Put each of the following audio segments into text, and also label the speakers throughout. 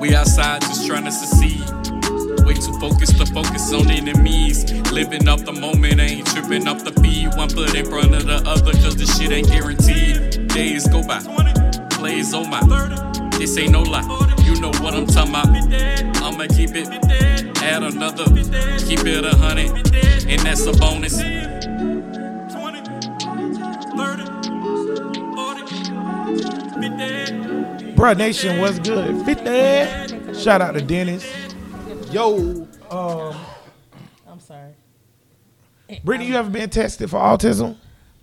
Speaker 1: We outside just trying to succeed. Way too focused to focus on enemies. Living up the moment, ain't tripping off the feed. One foot in front of the other, cause the shit ain't guaranteed. Days go by, plays on my. This ain't no lie, you know what I'm talking about. I'ma keep it, add another, keep it a hundred, and that's a bonus.
Speaker 2: Bruh Nation was good. 50. Shout out to Dennis. Yo, um,
Speaker 3: I'm sorry.
Speaker 2: Brittany, you ever been tested for autism?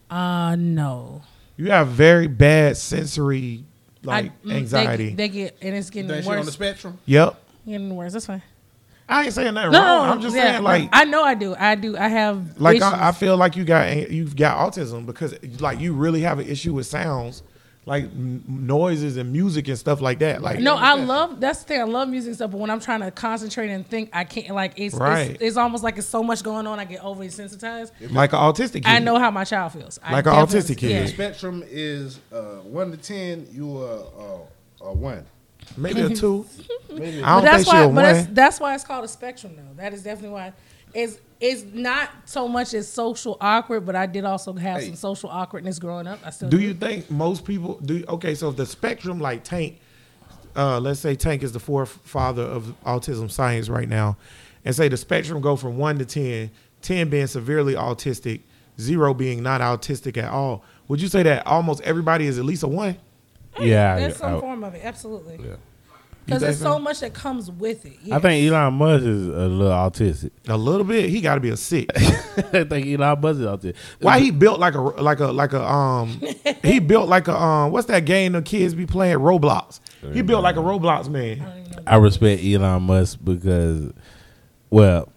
Speaker 3: Uh, no.
Speaker 2: You have very bad sensory like
Speaker 3: I- mm,
Speaker 2: anxiety.
Speaker 3: They, they get and it's getting
Speaker 4: That shit
Speaker 3: worse.
Speaker 4: on the spectrum.
Speaker 2: yep.
Speaker 3: Getting worse. That's fine.
Speaker 2: I ain't saying nothing
Speaker 3: No,
Speaker 2: wrong. I'm just
Speaker 3: yeah,
Speaker 2: saying like
Speaker 3: I know I do. I do. I have
Speaker 2: like. I, I feel like you got you've got autism because like you really have an issue with sounds, like m- noises and music and stuff like that. Like
Speaker 3: No, I love that's the thing. I love music and stuff, but when I'm trying to concentrate and think, I can't. Like it's
Speaker 2: Right.
Speaker 3: it's, it's almost like it's so much going on. I get overly sensitized.
Speaker 2: like an autistic. Kid.
Speaker 3: I know how my child feels.
Speaker 2: Like an autistic kid.
Speaker 3: yeah.
Speaker 4: The spectrum is uh, one to ten. You are uh, a one.
Speaker 2: maybe a two.
Speaker 4: Maybe
Speaker 2: I don't
Speaker 3: But that's
Speaker 2: think she
Speaker 3: why.
Speaker 2: a
Speaker 3: But that's,
Speaker 2: one.
Speaker 3: that's why it's called a spectrum, though. That is definitely why. It's it's not so much as social awkward, but I did also have some social awkwardness growing up. I still
Speaker 2: Do you think most people do? Okay, so the spectrum like Tank, uh, let's say Tank is the forefather of autism science right now, and say the spectrum go from one to 10, 10 being severely autistic, zero being not autistic at all. Would you say that almost everybody is at least a one?
Speaker 5: Yeah,
Speaker 3: There's
Speaker 5: I-
Speaker 3: some
Speaker 5: I-
Speaker 3: form of it, absolutely.
Speaker 5: Yeah.
Speaker 3: Because there's so
Speaker 2: so?
Speaker 3: much that comes with it.
Speaker 5: I think Elon Musk is a little autistic.
Speaker 2: A little bit. He got to be a six.
Speaker 5: I think Elon Musk is autistic.
Speaker 2: Why he built like a like a like a um he built like a um what's that game the kids be playing Roblox? He built like a Roblox man.
Speaker 5: I respect Elon Musk because, well,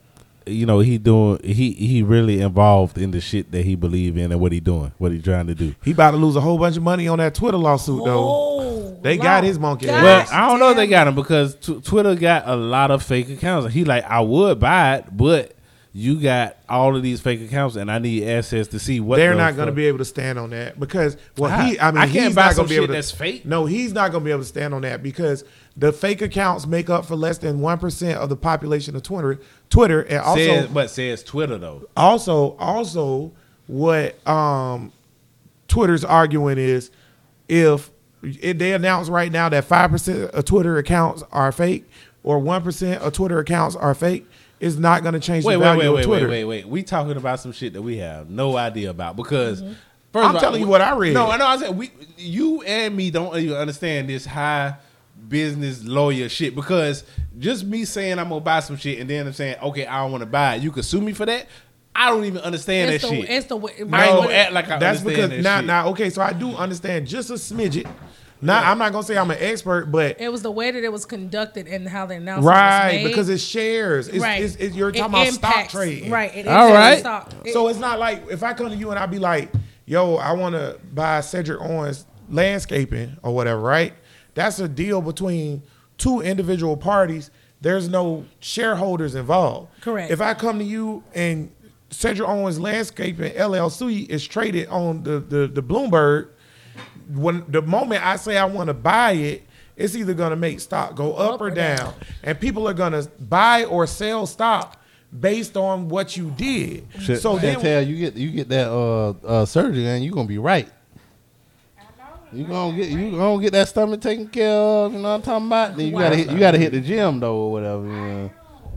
Speaker 5: you know he doing he he really involved in the shit that he believe in and what he doing, what he trying to do.
Speaker 2: He about to lose a whole bunch of money on that Twitter lawsuit though. They got his monkey ass.
Speaker 5: Well, I don't know if they got him because t- Twitter got a lot of fake accounts. He like I would buy it, but you got all of these fake accounts, and I need access to see what
Speaker 2: They're
Speaker 5: the
Speaker 2: not going to be able to stand on that because well
Speaker 5: How?
Speaker 2: he I mean
Speaker 5: I can't
Speaker 2: he's
Speaker 5: buy
Speaker 2: not
Speaker 5: some
Speaker 2: going to be
Speaker 5: shit
Speaker 2: able to
Speaker 5: that's fake.
Speaker 2: No, he's not going to be able to stand on that because the fake accounts make up for less than 1% of the population of Twitter Twitter and also
Speaker 5: says, but says Twitter though.
Speaker 2: also also what um Twitter's arguing is if if they announce right now that five percent of Twitter accounts are fake or one percent of Twitter accounts are fake, it's not going to change
Speaker 5: Wait,
Speaker 2: the
Speaker 5: wait,
Speaker 2: value
Speaker 5: wait,
Speaker 2: of
Speaker 5: wait,
Speaker 2: Twitter.
Speaker 5: wait, wait, wait. We talking about some shit that we have no idea about because.
Speaker 3: Mm-hmm.
Speaker 5: First
Speaker 2: I'm
Speaker 5: all,
Speaker 2: telling you what I read.
Speaker 5: No, I know. I said we, you and me don't even understand this high business lawyer shit because just me saying I'm gonna buy some shit and then I'm saying okay I don't want to buy it. You can sue me for that. I don't even understand
Speaker 3: It's
Speaker 5: that
Speaker 3: the,
Speaker 5: shit.
Speaker 3: it's the way.
Speaker 5: I ain't
Speaker 3: right,
Speaker 5: gonna act like I
Speaker 2: That's
Speaker 5: understand
Speaker 2: because
Speaker 5: that
Speaker 2: now
Speaker 5: shit.
Speaker 2: now okay, so I do understand just a smidget. Now I'm not gonna say I'm an expert, but
Speaker 3: It was the way that it was conducted and how the announcement
Speaker 2: right
Speaker 3: was made.
Speaker 2: because it shares. It's,
Speaker 3: right.
Speaker 2: it's, it's- you're
Speaker 3: It
Speaker 2: talking about stock
Speaker 3: impacts-
Speaker 2: trading,
Speaker 3: Right. It
Speaker 5: All
Speaker 3: impacts
Speaker 5: right.
Speaker 3: stock. It-
Speaker 2: So it's not like if I come to you and I be like, "Yo, I want to buy Cedric Owens landscaping or whatever," right? That's a deal between two individual parties. There's no shareholders involved.
Speaker 3: Correct.
Speaker 2: If I come to you and Cedric Owens Landscaping LLC is traded on the the, the Bloomberg, when the moment I say I want to buy it, it's either going to make stock go up, or, down. and people are going to buy or sell stock based on what you did.
Speaker 4: Shit,
Speaker 2: So then,
Speaker 4: tell you get you get that uh, uh, surgery and you are gonna be right. You gonna get you gonna get that stomach taken care of. You know what I'm talking about? Then you gotta hit, you gotta hit the gym though or whatever. You know?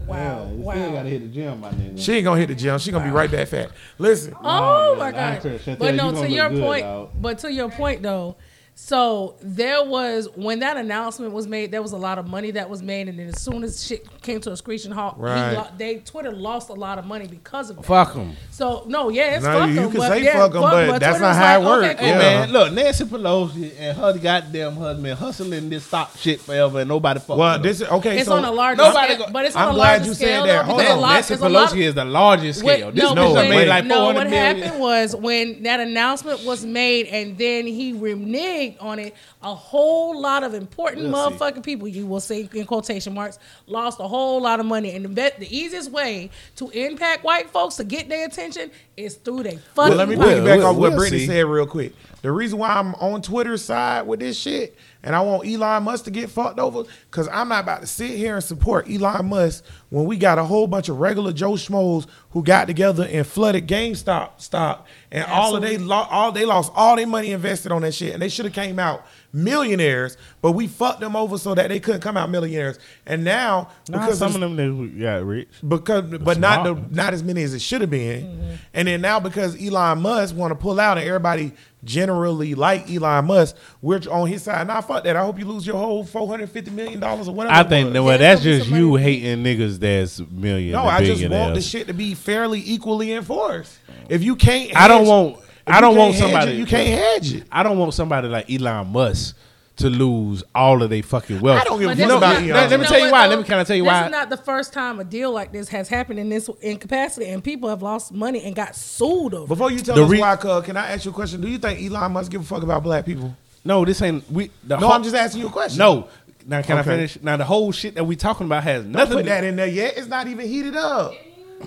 Speaker 3: Wow.
Speaker 4: Yeah, you
Speaker 3: wow.
Speaker 4: still gotta hit the gym, my nigga.
Speaker 2: she ain't gonna hit the gym. She gonna be right back fat. Listen,
Speaker 3: Oh
Speaker 4: yeah,
Speaker 3: my
Speaker 4: I
Speaker 3: god! But no,
Speaker 4: gonna
Speaker 3: your
Speaker 4: look good,
Speaker 3: point.
Speaker 4: dog.
Speaker 3: But to your point though, so there was when that announcement was made, there was a lot of money that was made, and then as soon as shit came to a screeching halt,
Speaker 2: Right.
Speaker 3: lo- they Twitter lost a lot of money because of that.
Speaker 5: Fuck them.
Speaker 3: So no, yeah, it's
Speaker 2: No,
Speaker 3: fuck
Speaker 2: you
Speaker 3: 'em,
Speaker 2: can
Speaker 3: but
Speaker 2: say
Speaker 3: yeah,
Speaker 2: fuck 'em, but that's
Speaker 3: Twitter
Speaker 2: not
Speaker 3: was
Speaker 2: how it
Speaker 3: like,
Speaker 2: work.
Speaker 3: okay,
Speaker 5: Hey man, look, Nancy Pelosi and her goddamn husband hustling this stock shit forever, and nobody fuck
Speaker 2: well,
Speaker 5: with
Speaker 2: this is okay.
Speaker 3: It's
Speaker 2: so
Speaker 3: on a large
Speaker 5: Nobody
Speaker 3: scale,
Speaker 5: go-
Speaker 3: but it's
Speaker 2: I'm
Speaker 3: on a
Speaker 2: glad you said that.
Speaker 3: though,
Speaker 2: Hold on.
Speaker 3: lot,
Speaker 5: Nancy
Speaker 3: it's a
Speaker 5: Pelosi is the largest
Speaker 3: Wait,
Speaker 5: scale. This
Speaker 3: no,
Speaker 5: bitch
Speaker 3: but
Speaker 5: done
Speaker 3: when-
Speaker 5: made like
Speaker 3: no, what happened was when that announcement was made and then he reneged made on it. A whole lot of important
Speaker 5: We'll see.
Speaker 3: motherfucking people, you will say in quotation marks, lost a whole lot of money. And the, bet, the easiest way to impact white folks to get their attention is through their fucking
Speaker 2: Well, let me
Speaker 3: money.
Speaker 2: piggyback
Speaker 5: we'll-
Speaker 2: off what
Speaker 5: we'll
Speaker 2: Brittany
Speaker 5: see.
Speaker 2: said real quick. The reason why I'm on Twitter's side with this shit and I want Elon Musk to get fucked over, because I'm not about to sit here and support Elon Musk when we got a whole bunch of regular Joe Schmoes who got together and flooded GameStop stock and all of they lo- all they lost all their money invested on that shit and they should have came out millionaires, but we fucked them over so that they couldn't come out millionaires. And now
Speaker 4: Nah,
Speaker 2: because
Speaker 4: some of them they got rich.
Speaker 2: because but not the, not as many as it should have been.
Speaker 3: Mm-hmm.
Speaker 2: And then now because Elon Musk want to pull out and everybody generally like Elon Musk, we're on his side. Now fuck that. I hope you lose your whole four hundred fifty million dollars or whatever.
Speaker 5: I think
Speaker 2: was.
Speaker 5: well,
Speaker 3: Yeah,
Speaker 5: that's just
Speaker 3: some
Speaker 5: you hating niggas that's million.
Speaker 2: no, I just want the shit to be fairly equally enforced. If you can't,
Speaker 5: I don't want.
Speaker 2: If
Speaker 5: I don't want somebody.
Speaker 2: it, you can't hedge it.
Speaker 5: I don't want somebody like Elon Musk to lose all of their fucking wealth.
Speaker 2: I don't give a fuck about
Speaker 3: is
Speaker 2: Elon.
Speaker 5: let- let me tell
Speaker 3: know
Speaker 5: you why.
Speaker 3: though?
Speaker 5: Let me kinda tell you
Speaker 3: this
Speaker 5: why.
Speaker 3: This is not the first time a deal like this has happened in this incapacity, and people have lost money and got sued over.
Speaker 2: Before you tell
Speaker 5: The
Speaker 2: us
Speaker 5: re-
Speaker 2: why, cuz, can I ask you a question? Do you think Elon Musk give a fuck about black people?
Speaker 5: No, this ain't we. The
Speaker 2: No,
Speaker 5: whole-
Speaker 2: I'm just asking you a question.
Speaker 5: No. Now can I finish? Now the whole shit that we talking about has
Speaker 2: Don't
Speaker 5: nothing.
Speaker 2: put
Speaker 5: to-
Speaker 2: that in there yet. It's not even heated up.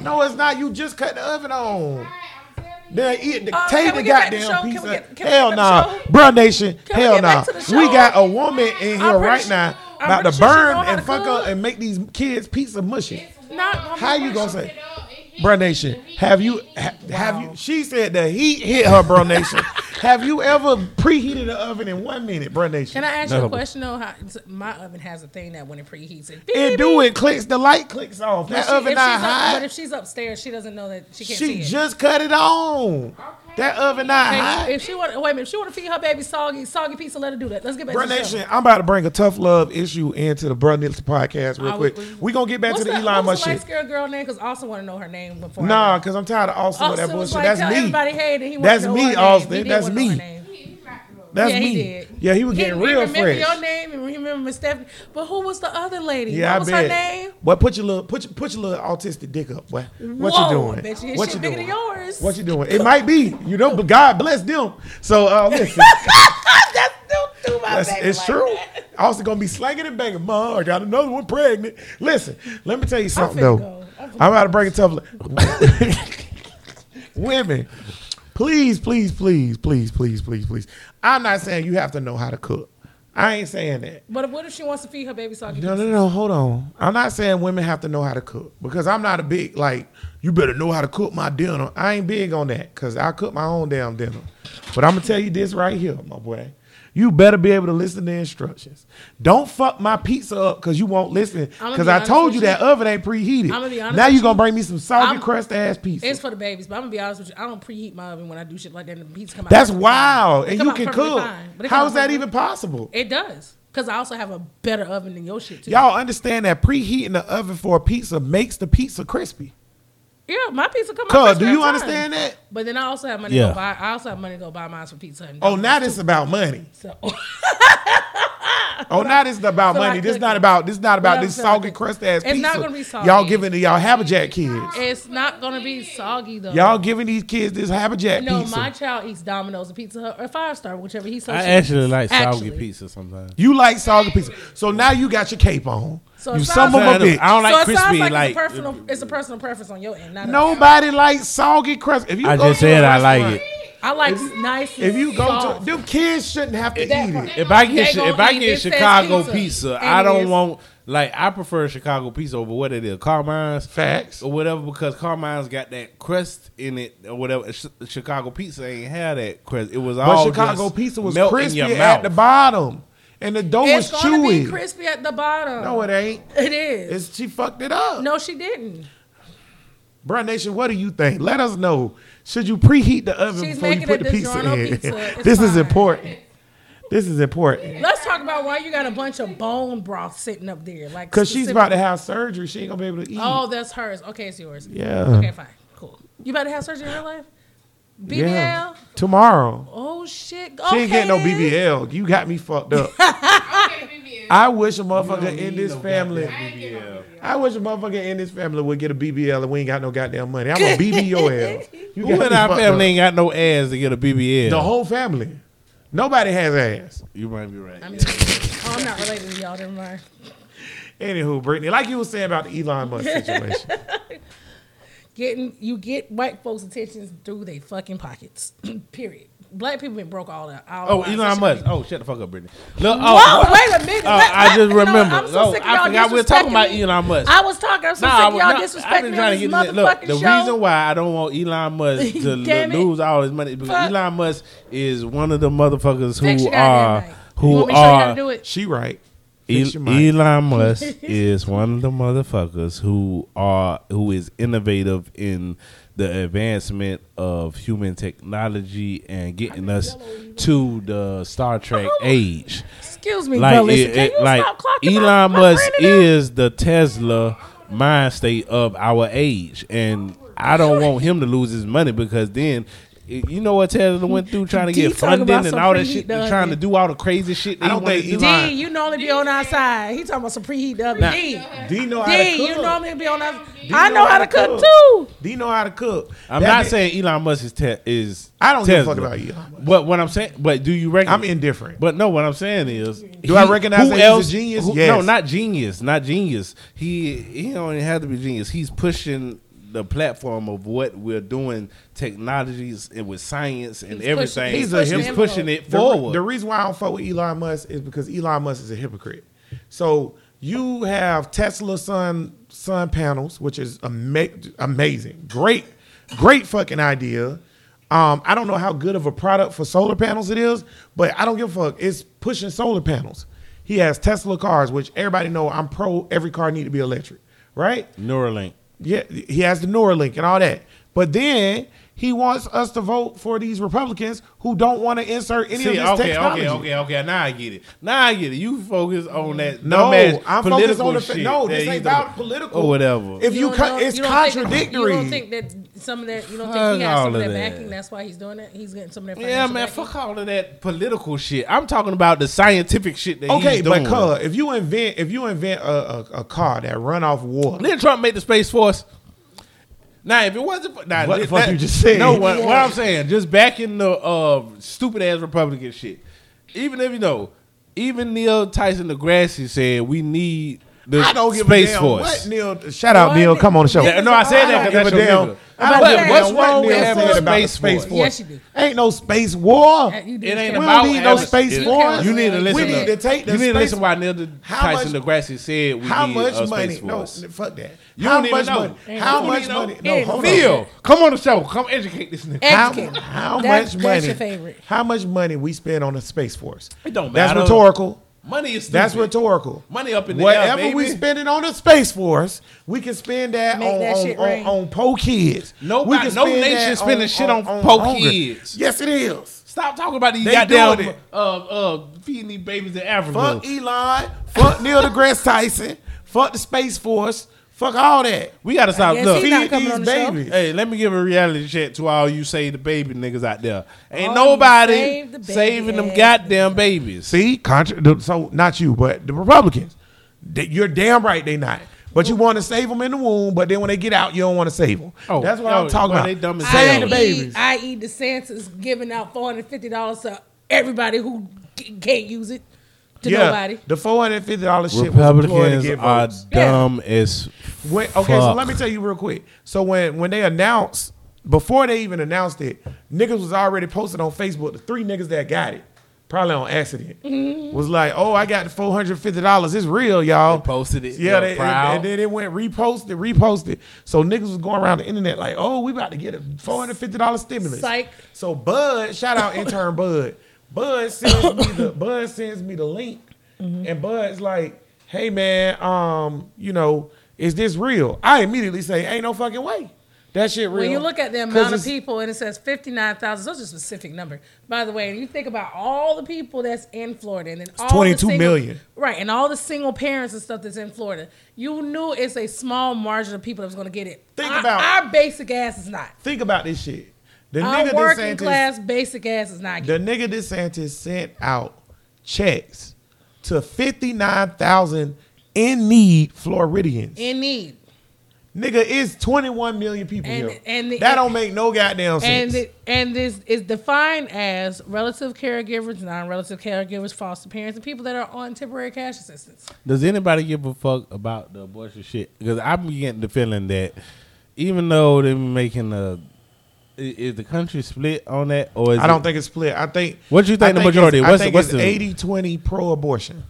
Speaker 2: No, it's not. You just cut the oven on. Then eat the
Speaker 3: Uh,
Speaker 2: take the
Speaker 3: we get back to
Speaker 2: goddamn
Speaker 3: the show?
Speaker 2: piece
Speaker 3: Can we
Speaker 2: of
Speaker 3: get-
Speaker 2: hell nah,
Speaker 3: back to the show?
Speaker 2: bruh nation.
Speaker 3: Can
Speaker 2: hell nah. We got a woman in here right
Speaker 3: sure-
Speaker 2: now
Speaker 3: I'm
Speaker 2: about to
Speaker 3: sure
Speaker 2: burn and fuck up and make these kids pizza mushy.
Speaker 3: Not
Speaker 2: How you gonna say, bruh nation? Have you ha- have you? She said the heat hit her, bruh nation. have you ever preheated the oven in one minute, bruh nation?
Speaker 3: Can I ask you a question though? How, my oven has a thing that when it preheats it,
Speaker 2: It do it clicks the light clicks off.
Speaker 3: But
Speaker 2: That
Speaker 3: she-
Speaker 2: oven
Speaker 3: if
Speaker 2: not
Speaker 3: she's up- But if she's upstairs, she doesn't know that she can't
Speaker 2: She
Speaker 3: see it.
Speaker 2: just cut it on. That oven not
Speaker 3: Hey,
Speaker 2: hot.
Speaker 3: if she want, wait a minute, if she want to feed her baby soggy, soggy pizza, let her do that. Let's get back
Speaker 2: Bruh
Speaker 3: to the show.
Speaker 2: Nation, I'm about to bring a tough love issue into the Bruh Nation podcast real
Speaker 3: Uh,
Speaker 2: quick.
Speaker 3: we-
Speaker 2: We gonna get back to the
Speaker 3: that-
Speaker 2: Elon
Speaker 3: what's
Speaker 2: Musk
Speaker 3: the
Speaker 2: shit.
Speaker 3: skinned girl name? Because I also want to know her name before. I
Speaker 2: Nah, cause I'm tired of Austin with that
Speaker 3: Austin
Speaker 2: bullshit.
Speaker 3: like,
Speaker 2: That's me.
Speaker 3: everybody hey, he
Speaker 2: That's me. Austin. That's
Speaker 3: wanna know her
Speaker 2: me. That's
Speaker 3: yeah,
Speaker 2: me.
Speaker 3: he did.
Speaker 2: Yeah, he was
Speaker 3: He-
Speaker 2: getting
Speaker 3: he
Speaker 2: real
Speaker 3: remember
Speaker 2: fresh.
Speaker 3: your name and remember Miss Stephanie. But who was the other lady?
Speaker 2: Yeah,
Speaker 3: what
Speaker 2: I
Speaker 3: was
Speaker 2: bet.
Speaker 3: her name?
Speaker 2: Boy, put your little put your, put your little autistic dick up, boy. What
Speaker 3: Whoa,
Speaker 2: you doing?
Speaker 3: Bet you
Speaker 2: what you
Speaker 3: bigger
Speaker 2: doing?
Speaker 3: than yours.
Speaker 2: What you doing? It might be, you know, but God bless them. So uh, listen,
Speaker 3: That's don't my
Speaker 2: that's, it's
Speaker 3: like
Speaker 2: true.
Speaker 3: that.
Speaker 2: Austin gonna be slanging and banging. Mom, I got another one pregnant. Listen, let me tell you something though.
Speaker 3: go. I'm
Speaker 2: I'm about to break it tough. Women, please, please, please, please, please, please, please. I'm not saying you have to know how to cook. I ain't saying that.
Speaker 3: But what if she wants to feed her baby soggy
Speaker 2: No, no, no. Hold on. I'm not saying women have to know how to cook because I'm not a big like. You better know how to cook my dinner. I ain't big on that because I cook my own damn dinner. But I'm gonna tell you this right here, my boy. You better be able to listen to instructions. Don't fuck my pizza up because you won't listen. Because
Speaker 3: be
Speaker 2: I told you
Speaker 3: you.
Speaker 2: that oven ain't preheated.
Speaker 3: I'ma be honest
Speaker 2: now
Speaker 3: with
Speaker 2: you gonna bring me some soggy crust ass pizza.
Speaker 3: It's for the babies, but I'm gonna be honest with you. I don't preheat my oven when I do shit like that. And the pizza come out.
Speaker 2: That's wild, and you can cook.
Speaker 3: fine, but it come
Speaker 2: How is that even possible?
Speaker 3: It does, because I also have a better oven than your shit too.
Speaker 2: Y'all understand that preheating the oven for a pizza makes the pizza crispy.
Speaker 3: Yeah, my pizza come out.
Speaker 2: Cuz,
Speaker 3: crispy
Speaker 2: do you
Speaker 3: time.
Speaker 2: understand that?
Speaker 3: But then I also have money
Speaker 5: Yeah.
Speaker 3: to go buy. I also have money to go buy mine for pizza. And
Speaker 2: Oh, now this about money.
Speaker 3: So
Speaker 2: Oh, now this is about
Speaker 3: feel
Speaker 2: money. This
Speaker 3: cooking.
Speaker 2: not about this not about this
Speaker 3: feel like
Speaker 2: soggy crust ass
Speaker 3: It's
Speaker 2: pizza.
Speaker 3: not gonna be soggy.
Speaker 2: Y'all giving to y'all Haberjack kids.
Speaker 3: it's not gonna be soggy though.
Speaker 2: Y'all giving these kids this Haberjack
Speaker 3: no,
Speaker 2: pizza.
Speaker 3: No, my child eats Domino's, a Pizza Hut, or Five Star, whichever he so
Speaker 5: I
Speaker 3: chooses.
Speaker 5: actually like soggy
Speaker 3: Actually.
Speaker 5: pizza sometimes.
Speaker 2: you like soggy pizza, so now you got your cape on.
Speaker 3: So
Speaker 2: you some
Speaker 3: sounds
Speaker 2: of a bitch.
Speaker 5: I don't like
Speaker 3: so it
Speaker 5: crispy,
Speaker 3: sounds like,
Speaker 5: like-
Speaker 3: it's, a personal, it's a personal preference on your end. Not
Speaker 2: Nobody likes soggy crust. If you
Speaker 5: I
Speaker 2: go
Speaker 5: just
Speaker 2: to a
Speaker 5: said I like it.
Speaker 3: I like nice.
Speaker 2: If you go
Speaker 3: soft.
Speaker 2: to them kids shouldn't have to
Speaker 3: That
Speaker 2: eat it.
Speaker 5: If I get if I get Chicago
Speaker 3: pizza.
Speaker 5: pizza, I don't
Speaker 3: is.
Speaker 5: want like I prefer Chicago pizza over what it is, Carmine's
Speaker 2: Facts.
Speaker 5: or whatever because Carmine's got that crust in it or whatever. Ch- Chicago pizza ain't had that crust. It was
Speaker 2: But
Speaker 5: all
Speaker 2: Chicago
Speaker 5: just
Speaker 2: pizza was
Speaker 5: melt
Speaker 2: crispy at the bottom, and the dough
Speaker 3: It's
Speaker 2: was
Speaker 3: gonna
Speaker 2: chewy.
Speaker 3: be crispy at the bottom.
Speaker 2: No, it ain't.
Speaker 3: it is.
Speaker 2: It's, she fucked it up.
Speaker 3: no, she didn't.
Speaker 2: Bruh Nation, what do you think? Let us know. Should you preheat the oven
Speaker 3: She's
Speaker 2: before you
Speaker 3: making
Speaker 2: put
Speaker 3: it
Speaker 2: the pizza in?
Speaker 3: pizza. It's
Speaker 2: this is important. This is important.
Speaker 3: Let's talk about why you got a bunch of bone broth sitting up there, like
Speaker 2: Cause she's about to have surgery. She ain't gonna be able to eat.
Speaker 3: Oh, that's hers. Okay, it's yours.
Speaker 2: Yeah.
Speaker 3: Okay, fine, cool. You about to have surgery in real life? BBL.
Speaker 2: Yeah. Tomorrow.
Speaker 3: Oh shit.
Speaker 2: She
Speaker 3: okay,
Speaker 2: ain't getting no
Speaker 3: then.
Speaker 2: BBL. You got me fucked up. I wish a motherfucker in this family. I wish a motherfucker in this family would get a BBL and we ain't got no goddamn money. I'm gonna BB your ass. You
Speaker 5: Who
Speaker 2: got
Speaker 5: in our family
Speaker 2: up.
Speaker 5: ain't got no ass to get a BBL?
Speaker 2: The whole family. Nobody has ass.
Speaker 5: You might be right.
Speaker 3: I mean, oh, I'm not related to y'all. Never mind.
Speaker 2: Anywho, Brittany, like you were saying about the Elon Musk situation.
Speaker 3: Getting you get white folks' attention through their fucking pockets. Period. Black people been broke all that. All
Speaker 5: Oh,
Speaker 3: while,
Speaker 5: Elon
Speaker 3: especially-
Speaker 5: Musk. Oh, shut the fuck up, Brittany. Look, oh.
Speaker 3: Whoa,
Speaker 5: oh,
Speaker 3: wait a minute.
Speaker 5: oh,
Speaker 3: Let-
Speaker 5: I just
Speaker 3: you
Speaker 5: remember.
Speaker 3: So
Speaker 5: oh, I forgot we were talking about. Elon Musk.
Speaker 3: I was talking. I'm so
Speaker 5: Nah,
Speaker 3: sick
Speaker 5: I
Speaker 3: of
Speaker 5: was
Speaker 3: y'all disrespecting
Speaker 5: I've been trying to get. Look, the
Speaker 3: show.
Speaker 5: reason why I don't want Elon Musk to
Speaker 3: it.
Speaker 5: lose all his money because
Speaker 3: Fuck.
Speaker 5: Elon Musk is one of the motherfuckers who are
Speaker 3: you
Speaker 5: who
Speaker 3: want me to show you how to
Speaker 5: are
Speaker 3: do it?
Speaker 2: she right.
Speaker 5: El-
Speaker 2: Fix your mic.
Speaker 5: Elon Musk is one of the motherfuckers who are who is innovative in the advancement of human technology and getting us to the Star Trek age.
Speaker 3: Excuse me,
Speaker 5: Like, it- it- like
Speaker 3: stop clocking my-
Speaker 5: Elon Musk
Speaker 3: friend in there?
Speaker 5: is the Tesla mind state of our age, and I don't want him to lose his money because then. It- You know what Tesla went through trying to
Speaker 3: D
Speaker 5: get
Speaker 3: talking
Speaker 5: funding and all that shit, trying to do all the crazy shit. That
Speaker 2: I don't
Speaker 5: he wanted
Speaker 2: think
Speaker 5: to do.
Speaker 2: Elon-
Speaker 3: D, you normally be on our side. He talking about some preheat oven.
Speaker 5: Nah.
Speaker 3: D,
Speaker 2: D know how to
Speaker 3: D,
Speaker 2: cook.
Speaker 3: you normally be on outside.
Speaker 2: D
Speaker 3: I know how to cook too.
Speaker 2: D know how to cook.
Speaker 5: I'm
Speaker 2: That
Speaker 5: not
Speaker 2: be-
Speaker 5: saying Elon Musk is te- is.
Speaker 2: I don't give a fuck about Elon Musk.
Speaker 5: But what I'm saying, but do you recognize?
Speaker 2: I'm indifferent.
Speaker 5: But no, what I'm saying is,
Speaker 2: Do I recognize
Speaker 5: who
Speaker 2: that he's a genius?
Speaker 5: who-
Speaker 2: Yes.
Speaker 5: No, not genius, not genius. He he don't even have to be genius. He's pushing the platform of what we're doing, technologies and with science and
Speaker 3: He's
Speaker 5: everything.
Speaker 3: pushing-
Speaker 2: he's
Speaker 3: he's
Speaker 2: a-
Speaker 5: he's pushing it
Speaker 2: The,
Speaker 5: forward.
Speaker 2: the reason why I don't fuck with Elon Musk is because Elon Musk is a hypocrite. So you have Tesla sun sun panels, which is ama- amazing, great, great fucking idea. Um, I don't know how good of a product for solar panels it is, but I don't give a fuck. It's pushing solar panels. He has Tesla cars, which everybody know I'm pro. Every car need to be electric, right?
Speaker 5: Neuralink.
Speaker 2: Yeah, he has the Neuralink and all that. But then he wants us to vote for these Republicans who don't want to insert any
Speaker 5: See,
Speaker 2: of this
Speaker 5: okay,
Speaker 2: technology.
Speaker 5: okay, okay, okay. Now I get it. Now I get it. You focus on that.
Speaker 2: No, I'm focused on the
Speaker 5: shit
Speaker 2: no. This
Speaker 5: he's
Speaker 2: ain't about political
Speaker 5: or whatever.
Speaker 2: If you,
Speaker 3: don't-
Speaker 2: cut,
Speaker 3: don't-
Speaker 2: it's
Speaker 3: don't think
Speaker 2: contradictory.
Speaker 3: you don't think that some of that? You don't
Speaker 5: Fuck
Speaker 3: think he has some of
Speaker 5: of
Speaker 3: that
Speaker 5: that.
Speaker 3: backing? That's why he's doing it. He's getting some of that.
Speaker 5: yeah, man.
Speaker 3: backing?
Speaker 5: Fuck all of that political shit. I'm talking about the scientific shit that
Speaker 2: okay,
Speaker 5: he's doing.
Speaker 2: but cuz if you invent if you invent a, a, a car that run off water,
Speaker 5: Didn't Trump make the space force? Now, if it wasn't for nah,
Speaker 2: What the
Speaker 5: that-
Speaker 2: fuck you just said?
Speaker 5: No, what, what I'm saying, just back in the uh, stupid ass Republican shit. Even if you know, even Neil Tyson deGrasse said we need the
Speaker 2: I don't give
Speaker 5: space
Speaker 2: a damn
Speaker 5: force.
Speaker 2: what Neil. Shout out
Speaker 3: What?
Speaker 2: Neil, come on the show.
Speaker 5: Yeah, no, I said
Speaker 2: I
Speaker 5: that because that's
Speaker 2: a
Speaker 5: your
Speaker 2: damn.
Speaker 5: nigga.
Speaker 2: I don't
Speaker 5: But
Speaker 2: give a
Speaker 5: what's
Speaker 2: damn
Speaker 5: wrong
Speaker 2: what
Speaker 5: with
Speaker 2: Neil
Speaker 5: having
Speaker 2: said
Speaker 5: a
Speaker 2: about the
Speaker 5: space
Speaker 2: space
Speaker 5: force?
Speaker 2: force.
Speaker 3: Yes, you do.
Speaker 2: Ain't no space war.
Speaker 3: Uh, you do
Speaker 5: It ain't.
Speaker 2: We
Speaker 5: about
Speaker 2: don't need no
Speaker 5: having-
Speaker 2: space
Speaker 5: it-
Speaker 2: force.
Speaker 5: You need to
Speaker 3: We
Speaker 5: listen.
Speaker 3: need
Speaker 2: to take the
Speaker 5: You need to
Speaker 2: space-
Speaker 5: listen why Neil
Speaker 2: How
Speaker 5: Tyson
Speaker 2: much-
Speaker 5: deGrasse said we
Speaker 2: How
Speaker 5: need
Speaker 2: much
Speaker 5: a
Speaker 2: money?
Speaker 5: space
Speaker 2: No,
Speaker 5: force.
Speaker 2: fuck that.
Speaker 5: You
Speaker 2: how
Speaker 5: don't even
Speaker 2: much
Speaker 5: know.
Speaker 2: money?
Speaker 3: Ain't
Speaker 2: How
Speaker 5: You
Speaker 2: much
Speaker 5: need to know.
Speaker 2: money? No,
Speaker 3: Ain't
Speaker 2: hold on.
Speaker 5: Neil, come on the show. Come educate this nigga.
Speaker 2: How,
Speaker 3: Educate.
Speaker 2: how
Speaker 3: That's-
Speaker 2: much
Speaker 3: that's
Speaker 2: money?
Speaker 3: your favorite.
Speaker 2: How much money we spend on the space force?
Speaker 5: It don't matter.
Speaker 2: That's
Speaker 5: matter.
Speaker 2: rhetorical.
Speaker 5: Money is stupid.
Speaker 2: That's rhetorical.
Speaker 5: Money up in the
Speaker 2: Whatever
Speaker 5: air,
Speaker 2: we
Speaker 5: baby.
Speaker 2: spend it on the space force, we can spend that
Speaker 3: Make
Speaker 2: on
Speaker 3: that
Speaker 2: on,
Speaker 3: shit
Speaker 2: on, on poor kids.
Speaker 5: Nobody-
Speaker 2: We can
Speaker 5: no
Speaker 2: spend
Speaker 5: nation
Speaker 2: that
Speaker 5: spending shit on poor
Speaker 2: hunger.
Speaker 5: kids.
Speaker 2: Yes, it is.
Speaker 5: Stop talking about these
Speaker 2: They
Speaker 5: goddamn uh, uh, feeding these babies in Africa.
Speaker 2: Fuck Elon. Fuck Neil deGrasse Tyson. Fuck the space force. Fuck all that.
Speaker 5: we gotta stop.
Speaker 3: guess
Speaker 5: Look,
Speaker 3: he not
Speaker 2: Feed
Speaker 3: coming
Speaker 2: these
Speaker 3: on the show.
Speaker 2: babies.
Speaker 5: Hey, let me give a reality check to all you say the baby niggas out there. Ain't
Speaker 3: All
Speaker 5: nobody
Speaker 3: save the
Speaker 5: saving them goddamn babies.
Speaker 2: See, contra- so not you, but the Republicans. They, you're damn right they not. But you want to save them in the womb, but then when they get out, you don't want to save them.
Speaker 5: Oh,
Speaker 2: That's what
Speaker 5: oh,
Speaker 2: I'm talking
Speaker 5: well,
Speaker 2: about.
Speaker 5: they dumb as
Speaker 2: Save
Speaker 5: hell.
Speaker 2: the babies.
Speaker 3: I.e., DeSantis giving out four hundred fifty dollars to everybody who c- can't use it to
Speaker 2: yeah,
Speaker 3: nobody.
Speaker 2: the four hundred fifty dollars shit was employed to
Speaker 5: Republicans
Speaker 2: get
Speaker 5: are
Speaker 2: votes.
Speaker 5: dumb as
Speaker 2: When, okay, so let me tell you real quick. So when when they announced, before they even announced it, niggas was already posted on Facebook. The three niggas that got it, probably on accident, mm-hmm. was like, "Oh, I got the four hundred fifty dollars. It's real, y'all."
Speaker 5: They posted it.
Speaker 2: Yeah,
Speaker 5: They
Speaker 2: they,
Speaker 5: were
Speaker 2: and then it went reposted, reposted. So niggas was going around the internet like, "Oh, we about to get a four hundred fifty dollars stimulus."
Speaker 3: Psych.
Speaker 2: So Bud, shout out intern Bud. Bud sends me the Bud sends me the link, and Bud's like, "Hey man, um, you know, is this real?" I immediately say, "Ain't no fucking way, that shit real."
Speaker 3: When you look at the amount of people and it says 59,000, those are a specific number. By the way, and you think about all the people that's in Florida and then all
Speaker 2: 22
Speaker 3: the single,
Speaker 2: million.
Speaker 3: Right, and all the single parents and stuff that's in Florida, you knew it's a small margin of people that was going to get it.
Speaker 2: Think
Speaker 3: our,
Speaker 2: about-
Speaker 3: our basic ass is not.
Speaker 2: think about this shit. The
Speaker 3: Our
Speaker 2: nigga
Speaker 3: working
Speaker 2: DeSantis,
Speaker 3: class basic ass is not
Speaker 2: the nigga DeSantis sent out checks to fifty nine thousand in need Floridians.
Speaker 3: in need.
Speaker 2: Nigga, it's 21 million people
Speaker 3: And-
Speaker 2: here.
Speaker 3: and the-
Speaker 2: that don't make no goddamn
Speaker 3: and
Speaker 2: sense.
Speaker 3: it, and this is defined as relative caregivers, non-relative caregivers, foster parents, and people that are on temporary cash assistance.
Speaker 5: Does anybody give a fuck about the abortion shit? Because I'm getting the feeling that even though they're making a, i- is the country split on that, or is
Speaker 2: I don't
Speaker 5: it-
Speaker 2: think it's split. I think.
Speaker 5: What do you think
Speaker 2: I
Speaker 5: the majority-
Speaker 2: it's-
Speaker 5: what's
Speaker 2: I
Speaker 5: the-
Speaker 2: think
Speaker 5: what's
Speaker 2: it's
Speaker 5: the-
Speaker 2: 80-20 pro-abortion.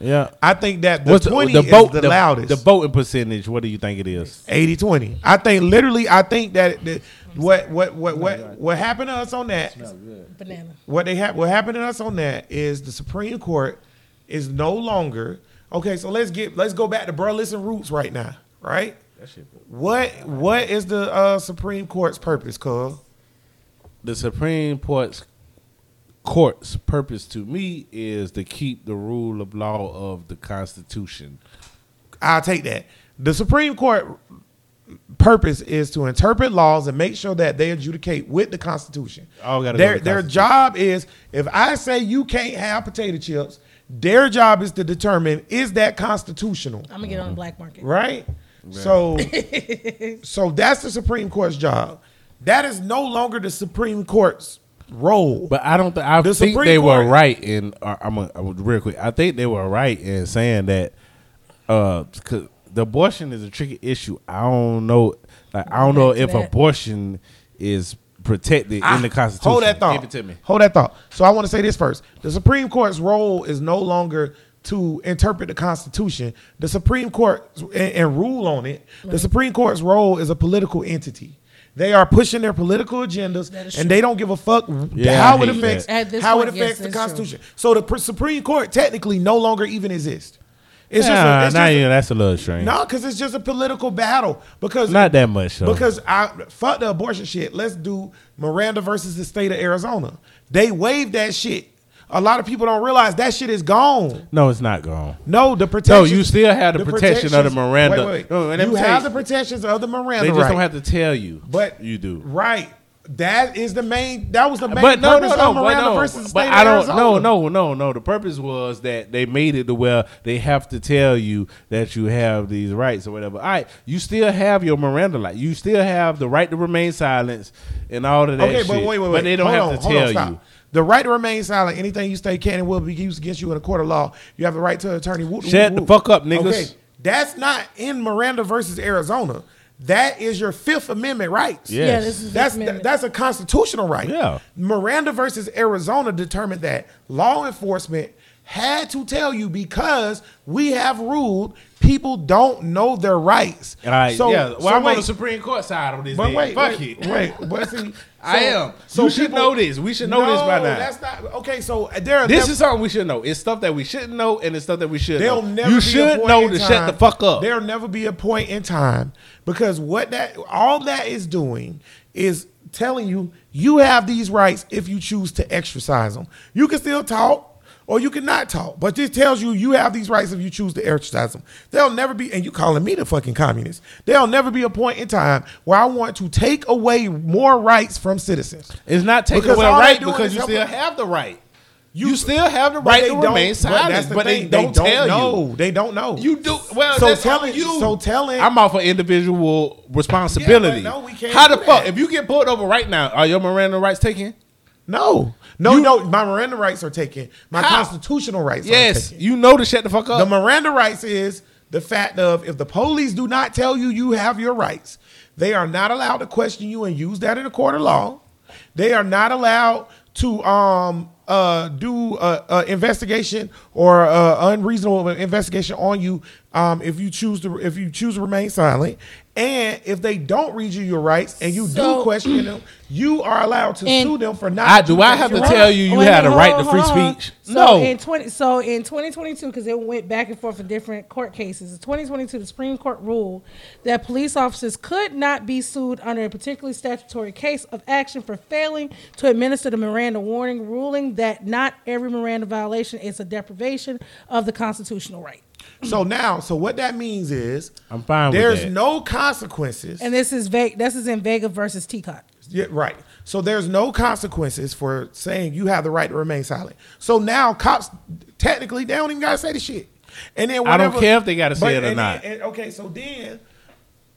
Speaker 5: Yeah.
Speaker 2: I think that the
Speaker 5: What's
Speaker 2: 20
Speaker 5: the
Speaker 2: is
Speaker 5: vote?
Speaker 2: the,
Speaker 5: The,
Speaker 2: loudest.
Speaker 5: the voting percentage. What do you think it is?
Speaker 2: 80-20. I think literally. I think that the, what what what what what happened to us on that.
Speaker 3: Banana.
Speaker 2: What they have what happened to us on that is the Supreme Court is no longer okay. So let's get let's go back to Burleson roots right now. Right. What what is the uh, Supreme Court's purpose, Cuz?
Speaker 5: The Supreme Court's court's purpose to me is to keep the rule of law of the Constitution.
Speaker 2: I'll take that. The Supreme Court purpose is to interpret laws and make sure that they adjudicate with the Constitution.
Speaker 5: All gotta go
Speaker 2: their
Speaker 5: with the
Speaker 2: their
Speaker 5: Constitution.
Speaker 2: job is if I say you can't have potato chips, their job is to determine is that constitutional,
Speaker 3: I'm gonna get on the black market.
Speaker 2: right? So so that's the Supreme Court's job. That is no longer the Supreme Court's role.
Speaker 5: But I don't. Th- I
Speaker 2: The
Speaker 5: think
Speaker 2: Supreme
Speaker 5: they were right in. Uh, I'm, a, I'm a- real quick. I think they were right in saying that. Uh, 'cause the abortion is a tricky issue. I don't know. Like I don't know
Speaker 3: Back to
Speaker 5: if
Speaker 3: that.
Speaker 5: abortion is protected in the Constitution.
Speaker 2: Ah, Hold that thought.
Speaker 5: Give it to me.
Speaker 2: Hold that thought. So I want to say this first. The Supreme Court's role is no longer to interpret the Constitution. The Supreme Court and, and rule on it. The Supreme Court's role is a political entity. They are pushing their political agendas, and
Speaker 3: true.
Speaker 2: they don't give a fuck
Speaker 5: Yeah,
Speaker 2: how it affects
Speaker 3: that. At this
Speaker 2: how
Speaker 3: point,
Speaker 2: it
Speaker 3: yes,
Speaker 2: affects the
Speaker 3: that's true.
Speaker 2: Constitution. So the pr- Supreme Court technically no longer even exists. It's
Speaker 5: Nah,
Speaker 2: just a, it's
Speaker 5: nah,
Speaker 2: just a-
Speaker 5: yeah, that's a little strange.
Speaker 2: no, because it's just a political battle. Because
Speaker 5: Not that much. Though.
Speaker 2: because I fuck the abortion shit. Let's do Miranda versus the state of Arizona. They waived that shit. A lot of people don't realize that shit is gone.
Speaker 5: no, it's not gone.
Speaker 2: No, the protection.
Speaker 5: No, you still have the protection of the Miranda-
Speaker 2: Wait, wait,
Speaker 5: No,
Speaker 2: wait.
Speaker 5: and
Speaker 2: you have
Speaker 5: you-
Speaker 2: the protections of the Miranda.
Speaker 5: They just
Speaker 2: right.
Speaker 5: don't have to tell you.
Speaker 2: But
Speaker 5: you do.
Speaker 2: right. That is the main. That was the main
Speaker 5: But no, no,
Speaker 2: purpose
Speaker 5: no,
Speaker 2: of
Speaker 5: but
Speaker 2: Miranda
Speaker 5: no.
Speaker 2: versus the state
Speaker 5: I
Speaker 2: of
Speaker 5: don't. No, no, no, no. The purpose was that they made it to where they have to tell you that you have these rights or whatever. All right, you still have your Miranda right. You still have the right to remain silent and all of that.
Speaker 2: Okay,
Speaker 5: shit.
Speaker 2: but wait, wait, wait.
Speaker 5: But they don't
Speaker 2: Hold
Speaker 5: have
Speaker 2: on,
Speaker 5: to tell
Speaker 2: on,
Speaker 5: you.
Speaker 2: The right to remain silent. Anything you say can and will be used against you in a court of law. You have the right to an attorney. Whoop,
Speaker 5: Shut
Speaker 2: whoop,
Speaker 5: the
Speaker 2: whoop.
Speaker 5: fuck up, niggas.
Speaker 2: Okay, that's not in Miranda versus Arizona. That is your Fifth Amendment rights.
Speaker 5: Yes.
Speaker 3: Yeah, this is
Speaker 2: That's
Speaker 3: Fifth Amendment.
Speaker 2: that's a constitutional right.
Speaker 5: Yeah.
Speaker 2: Miranda versus Arizona determined that law enforcement had to tell you because we have ruled people don't know their rights.
Speaker 5: All right,
Speaker 2: So-
Speaker 5: yeah. Well,
Speaker 2: so
Speaker 5: I'm on the Supreme Court side on this.
Speaker 2: But wait,
Speaker 5: fuck
Speaker 2: wait,
Speaker 5: it.
Speaker 2: wait, but see,
Speaker 5: I am. So you should know this. We should know this by now.
Speaker 2: That's not okay. So there,
Speaker 5: This
Speaker 2: there-
Speaker 5: is something we should know. It's stuff that we shouldn't know, and it's stuff that we should
Speaker 2: There'll
Speaker 5: know.
Speaker 2: never
Speaker 5: you should know to
Speaker 2: time-
Speaker 5: shut the fuck up.
Speaker 2: There'll never be a point in time because what that all that is doing is telling you you have these rights if you choose to exercise them. You can still talk or you cannot talk, but this tells you you have these rights if you choose to exercise them. There'll never be, and you calling me the fucking communist. There'll never be a point in time where I want to take away more rights from citizens.
Speaker 5: It's not taking away right
Speaker 2: they
Speaker 5: because you still have the right.
Speaker 2: You-
Speaker 5: You, still have the right to remain
Speaker 2: but
Speaker 5: silent, but,
Speaker 2: the
Speaker 5: they
Speaker 2: thing,
Speaker 5: don't
Speaker 2: they
Speaker 5: tell
Speaker 2: know.
Speaker 5: you.
Speaker 2: They don't know.
Speaker 5: You do well.
Speaker 2: So telling-
Speaker 5: you.
Speaker 2: so telling-
Speaker 5: I'm out for individual responsibility.
Speaker 2: Yeah, no, we can't
Speaker 5: How the fuck?
Speaker 2: that.
Speaker 5: If you get pulled over right now, are your Miranda rights taken?
Speaker 2: No, no,
Speaker 5: You-
Speaker 2: no. My Miranda rights are taken. My
Speaker 5: How?
Speaker 2: constitutional rights. are
Speaker 5: Yes, you know to shut the fuck up.
Speaker 2: The Miranda rights is the fact of if the police do not tell you you have your rights, they are not allowed to question you and use that in a court of law. They are not allowed to um uh do a, a investigation or a unreasonable investigation on you um if you choose to if you choose to remain silent and if they don't read you your rights and you
Speaker 3: So-
Speaker 2: do question them you are allowed to sue them for not
Speaker 5: I do. I have to
Speaker 2: You're
Speaker 5: tell you, you
Speaker 3: Wait,
Speaker 5: had a right
Speaker 3: on,
Speaker 5: to free speech.
Speaker 3: So
Speaker 5: no,
Speaker 3: in twenty, so in twenty twenty two, because it went back and forth in different court cases. In twenty twenty two, the Supreme Court ruled that police officers could not be sued under a particular statutory case of action for failing to administer the Miranda warning, ruling that not every Miranda violation is a deprivation of the constitutional right.
Speaker 2: So now, so what that means is
Speaker 5: I'm fine with
Speaker 2: there's
Speaker 5: that.
Speaker 2: no consequences.
Speaker 3: And this is Ve- This is in Vega versus Tekoh.
Speaker 2: Yeah, right. So there's no consequences for saying you have the right to remain silent. So now cops technically they don't even gotta say the shit. And then
Speaker 5: I don't care if they gotta say
Speaker 2: but-
Speaker 5: it or
Speaker 2: and
Speaker 5: not.
Speaker 2: then- and- okay, so then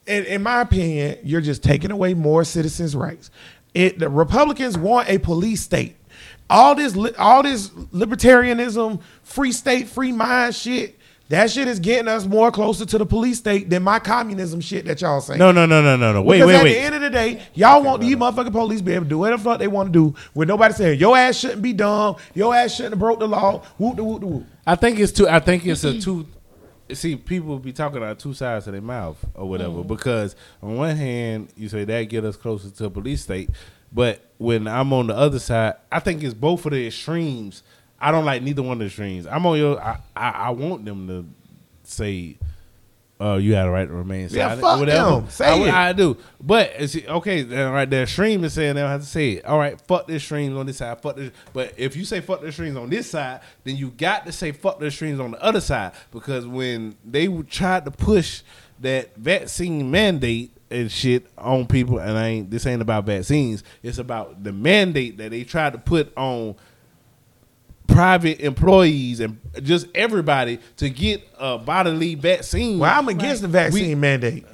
Speaker 2: in, in my opinion, you're just taking away more citizens' rights. It, the Republicans want a police state. All this, all this libertarianism, free state, free mind shit. That shit is getting us more closer to the police state than my communism shit that y'all saying.
Speaker 5: No, no, no, no, no, no. Wait,
Speaker 2: because
Speaker 5: wait,
Speaker 2: at
Speaker 5: wait.
Speaker 2: the end of the day, y'all want these motherfucking police be able to do whatever the fuck they want to do with nobody saying your ass shouldn't be dumb, your ass shouldn't have broke the law. Whoop the whoop the whoop.
Speaker 5: I think it's two. I think it's a mm-hmm. two. See, people be talking out two sides of their mouth or whatever. Mm-hmm. Because on one hand, you say that get us closer to a police state, but when I'm on the other side, I think it's both of the extremes. I don't like neither one of the streams. I'm on your. I, I, I want them to say, "Uh, you had a right to remain
Speaker 2: Yeah, fuck
Speaker 5: whatever.
Speaker 2: them. Say
Speaker 5: I,
Speaker 2: it.
Speaker 5: I do, but it's, okay, then right there, stream is saying they don't have to say it. All right, fuck the streams on this side. Fuck this. But if you say fuck the streams on this side, then you got to say fuck the streams on the other side because when they tried to push that vaccine mandate and shit on people, and I ain't this ain't about vaccines. It's about the mandate that they tried to put on private employees and just everybody to get a bodily vaccine.
Speaker 2: Well, I'm against the vaccine
Speaker 5: We-
Speaker 2: mandate.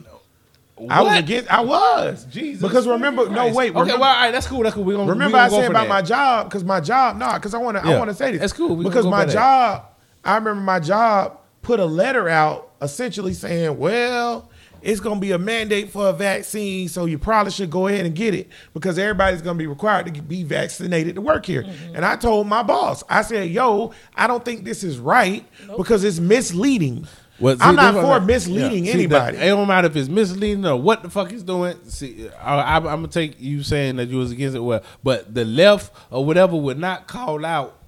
Speaker 2: I was against. I was.
Speaker 5: Jesus
Speaker 2: Because remember, no
Speaker 5: Christ.
Speaker 2: wait.
Speaker 5: Okay, well, all right, that's cool. That's cool. We gonna
Speaker 2: remember
Speaker 5: we
Speaker 2: I
Speaker 5: gonna go
Speaker 2: said about
Speaker 5: that.
Speaker 2: my job because my job. No, because I want to. I want to say this.
Speaker 5: that's cool. We
Speaker 2: because my
Speaker 5: by that.
Speaker 2: job. I remember my job put a letter out essentially saying, well. It's gonna be a mandate for a vaccine, so you probably should go ahead and get it because everybody's gonna be required to be vaccinated to work here.
Speaker 5: Mm-hmm.
Speaker 2: And I told my boss, I said, "Yo, I don't think this is right because it's misleading.
Speaker 5: Well, see,
Speaker 2: I'm not
Speaker 5: that's
Speaker 2: for
Speaker 5: what-
Speaker 2: misleading
Speaker 5: yeah. See,
Speaker 2: anybody."
Speaker 5: that- it don't matter if it's misleading or what the fuck he's doing. See, I, I, I'm gonna take you saying that you was against it. Well, but the left or whatever would not call out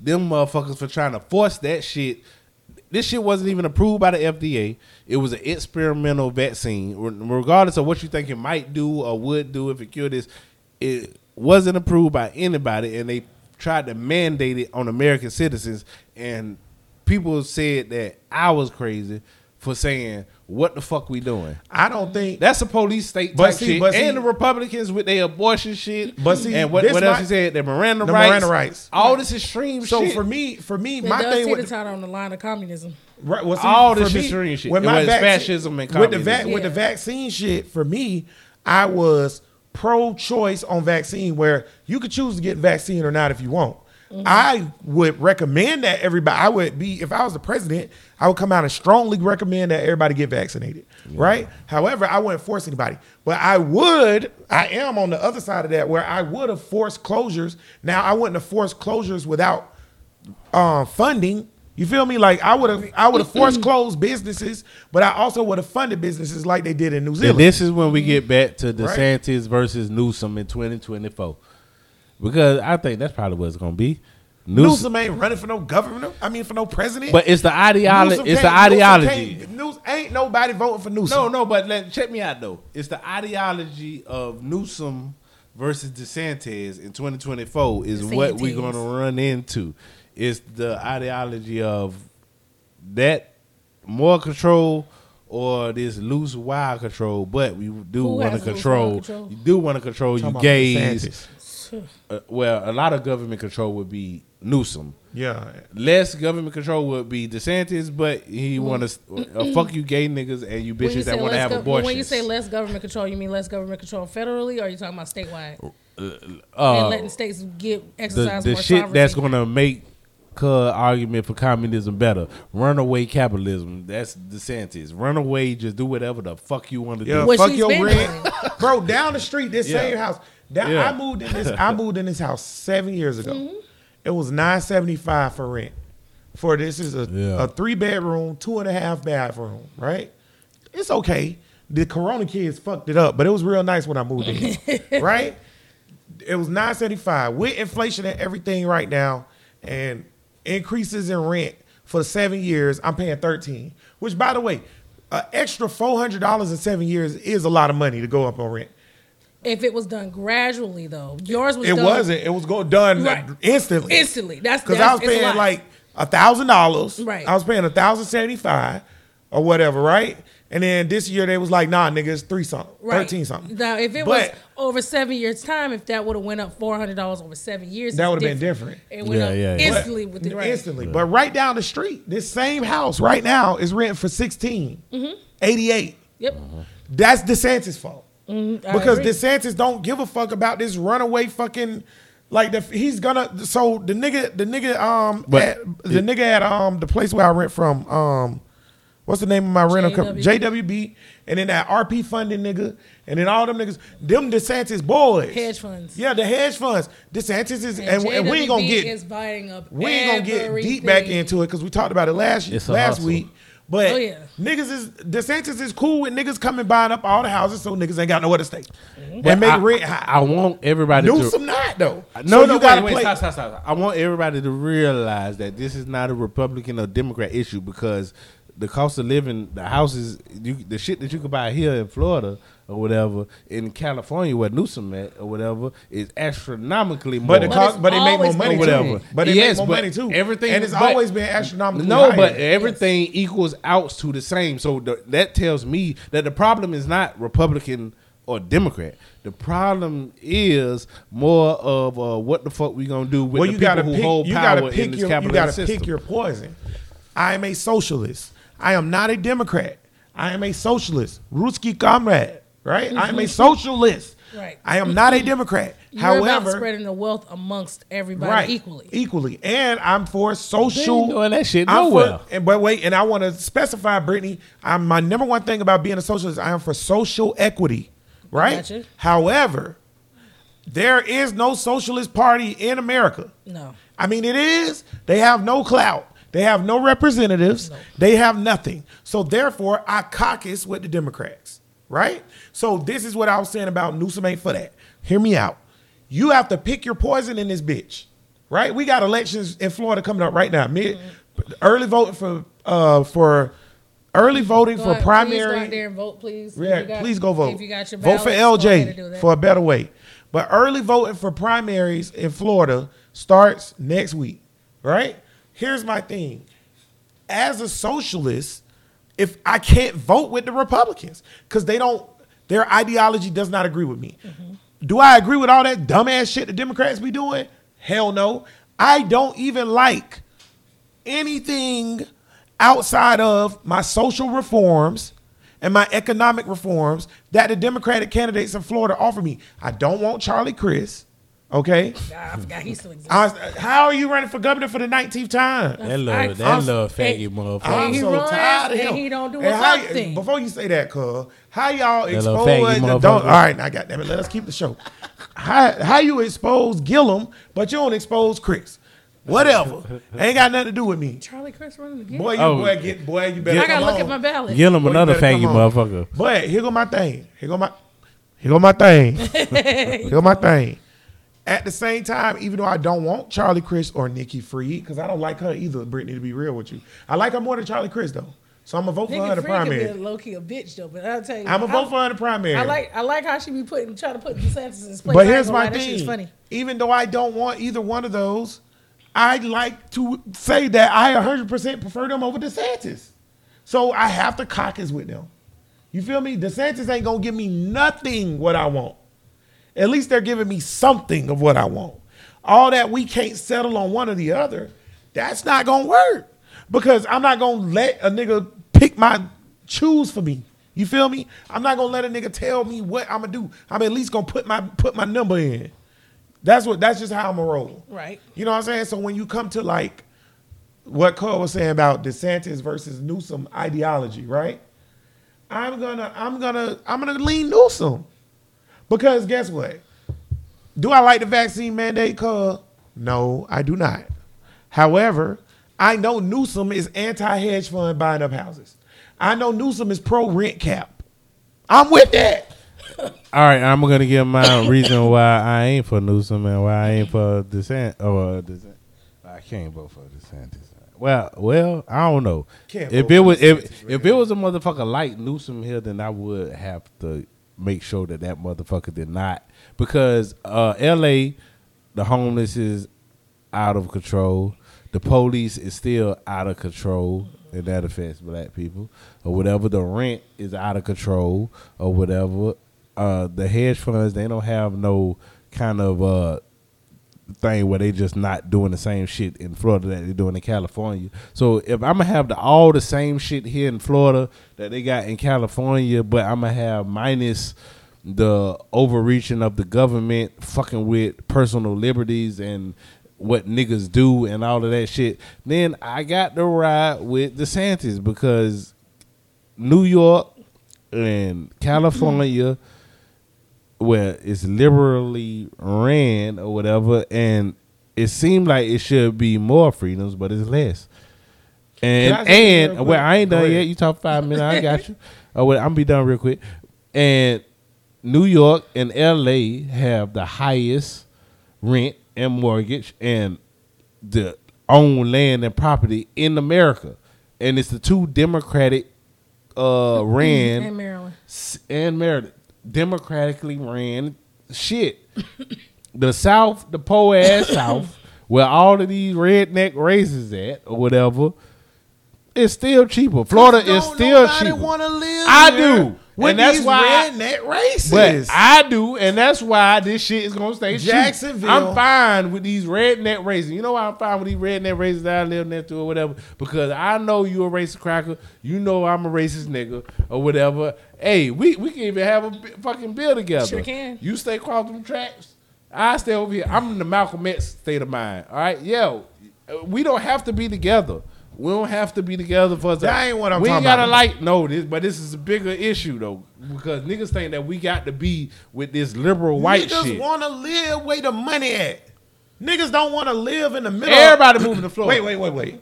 Speaker 5: them motherfuckers for trying to force that shit. This shit wasn't even approved by the FDA. It was an experimental vaccine. Regardless of what you think it might do or would do if it cured this, it wasn't approved by anybody, and they tried to mandate it on American citizens. And people said that I was crazy for saying, "What the fuck we doing?"
Speaker 2: I don't think
Speaker 5: That's a police state
Speaker 2: But
Speaker 5: type
Speaker 2: see-
Speaker 5: shit.
Speaker 2: but see-
Speaker 5: and the Republicans with their abortion shit.
Speaker 2: But see,
Speaker 5: and what, what else
Speaker 2: my-
Speaker 5: he said? The Miranda
Speaker 2: The
Speaker 5: rights.
Speaker 2: Miranda rights.
Speaker 5: All this extreme
Speaker 2: so.
Speaker 5: shit.
Speaker 2: So for me, for me,
Speaker 3: It
Speaker 2: my
Speaker 3: does
Speaker 2: thing
Speaker 3: teeter
Speaker 2: with
Speaker 3: tot on the line of communism.
Speaker 2: Right. Well, see,
Speaker 5: All this
Speaker 2: me,
Speaker 5: extreme shit.
Speaker 2: With my vac-
Speaker 5: fascism and
Speaker 2: with the vac-
Speaker 5: communism.
Speaker 2: with the vaccine shit, for me, I was pro-choice on vaccine, where you could choose to get vaccine or not if you want. I would recommend that everybody. I would be if I was the president. I would come out and strongly recommend that everybody get vaccinated. Right. However, I wouldn't force anybody, but I would. I am on the other side of that, where I would have forced closures. Now I wouldn't have forced closures without um, funding. You feel me? Like I would have, I would have forced closed businesses, but I also would have funded businesses like they did in New
Speaker 5: And
Speaker 2: Zealand.
Speaker 5: this is when we get back to
Speaker 2: Right.
Speaker 5: DeSantis versus Newsom in 2024. Because I think that's probably what it's going to be. Newsom,
Speaker 2: Newsom ain't running for no governor. I mean, for no president.
Speaker 5: but it's the ideology.
Speaker 2: Newsom
Speaker 5: It's the
Speaker 2: can't- Newsom
Speaker 5: ideology.
Speaker 2: News, ain't nobody voting for Newsom.
Speaker 5: No, no, but let, check me out though. It's the ideology of Newsom versus DeSantis in 2024 is what we're going to run into. It's the ideology of that more control or this loose wild control, but we do want to control.
Speaker 3: control?
Speaker 5: You do want to control you
Speaker 2: Talking about
Speaker 5: gays.
Speaker 2: DeSantis.
Speaker 5: Uh, well, a lot of government control would be Newsom.
Speaker 2: Yeah,
Speaker 5: Less government control would be DeSantis, but he want to uh, fuck you gay niggas and you
Speaker 3: When you
Speaker 5: bitches that want to have
Speaker 3: gov-
Speaker 5: abortions.
Speaker 3: When you say less government control, you mean less government control federally, or are you talking about statewide? and
Speaker 5: uh,
Speaker 3: letting states get
Speaker 5: the,
Speaker 3: exercise
Speaker 5: the
Speaker 3: more
Speaker 5: shit
Speaker 3: sovereignty.
Speaker 5: that's going to make uh, argument for communism better. Runaway capitalism. That's DeSantis. Runaway, just do whatever the fuck you want to
Speaker 2: yeah.
Speaker 5: do.
Speaker 3: What
Speaker 2: fuck your rent, bro. Down the street, this
Speaker 5: Yeah.
Speaker 2: same house. Down,
Speaker 5: Yeah.
Speaker 2: I moved in this. I moved in this house seven years ago.
Speaker 3: Mm-hmm.
Speaker 2: It was nine seventy five for rent. For this is a,
Speaker 5: Yeah.
Speaker 2: a three bedroom, two and a half bathroom. Right. It's okay. The Corona kids fucked it up, but it was real nice when I moved in. right. It was nine seventy five with inflation and everything right now, and increases in rent for seven years. I'm paying thirteen. Which, by the way, an extra four hundred dollars in seven years is a lot of money to go up on rent.
Speaker 3: If it was done gradually, though, yours was
Speaker 2: It
Speaker 3: done
Speaker 2: wasn't. It was going done
Speaker 3: Right.
Speaker 2: instantly.
Speaker 3: instantly. That's
Speaker 2: Because I was
Speaker 3: it's a
Speaker 2: paying like a thousand dollars.
Speaker 3: Right.
Speaker 2: I was paying a thousand seventy five or whatever, right? And then this year they was like, nah, nigga, it's three something,
Speaker 3: Right.
Speaker 2: thirteen something.
Speaker 3: Now, if it
Speaker 2: But-
Speaker 3: was over seven years' time, if that would have went up four hundred dollars over seven years,
Speaker 2: That would have been different.
Speaker 3: It went
Speaker 5: Yeah,
Speaker 3: up
Speaker 5: yeah, yeah.
Speaker 3: instantly with the right.
Speaker 2: Instantly. But right down the street, this same house right now is renting for 16,
Speaker 3: Mm-hmm.
Speaker 2: 88.
Speaker 3: Yep.
Speaker 2: That's DeSantis' fault.
Speaker 3: Mm,
Speaker 2: because
Speaker 3: agree.
Speaker 2: DeSantis don't give a fuck about this runaway fucking like the he's gonna so the nigga the nigga um
Speaker 5: But
Speaker 2: at, the nigga at um the place where I rent from um what's the name of my rental company
Speaker 3: JWB.
Speaker 2: JWB and then that RP funding nigga and then all them niggas them DeSantis boys
Speaker 3: Hedge funds.
Speaker 2: yeah the hedge funds DeSantis is and, and we ain't gonna get
Speaker 3: is buying up
Speaker 2: we ain't gonna get deep back into it because we talked about it last
Speaker 5: It's a
Speaker 2: last
Speaker 5: hustle.
Speaker 2: week. But
Speaker 3: Oh, yeah.
Speaker 2: niggas is DeSantis is cool with niggas coming buying up all the houses, so niggas ain't got nowhere to stay.
Speaker 3: Mm-hmm.
Speaker 2: And make
Speaker 5: I,
Speaker 2: rent
Speaker 5: I,
Speaker 2: high.
Speaker 5: I want everybody
Speaker 2: Do
Speaker 5: to
Speaker 2: some not though.
Speaker 5: No,
Speaker 2: So
Speaker 5: no,
Speaker 2: you gotta
Speaker 5: wait, wait,
Speaker 2: play.
Speaker 5: stop, stop, stop. I want everybody to realize that this is not a Republican or Democrat issue because the cost of living, the houses, you, the shit that you could buy here in Florida or whatever, in California where Newsom at or whatever, is astronomically more.
Speaker 2: But the
Speaker 3: But
Speaker 2: cost,
Speaker 3: it's
Speaker 2: but they make more money
Speaker 3: been
Speaker 2: too.
Speaker 5: whatever.
Speaker 2: But they
Speaker 5: Yes,
Speaker 2: make more
Speaker 5: but
Speaker 2: money too.
Speaker 5: everything-
Speaker 2: and it's
Speaker 5: but-
Speaker 2: always been astronomically
Speaker 5: No,
Speaker 2: higher.
Speaker 5: but everything equals out to the same. So the, that tells me that the problem is not Republican or Democrat. The problem is more of uh, what the fuck we gonna do with
Speaker 2: well,
Speaker 5: the
Speaker 2: you
Speaker 5: people
Speaker 2: gotta
Speaker 5: who
Speaker 2: pick.
Speaker 5: hold
Speaker 2: You
Speaker 5: power
Speaker 2: gotta
Speaker 5: in
Speaker 2: pick
Speaker 5: this
Speaker 2: your. You
Speaker 5: capitalist
Speaker 2: gotta
Speaker 5: system.
Speaker 2: pick your poison. I am a socialist. I am not a Democrat. I am a socialist. Ruski comrade. Right. I am a mm-hmm. socialist.
Speaker 3: Right.
Speaker 2: I am not a mm-hmm. Democrat.
Speaker 3: You're
Speaker 2: However,
Speaker 3: spreading the wealth amongst everybody
Speaker 2: right
Speaker 3: equally.
Speaker 2: equally, and I'm for social.
Speaker 5: They doing that shit nowhere.
Speaker 2: For, and but wait, and I want to specify, Brittany. I'm my number one thing about being a socialist. I am for social equity, right?
Speaker 3: Gotcha.
Speaker 2: However, there is no socialist party in America.
Speaker 3: No.
Speaker 2: I mean, it is. They have no clout. They have no representatives. They have nothing. So therefore, I caucus with the Democrats, right? So this is what I was saying about Newsom ain't for that. Hear me out. You have to pick your poison in this bitch, right? We got elections in Florida coming up right now. Mid, early voting for uh for early voting
Speaker 3: Go
Speaker 2: for
Speaker 3: out- Please go there and vote, please.
Speaker 2: Yeah,
Speaker 3: got-
Speaker 2: please go vote.
Speaker 3: If you got your
Speaker 2: vote for
Speaker 3: ballots, go ahead
Speaker 2: LJ for a better way. But early voting for primaries in Florida starts next week, right? Here's my thing. As a socialist, if I can't vote with the Republicans because they don't, their ideology does not agree with me. Mm-hmm. Do I agree with all that dumbass shit the Democrats be doing? Hell no. I don't even like anything outside of my social reforms and my economic reforms that the Democratic candidates in Florida offer me. I don't want Charlie Crist. Okay.
Speaker 3: God, I forgot he still exists.
Speaker 2: I, how are you running for governor for the 19th time?
Speaker 5: That little,
Speaker 3: I-
Speaker 5: that
Speaker 2: I'm-
Speaker 5: little
Speaker 3: Hey,
Speaker 5: faggot motherfucker.
Speaker 2: I'm
Speaker 3: he
Speaker 2: so
Speaker 3: runs
Speaker 2: tired of
Speaker 3: and
Speaker 2: him.
Speaker 3: he don't do
Speaker 2: And
Speaker 3: a
Speaker 2: how-
Speaker 3: thing.
Speaker 2: Before you say that, cuz, how y'all
Speaker 5: That little
Speaker 2: expose
Speaker 5: faggy
Speaker 2: the
Speaker 5: motherfucker.
Speaker 2: don't? All right, now goddamn it, let us keep the show. How how you expose Gillum, but you don't expose Crist? Whatever, ain't got nothing to do with me.
Speaker 3: Charlie Crist running again.
Speaker 2: Boy, you
Speaker 5: Oh.
Speaker 2: boy get boy, you better.
Speaker 3: I gotta
Speaker 2: come
Speaker 3: look
Speaker 2: on.
Speaker 3: at my ballot.
Speaker 5: Give him
Speaker 2: Boy, you
Speaker 5: another
Speaker 2: better
Speaker 5: faggot
Speaker 2: come on.
Speaker 5: motherfucker.
Speaker 2: But here go my thing. Here go my here go my thing. here go my thing. At the same time, even though I don't want Charlie Crist or Nikki Fried, because I don't like her either, Brittany, to be real with you. I like her more than Charlie Crist though. So I'm gonna vote for her in the
Speaker 3: Free could be a low key a bitch though, but I'll tell you.
Speaker 2: I'm gonna vote for her in the primary.
Speaker 3: I like I like how she be putting trying to put DeSantis in his place.
Speaker 2: But
Speaker 3: I ain't
Speaker 2: here's
Speaker 3: gonna
Speaker 2: my
Speaker 3: lie, that shit's
Speaker 2: thing.
Speaker 3: funny.
Speaker 2: Even though I don't want either one of those, I'd like to say that I 100% prefer them over DeSantis. So I have to caucus with them. You feel me? DeSantis ain't gonna give me nothing what I want. At least they're giving me something of what I want. All that we can't settle on one or the other, that's not gonna work. Because I'm not gonna let a nigga pick my choose for me. You feel me? I'm not gonna let a nigga tell me what I'm gonna do. I'm at least gonna put my put my number in. That's what that's just how I'm gonna roll.
Speaker 3: Right.
Speaker 2: You know what I'm saying? So when you come to like what Cole was saying about DeSantis versus Newsom ideology, right? I'm gonna I'm gonna I'm gonna lean Newsom. Because guess what? Do I like the vaccine mandate, cuz? No, I do not. However, I know Newsom is anti-hedge fund buying up houses. I know Newsom is pro rent cap. I'm with that.
Speaker 5: All right, I'm gonna give my reason why I ain't for Newsom and why I ain't for uh, DeSantis. I can't vote for DeSantis. Well, well, I don't know.
Speaker 2: Can't
Speaker 5: if it was if if it was a motherfucker like Newsom here, then I would have to make sure that that motherfucker did not because uh, L.A. the homeless is out of control. The police is still out of control, and that affects black people or whatever. The rent is out of control or whatever. Uh, the hedge funds they don't have no kind of uh, thing where they just not doing the same shit in Florida that they're doing in California. So if I'm gonna have the, all the same shit here in Florida that they got in California, but I'm gonna have minus the overreaching of the government fucking with personal liberties and what niggas do and all of that shit, then I got to ride with DeSantis because New York and California, where it's liberally ran or whatever, and it seemed like it should be more freedoms, but it's less. And
Speaker 2: Can I say
Speaker 5: and well, I ain't done yet. You talk five minutes. I got you. Oh, well, I'm gonna be done real quick. And New York and L.A. have the highest rent and mortgage and the own land and property in America, and it's the two Democratic uh ran
Speaker 3: in Maryland.
Speaker 5: and Maryland democratically ran shit. the South, the poor ass South, where all of these redneck races at or whatever, it's still cheaper. Florida is still cheaper.
Speaker 2: live
Speaker 5: I
Speaker 2: there
Speaker 5: do,
Speaker 2: with
Speaker 5: and that's
Speaker 2: these
Speaker 5: why. I-
Speaker 2: redneck races.
Speaker 5: but I do, and that's why this shit is gonna stay cheap.
Speaker 2: Jacksonville.
Speaker 5: I'm fine with these redneck races. You know why I'm fine with these redneck races that I live next to or whatever? Because I know you a racist cracker. You know I'm a racist nigga or whatever. Hey, we, we can even have a fucking bill together.
Speaker 3: Sure can.
Speaker 5: You stay across them tracks. I stay over here. I'm in the Malcolm X state of mind. All right, yo, we don't have to be together. We don't have to be together for us.
Speaker 2: That ain't what I'm
Speaker 5: we
Speaker 2: talking
Speaker 5: gotta
Speaker 2: about.
Speaker 5: like no, this, but this is a bigger issue though because niggas think that we got to be with this liberal white shit.
Speaker 2: Niggas
Speaker 5: shit.
Speaker 2: want to live where the money at. Niggas don't want to live in the middle.
Speaker 5: Everybody moving to Florida.
Speaker 2: Wait, wait, wait, wait.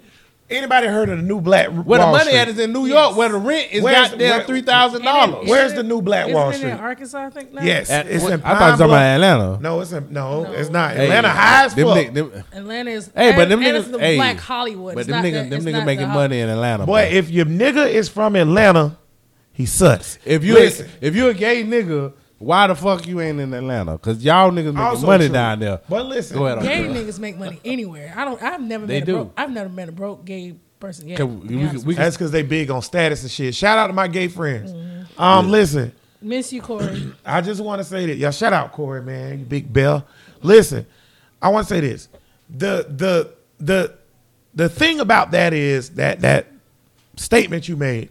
Speaker 2: Anybody heard of the new Black
Speaker 5: Where the money
Speaker 2: Street?
Speaker 5: at is in New York, where the rent is
Speaker 2: Where's-
Speaker 5: goddamn
Speaker 2: where-
Speaker 5: three thousand dollars.
Speaker 2: Where's the new Black
Speaker 3: Isn't
Speaker 2: Wall
Speaker 3: it
Speaker 2: Street?
Speaker 3: in Arkansas? I think now.
Speaker 2: Yes,
Speaker 5: At-
Speaker 2: it's
Speaker 5: what-
Speaker 2: in
Speaker 5: I thought you
Speaker 2: Pine
Speaker 5: was talking
Speaker 2: Bluff.
Speaker 5: about Atlanta.
Speaker 2: No, it's in, no,
Speaker 3: No.
Speaker 2: it's not.
Speaker 5: Hey,
Speaker 2: Atlanta high as
Speaker 5: them
Speaker 2: fuck.
Speaker 5: ni- them-
Speaker 3: Atlanta is.
Speaker 5: Hey, but them
Speaker 3: and
Speaker 5: niggas,
Speaker 3: the
Speaker 5: hey,
Speaker 3: Black Hollywood.
Speaker 5: But
Speaker 3: It's
Speaker 5: them
Speaker 3: not
Speaker 5: niggas,
Speaker 3: the-
Speaker 5: them
Speaker 3: it's
Speaker 5: niggas
Speaker 3: not
Speaker 5: making
Speaker 3: the
Speaker 5: money in Atlanta.
Speaker 2: Boy,
Speaker 5: boy.
Speaker 2: if your nigga is from Atlanta, he sucks.
Speaker 5: if you
Speaker 2: listen,
Speaker 5: if you a gay nigga, why the fuck you ain't in Atlanta? Cause y'all niggas make
Speaker 2: Also
Speaker 5: money
Speaker 2: true.
Speaker 5: down there.
Speaker 2: But listen,
Speaker 5: Go ahead.
Speaker 3: Gay
Speaker 5: Uncle.
Speaker 3: niggas make money anywhere. I don't. I've never
Speaker 5: They
Speaker 3: met.
Speaker 5: do.
Speaker 3: A broke, I've never met a broke gay person yet.
Speaker 5: Can
Speaker 3: to
Speaker 5: we-
Speaker 3: be
Speaker 5: we-
Speaker 3: honest
Speaker 5: we
Speaker 3: with
Speaker 2: that's because they big on status and shit. Shout out to my gay friends.
Speaker 3: Mm-hmm.
Speaker 2: Um, listen,
Speaker 3: you. Miss you, Corey.
Speaker 2: I just want to say that y'all shout out Corey, man, you big bell. Listen, I want to say this. The the the the thing about that is that that statement you made.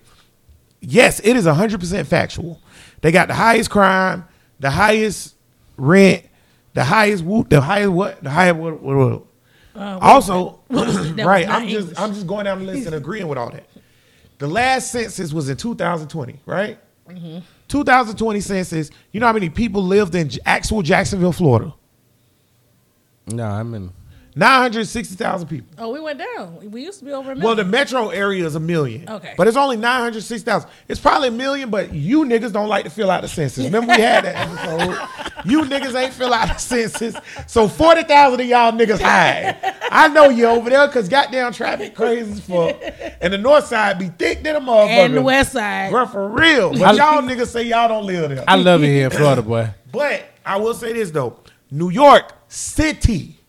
Speaker 2: Yes, it is 100% factual. They got the highest crime, the highest rent, the highest whoop, the highest what, the highest what, what, what.
Speaker 3: Uh,
Speaker 2: also, right? I'm just
Speaker 3: English.
Speaker 2: I'm just going down the list and agreeing with all that. The last census was in 2020, right?
Speaker 3: Mm-hmm.
Speaker 2: 2020 census. You know how many people lived in J- actual Jacksonville, Florida?
Speaker 5: No, I'm in.
Speaker 2: 960,000 people.
Speaker 3: Oh, we went down. We used to be over a million.
Speaker 2: Well, the metro area is a million.
Speaker 3: Okay.
Speaker 2: But it's only 906,000. It's probably a million, but you niggas don't like to fill out the census. Remember we had that episode? you niggas ain't fill out the census. So 40,000 of y'all niggas hide. I know you over there because goddamn traffic crazy as fuck. And the north side be thick than a motherfucker.
Speaker 3: and the west side.
Speaker 2: Bruh, for real. But y'all niggas say y'all don't live there.
Speaker 5: I love it here in Florida, boy.
Speaker 2: But I will say this though, New York City,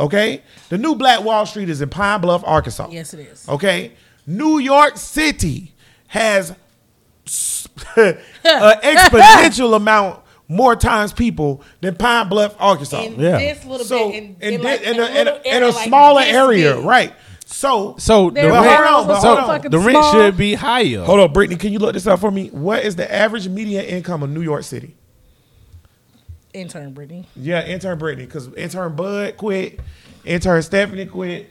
Speaker 2: okay, the new Black Wall Street is in Pine Bluff, Arkansas.
Speaker 3: Yes, it is.
Speaker 2: Okay, New York City has an exponential amount more times people than Pine Bluff, Arkansas.
Speaker 3: In
Speaker 5: Yeah.
Speaker 3: this little
Speaker 2: so
Speaker 3: bit, in,
Speaker 2: in,
Speaker 3: in, like,
Speaker 2: in
Speaker 3: a,
Speaker 2: a, in in a
Speaker 3: like
Speaker 2: smaller area,
Speaker 3: big.
Speaker 2: right? So,
Speaker 5: So the rent,
Speaker 2: hold on,
Speaker 3: world
Speaker 2: but
Speaker 3: was
Speaker 2: hold on.
Speaker 5: the rent
Speaker 3: small.
Speaker 5: should be higher.
Speaker 2: hold on, Brittany, can you look this up for me? What is the average median income of New York City?
Speaker 3: Intern Brittany.
Speaker 2: Yeah, intern Brittany, because intern Bud quit, intern Stephanie quit.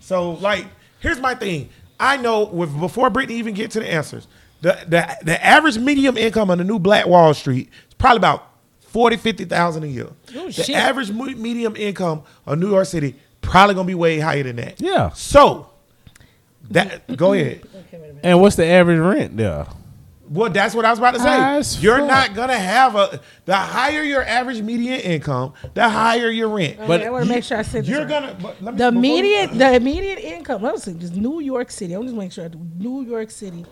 Speaker 2: So, like, here's my thing. I know with before Brittany even get to the answers, the the, the average medium income on the new Black Wall Street is probably about 40, 50,000 a year.
Speaker 3: Oh,
Speaker 2: the
Speaker 3: shit.
Speaker 2: average medium income of New York City probably gonna be way higher than that.
Speaker 5: Yeah.
Speaker 2: So that go ahead.
Speaker 5: And what's the average rent there?
Speaker 2: Well, that's what I was about to say.
Speaker 5: As
Speaker 2: You're
Speaker 5: fuck.
Speaker 2: not gonna have a the higher your average median income, the higher your rent.
Speaker 3: But I want to make sure I said this
Speaker 2: You're
Speaker 3: right.
Speaker 2: gonna but let me-
Speaker 3: The
Speaker 2: median you-
Speaker 3: immediate, the immediate income. Let me see, just New York City. I'm just make sure. I do New York City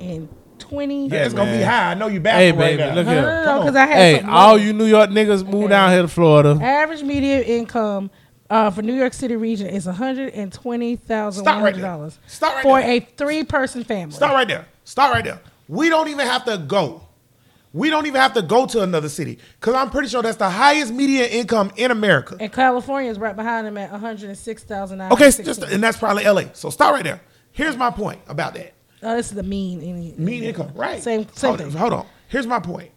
Speaker 3: in 20.
Speaker 2: Yeah, it's gonna be high. I know you back
Speaker 5: Hey,
Speaker 2: right
Speaker 5: baby,
Speaker 2: now.
Speaker 5: look
Speaker 3: no,
Speaker 5: here.
Speaker 3: no, no,
Speaker 2: Come
Speaker 3: no,
Speaker 2: on.
Speaker 3: I had
Speaker 5: Hey,
Speaker 3: something
Speaker 5: all
Speaker 3: low.
Speaker 5: you New York niggas move down here to Florida.
Speaker 3: Average median income uh, for New York City region is one hundred and twenty thousand one
Speaker 2: Stop right
Speaker 3: hundred
Speaker 2: there.
Speaker 3: dollars
Speaker 2: Stop right
Speaker 3: for
Speaker 2: there.
Speaker 3: a three-person family.
Speaker 2: Stop right there. Stop right there. We don't even have to go. We don't even have to go to another city because I'm pretty sure that's the highest median income in America.
Speaker 3: And California is right behind them at one hundred and six thousand.
Speaker 2: Okay, so just and that's probably LA. So start right there. Here's my point about that.
Speaker 3: oh, this is the mean. Any,
Speaker 2: Mean income, right?
Speaker 3: Same, same
Speaker 2: hold,
Speaker 3: thing.
Speaker 2: Hold on. Here's my point.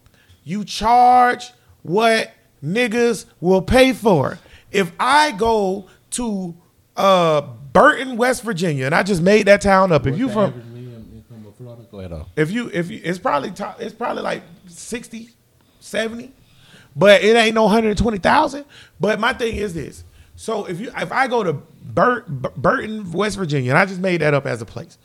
Speaker 2: You charge what niggas will pay for. If I go to uh, Burton, West Virginia, and I just made that town up. If you from
Speaker 5: Go ahead on.
Speaker 2: if you if you it's probably top, it's probably like 60 70 but it ain't no 120,000 but my thing is this. So if you if I go to Bur- Bur- Burton West Virginia and I just made that up as a place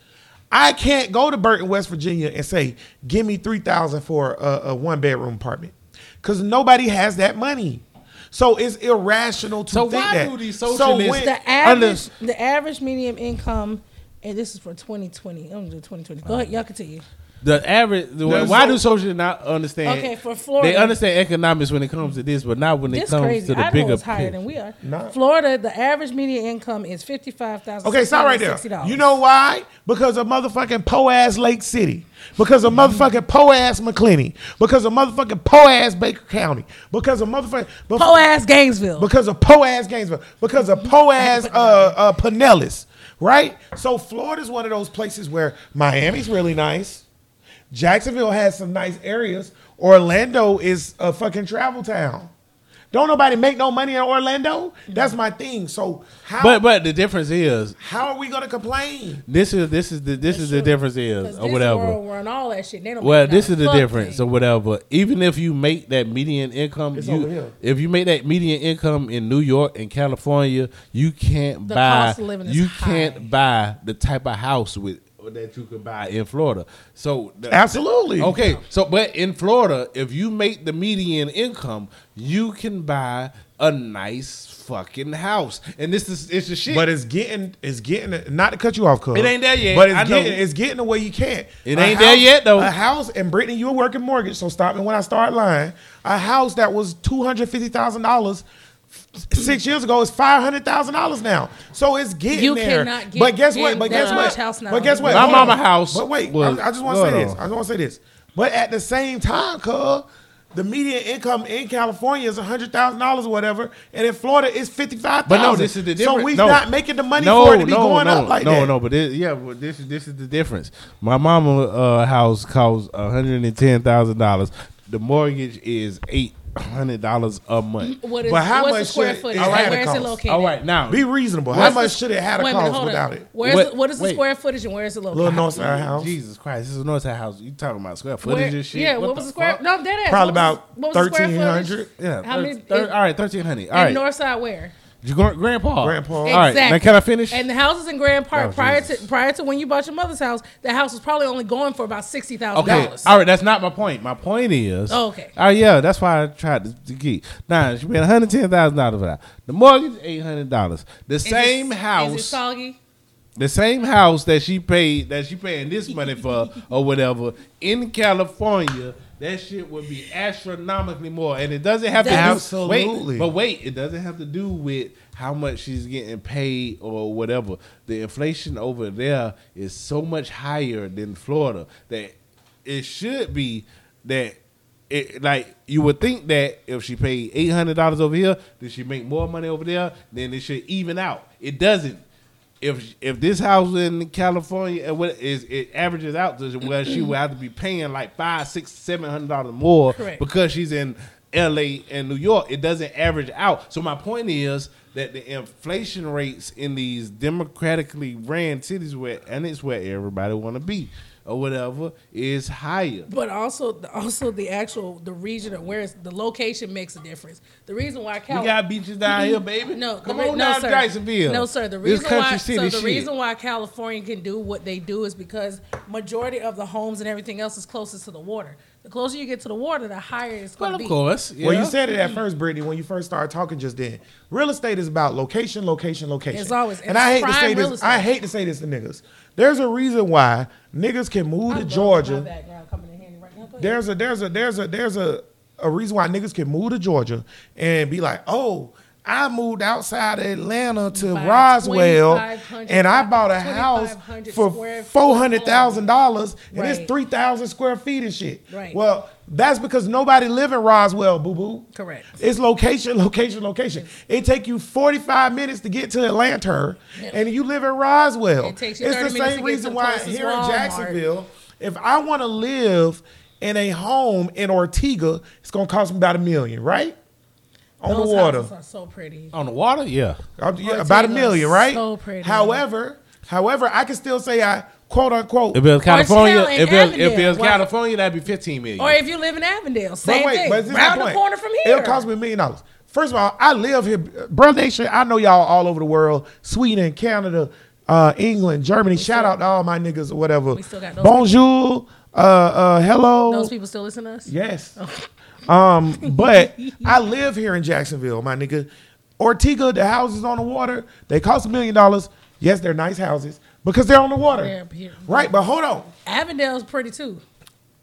Speaker 2: I can't go to Burton West Virginia and say give me 3,000 for a, a one bedroom apartment cuz nobody has that money. So it's irrational to
Speaker 6: So
Speaker 2: think
Speaker 6: why
Speaker 2: that.
Speaker 6: do these
Speaker 2: So
Speaker 6: socialists-
Speaker 2: when-
Speaker 3: The average, the average medium income, and this is for 2020. I'm gonna do 2020. Go ahead, y'all continue.
Speaker 5: The average. The,
Speaker 2: There's
Speaker 5: why
Speaker 2: no-
Speaker 5: do socialists not understand?
Speaker 3: Okay, for Florida.
Speaker 5: they understand economics when it comes to this, but not when it
Speaker 3: This
Speaker 5: comes
Speaker 3: crazy.
Speaker 5: to the
Speaker 3: I know
Speaker 5: bigger
Speaker 3: it's higher
Speaker 5: picture.
Speaker 3: than we are.
Speaker 2: Nah.
Speaker 3: Florida, the average median income is fifty five thousand.
Speaker 2: Okay, stop right there. You know why? Because of motherfucking po ass Lake City. Because of motherfucking po ass Macclenny. Because of motherfucking po ass Baker County. Because of motherfucking
Speaker 3: po ass Gainesville.
Speaker 2: Because of po ass Gainesville. Because of po ass uh, uh, Pinellas. Right? So Florida's one of those places where Miami's really nice. Jacksonville has some nice areas. Orlando is a fucking travel town. Don't nobody make no money in Orlando. That's my thing. So how
Speaker 5: But but the difference is
Speaker 2: how are we gonna complain?
Speaker 5: this is this is the this is the difference is or whatever.
Speaker 3: World run all that shit. They don't
Speaker 5: Well, this is the difference
Speaker 3: thing.
Speaker 5: or whatever. Even if you make that median income,
Speaker 2: It's
Speaker 5: you,
Speaker 2: over here.
Speaker 5: if you make that median income in New York and California, you can't
Speaker 3: The
Speaker 5: buy
Speaker 3: cost of living is
Speaker 5: you
Speaker 3: high.
Speaker 5: can't buy the type of house with that you could buy in Florida. So the-
Speaker 2: Absolutely.
Speaker 5: Okay, so but in Florida, if you make the median income, you can buy a nice fucking house, and this is it's the shit.
Speaker 2: But it's getting it's getting not to cut you off, cuz
Speaker 5: It ain't there yet.
Speaker 2: But it's
Speaker 5: I know.
Speaker 2: getting it's getting the way you can't.
Speaker 5: It
Speaker 2: A
Speaker 5: ain't there yet, though.
Speaker 2: A house and Brittany, you a working mortgage, so stop me when I start lying. A house that was two hundred fifty thousand dollars six years ago is five hundred thousand dollars now. So it's getting
Speaker 3: You
Speaker 2: there.
Speaker 3: cannot get
Speaker 2: but guess what?
Speaker 3: in
Speaker 2: But
Speaker 3: that
Speaker 2: guess what?
Speaker 3: house now.
Speaker 2: But guess what?
Speaker 5: My
Speaker 2: Hold
Speaker 5: mama
Speaker 2: on.
Speaker 5: house
Speaker 2: But wait,
Speaker 5: was-
Speaker 2: I, I just want to say
Speaker 5: Hold
Speaker 2: this. I just want to say this. But at the same time, cuz the median income in California is hundred thousand dollars or whatever, and in Florida it's fifty five
Speaker 5: But no, this is the difference.
Speaker 2: So
Speaker 5: difference.
Speaker 2: we
Speaker 5: no.
Speaker 2: not making the money
Speaker 5: no,
Speaker 2: for it to be
Speaker 5: no,
Speaker 2: going
Speaker 5: no,
Speaker 2: up like
Speaker 5: no,
Speaker 2: that.
Speaker 5: No, no, but this, yeah, but this is this is the difference. My mama uh, house costs one hundred and ten thousand dollars. The mortgage is eight hundred dollars a month.
Speaker 3: What is
Speaker 2: But how
Speaker 3: what's
Speaker 2: much
Speaker 3: the square footage?
Speaker 2: it had to
Speaker 3: Where is it located?
Speaker 5: All right, now
Speaker 2: Be reasonable. How much
Speaker 3: the-
Speaker 2: should it have to
Speaker 3: wait a minute,
Speaker 2: cost
Speaker 3: hold
Speaker 2: without
Speaker 3: on.
Speaker 2: it?
Speaker 3: Where's
Speaker 5: What-
Speaker 3: the, what is the
Speaker 5: wait.
Speaker 3: square footage and where is it located?
Speaker 2: Little North Side house.
Speaker 5: Jesus Christ, this is a Northside house. You talking about square
Speaker 3: Where-
Speaker 5: footage and shit?
Speaker 3: Yeah, what, was the square?
Speaker 5: fuck?
Speaker 3: No, I'm dead ass.
Speaker 2: Probably
Speaker 3: What
Speaker 2: about
Speaker 3: what was the square footage?
Speaker 2: 1300.
Speaker 5: Yeah,
Speaker 3: How many-
Speaker 5: thir- thir-
Speaker 3: in-
Speaker 5: all right, thirteen hundred. All
Speaker 3: And North Side where?
Speaker 5: You going, grandpa?
Speaker 2: Grandpa.
Speaker 5: All right, now can I finish?
Speaker 3: And the houses in Grand Park
Speaker 5: Oh,
Speaker 3: prior
Speaker 5: Jesus.
Speaker 3: to prior to when you bought your mother's house, the house was probably only going for about sixty thousand
Speaker 5: Okay,
Speaker 3: dollars.
Speaker 5: all right. That's not my point. My point is.
Speaker 3: Oh, okay.
Speaker 5: Oh yeah, that's why I tried to, to keep. Nah, she paid one hundred ten thousand dollars for that. The mortgage eight hundred dollars. The same house
Speaker 3: Is it soggy?
Speaker 5: the same house that she paid that she paying this money for or whatever in California. That shit would be astronomically more, and it doesn't have to do,
Speaker 2: Absolutely.
Speaker 5: wait, but wait, it doesn't have to do with how much she's getting paid or whatever. The inflation over there is so much higher than Florida that it should be that it like you would think that if she paid eight hundred dollars over here, then she make more money over there, then it should even out. It doesn't. If if this house in California uh, what is it averages out to where she would have to be paying like five, six, seven hundred dollars more
Speaker 3: Correct.
Speaker 5: because she's in LA and New York, it doesn't average out. So my point is that the inflation rates in these democratically ran cities where and it's where everybody want to be or whatever is higher.
Speaker 3: But also, also the actual the region of where it's, the location makes a difference. The reason why
Speaker 5: We
Speaker 3: Cal-
Speaker 5: got beaches down here, baby.
Speaker 3: No,
Speaker 5: come
Speaker 3: the re-
Speaker 5: on
Speaker 3: no,
Speaker 5: down
Speaker 3: sir.
Speaker 5: to Jacksonville.
Speaker 3: No, sir. The reason why, so the
Speaker 5: shit.
Speaker 3: reason why California can do what they do is because majority of the homes and everything else is closest to the water. The closer you get to the water, the higher it's going to
Speaker 5: Well,
Speaker 3: to
Speaker 5: of
Speaker 3: be.
Speaker 5: course.
Speaker 2: Well, you said it at first, Brittany, when you first started talking just then. Real estate is about location, location, location.
Speaker 3: It's always-
Speaker 2: and
Speaker 3: it's
Speaker 2: I hate to say this.
Speaker 3: estate.
Speaker 2: I hate to say this to niggas. There's a reason why niggas can move
Speaker 3: I
Speaker 2: to
Speaker 3: love My
Speaker 2: Georgia.
Speaker 3: background coming in handy right now.
Speaker 2: There's a there's a there's a there's a a reason why niggas can move to Georgia and be like, oh. I moved outside of Atlanta to
Speaker 3: Buy
Speaker 2: Roswell, and I bought a house for four hundred thousand dollars, and
Speaker 3: Right.
Speaker 2: it's three thousand square feet and shit.
Speaker 3: Right.
Speaker 2: Well, That's because nobody live in Roswell, boo boo.
Speaker 3: Correct.
Speaker 2: It's location, location, location. It take you 45 minutes to get to Atlanta, and you live in Roswell.
Speaker 3: It takes you
Speaker 2: it's
Speaker 3: 30
Speaker 2: the same
Speaker 3: to get to
Speaker 2: reason why here in Jacksonville, if I want to live in a home in Ortega, it's gonna cost me about a million, right? On
Speaker 3: Those
Speaker 2: the water.
Speaker 3: houses are so pretty.
Speaker 5: On the water, yeah.
Speaker 2: Yeah, about a million, right?
Speaker 3: so pretty.
Speaker 2: However, however, I can still say I quote unquote.
Speaker 5: If it was California, if it if it
Speaker 3: Avondale.
Speaker 5: was
Speaker 3: Why-
Speaker 5: California, that'd be fifteen million.
Speaker 3: Or if you live in Avondale, same
Speaker 2: but wait,
Speaker 3: thing.
Speaker 2: but this
Speaker 3: Round the
Speaker 2: point.
Speaker 3: corner from here.
Speaker 2: It'll cost me a million dollars. First of all, I live here, brother nation. I know y'all all over the world, Sweden, Canada, uh, England, Germany. Shout out to all my niggas or whatever.
Speaker 3: We still got those
Speaker 2: Bonjour, uh, uh, hello.
Speaker 3: Those people still listen to us?
Speaker 2: Yes. Um, but I live here in Jacksonville, my nigga. Ortega, the houses on the water, they cost a million dollars. Yes, they're nice houses because they're on the water. Right, but hold on.
Speaker 3: Avondale's pretty too.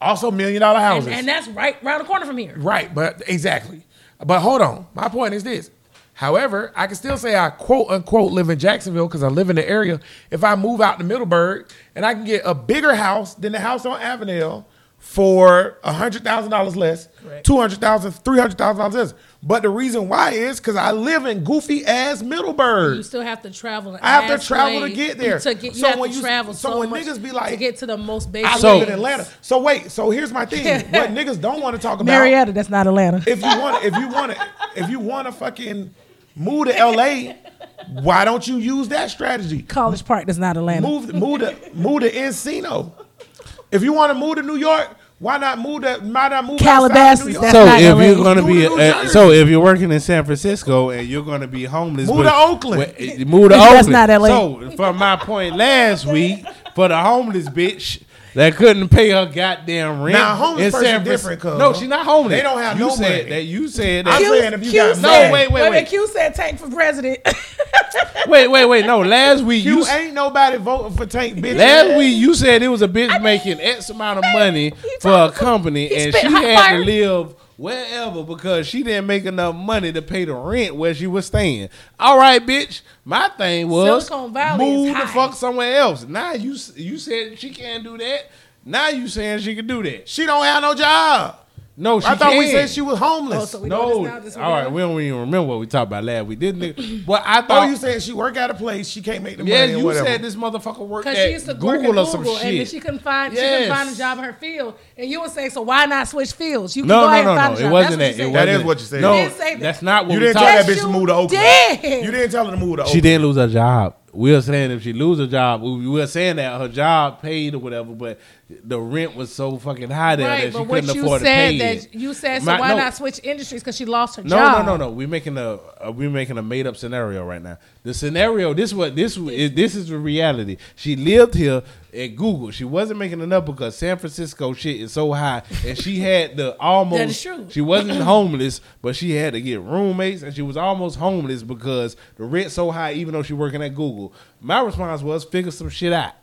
Speaker 2: Also million dollar
Speaker 3: And,
Speaker 2: houses.
Speaker 3: and that's right around the corner from here.
Speaker 2: Right, but exactly. But hold on. My point is this. However, I can still say I quote unquote live in Jacksonville because I live in the area. If I move out to Middleburg and I can get a bigger house than the house on Avondale for hundred thousand dollars less,
Speaker 3: Correct.
Speaker 2: two hundred thousand, three hundred thousand dollars less. But the reason why is because I live in goofy ass Middleburg.
Speaker 3: You still have to travel.
Speaker 2: I have to travel
Speaker 3: way
Speaker 2: to get there.
Speaker 3: To get, you
Speaker 2: So
Speaker 3: have
Speaker 2: when
Speaker 3: to
Speaker 2: you-
Speaker 3: travel
Speaker 2: so
Speaker 3: so,
Speaker 2: when
Speaker 3: much
Speaker 2: niggas be
Speaker 3: to
Speaker 2: like-
Speaker 3: get to the most basic.
Speaker 2: I
Speaker 5: So-
Speaker 2: live in Atlanta. So wait, so here's my thing. what niggas don't want to talk about
Speaker 3: Marietta, that's not Atlanta.
Speaker 2: if you want if you want to if you want to fucking move to LA, why don't you use that strategy?
Speaker 3: College Park, that's not Atlanta.
Speaker 2: Move move to move to Encino. If you want to move to New York, why not move to why not move
Speaker 3: Calabasas,
Speaker 2: New York?
Speaker 3: that's
Speaker 5: so
Speaker 3: not
Speaker 5: if
Speaker 3: LA.
Speaker 5: you're gonna
Speaker 2: Move
Speaker 5: be,
Speaker 2: to
Speaker 5: uh, so if you're working in San Francisco and you're gonna be homeless,
Speaker 2: Move
Speaker 5: but-
Speaker 2: to Oakland.
Speaker 5: but- move to Oakland.
Speaker 3: That's not LA.
Speaker 5: So from my point last week, for the homeless bitch that couldn't pay her goddamn rent.
Speaker 2: Now, a homeless person
Speaker 5: San Fran-
Speaker 2: different, cuz.
Speaker 5: No, she's not homeless.
Speaker 2: They don't have
Speaker 5: you
Speaker 2: no
Speaker 5: said
Speaker 2: money.
Speaker 5: That you said
Speaker 2: I'm
Speaker 5: that.
Speaker 2: saying if you
Speaker 3: Q
Speaker 2: got
Speaker 3: said-
Speaker 2: money.
Speaker 5: No, wait, wait,
Speaker 3: wait,
Speaker 5: wait.
Speaker 3: Q said tank for president.
Speaker 5: wait, wait, wait. No, last week you
Speaker 2: You ain't nobody voting for Tank, bitch.
Speaker 5: Last week you said it was a bitch making X amount of money for a company and she had
Speaker 3: fire.
Speaker 5: to live wherever because she didn't make enough money to pay the rent where she was staying. All right, bitch. My thing was
Speaker 3: Silicon Valley
Speaker 5: move the fuck somewhere else. Now you you said she can't do that. Now you saying she can do that.
Speaker 2: She don't have no job.
Speaker 5: No, she
Speaker 2: I thought we said she was homeless.
Speaker 3: Oh, so we know
Speaker 5: No,
Speaker 3: this now, this
Speaker 5: all right, we don't even remember what we talked about last week. This nigga, but I
Speaker 2: oh,
Speaker 5: thought
Speaker 2: you said she work at a place she can't make the
Speaker 5: yeah,
Speaker 2: money Yeah,
Speaker 5: you
Speaker 2: whatever.
Speaker 5: said this motherfucker worked
Speaker 3: Because
Speaker 5: at
Speaker 3: she used to
Speaker 5: Google
Speaker 3: work at
Speaker 5: or
Speaker 3: Google,
Speaker 5: some
Speaker 3: and then she couldn't find she couldn't find a job in her field. And you would say, so why not switch fields? You can
Speaker 5: No,
Speaker 3: go
Speaker 5: no,
Speaker 3: ahead
Speaker 5: no,
Speaker 3: and find
Speaker 5: no.
Speaker 3: a job.
Speaker 5: It wasn't
Speaker 3: That's
Speaker 5: that.
Speaker 3: what
Speaker 5: It
Speaker 3: you
Speaker 2: That
Speaker 3: said.
Speaker 2: is
Speaker 5: wasn't-
Speaker 2: what you said.
Speaker 5: No,
Speaker 3: You didn't say that.
Speaker 5: that's not what
Speaker 2: You
Speaker 5: we
Speaker 2: didn't tell that bitch to move to Oakland. You didn't tell her to move to
Speaker 5: She didn't lose her job. We were saying if she lose her job, we were saying that her job paid or whatever, but the rent was so fucking high there
Speaker 3: Right,
Speaker 5: that she couldn't afford to pay
Speaker 3: that
Speaker 5: it.
Speaker 3: you said, so
Speaker 5: My-
Speaker 3: why
Speaker 5: no.
Speaker 3: not switch industries? Because she lost her
Speaker 5: No,
Speaker 3: job.
Speaker 5: no, no, no. No. We're making a uh, we're making a made up scenario right now. The scenario this what this is this is the reality. She lived here at Google. She wasn't making enough because San Francisco shit is so high, and she had the almost.
Speaker 3: That is true.
Speaker 5: She wasn't homeless, but she had to get roommates, and she was almost homeless because the rent so high. Even though she working at Google, my response was figure some shit out.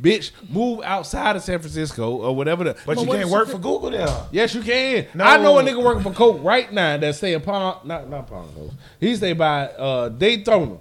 Speaker 5: Bitch, move outside of San Francisco or whatever. The,
Speaker 2: But you can't work for Google there.
Speaker 5: Yes, you can.
Speaker 2: No.
Speaker 5: I know a nigga working for Coke right now that stay in Palm, not not Palm Coast. He stay by uh, Daytona.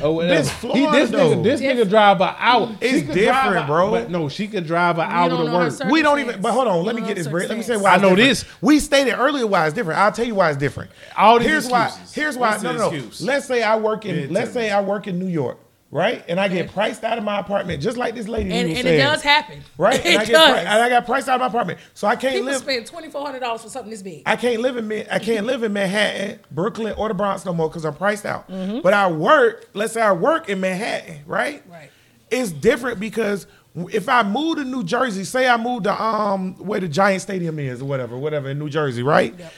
Speaker 5: Oh, or whatever.
Speaker 2: This
Speaker 5: he, this
Speaker 2: though.
Speaker 5: nigga, this
Speaker 3: Diff-
Speaker 5: nigga drive an hour.
Speaker 2: It's
Speaker 5: She could drive
Speaker 2: different,
Speaker 5: a-
Speaker 2: bro.
Speaker 5: But no, she could drive an hour
Speaker 3: don't
Speaker 5: to work.
Speaker 2: We don't even. But hold on, let me get this break. Let me say why.
Speaker 5: I know
Speaker 2: different.
Speaker 5: this.
Speaker 2: We stated earlier why it's different. I'll tell you why it's different.
Speaker 5: All these
Speaker 2: here's why.
Speaker 5: excuses.
Speaker 2: Here's why.
Speaker 5: What's
Speaker 2: No,
Speaker 5: the
Speaker 2: no, no.
Speaker 5: excuse?
Speaker 2: Let's say I work in.
Speaker 5: Yeah,
Speaker 2: let's say. I work in New York, right? And I get priced out of my apartment, just like this lady.
Speaker 3: And, and it does happen.
Speaker 2: Right?
Speaker 3: It
Speaker 2: And I, pri- and I got priced out of my apartment, so I can't
Speaker 3: People
Speaker 2: live.
Speaker 3: spend twenty four hundred dollars for something this big.
Speaker 2: I can't live in Man- I can't live in Manhattan, Brooklyn, or the Bronx no more because I'm priced out.
Speaker 3: Mm-hmm.
Speaker 2: But I work. Let's say I work in Manhattan, right?
Speaker 3: Right.
Speaker 2: It's different because if I move to New Jersey, say I move to um where the Giant Stadium is or whatever, whatever in New Jersey, right? Yep.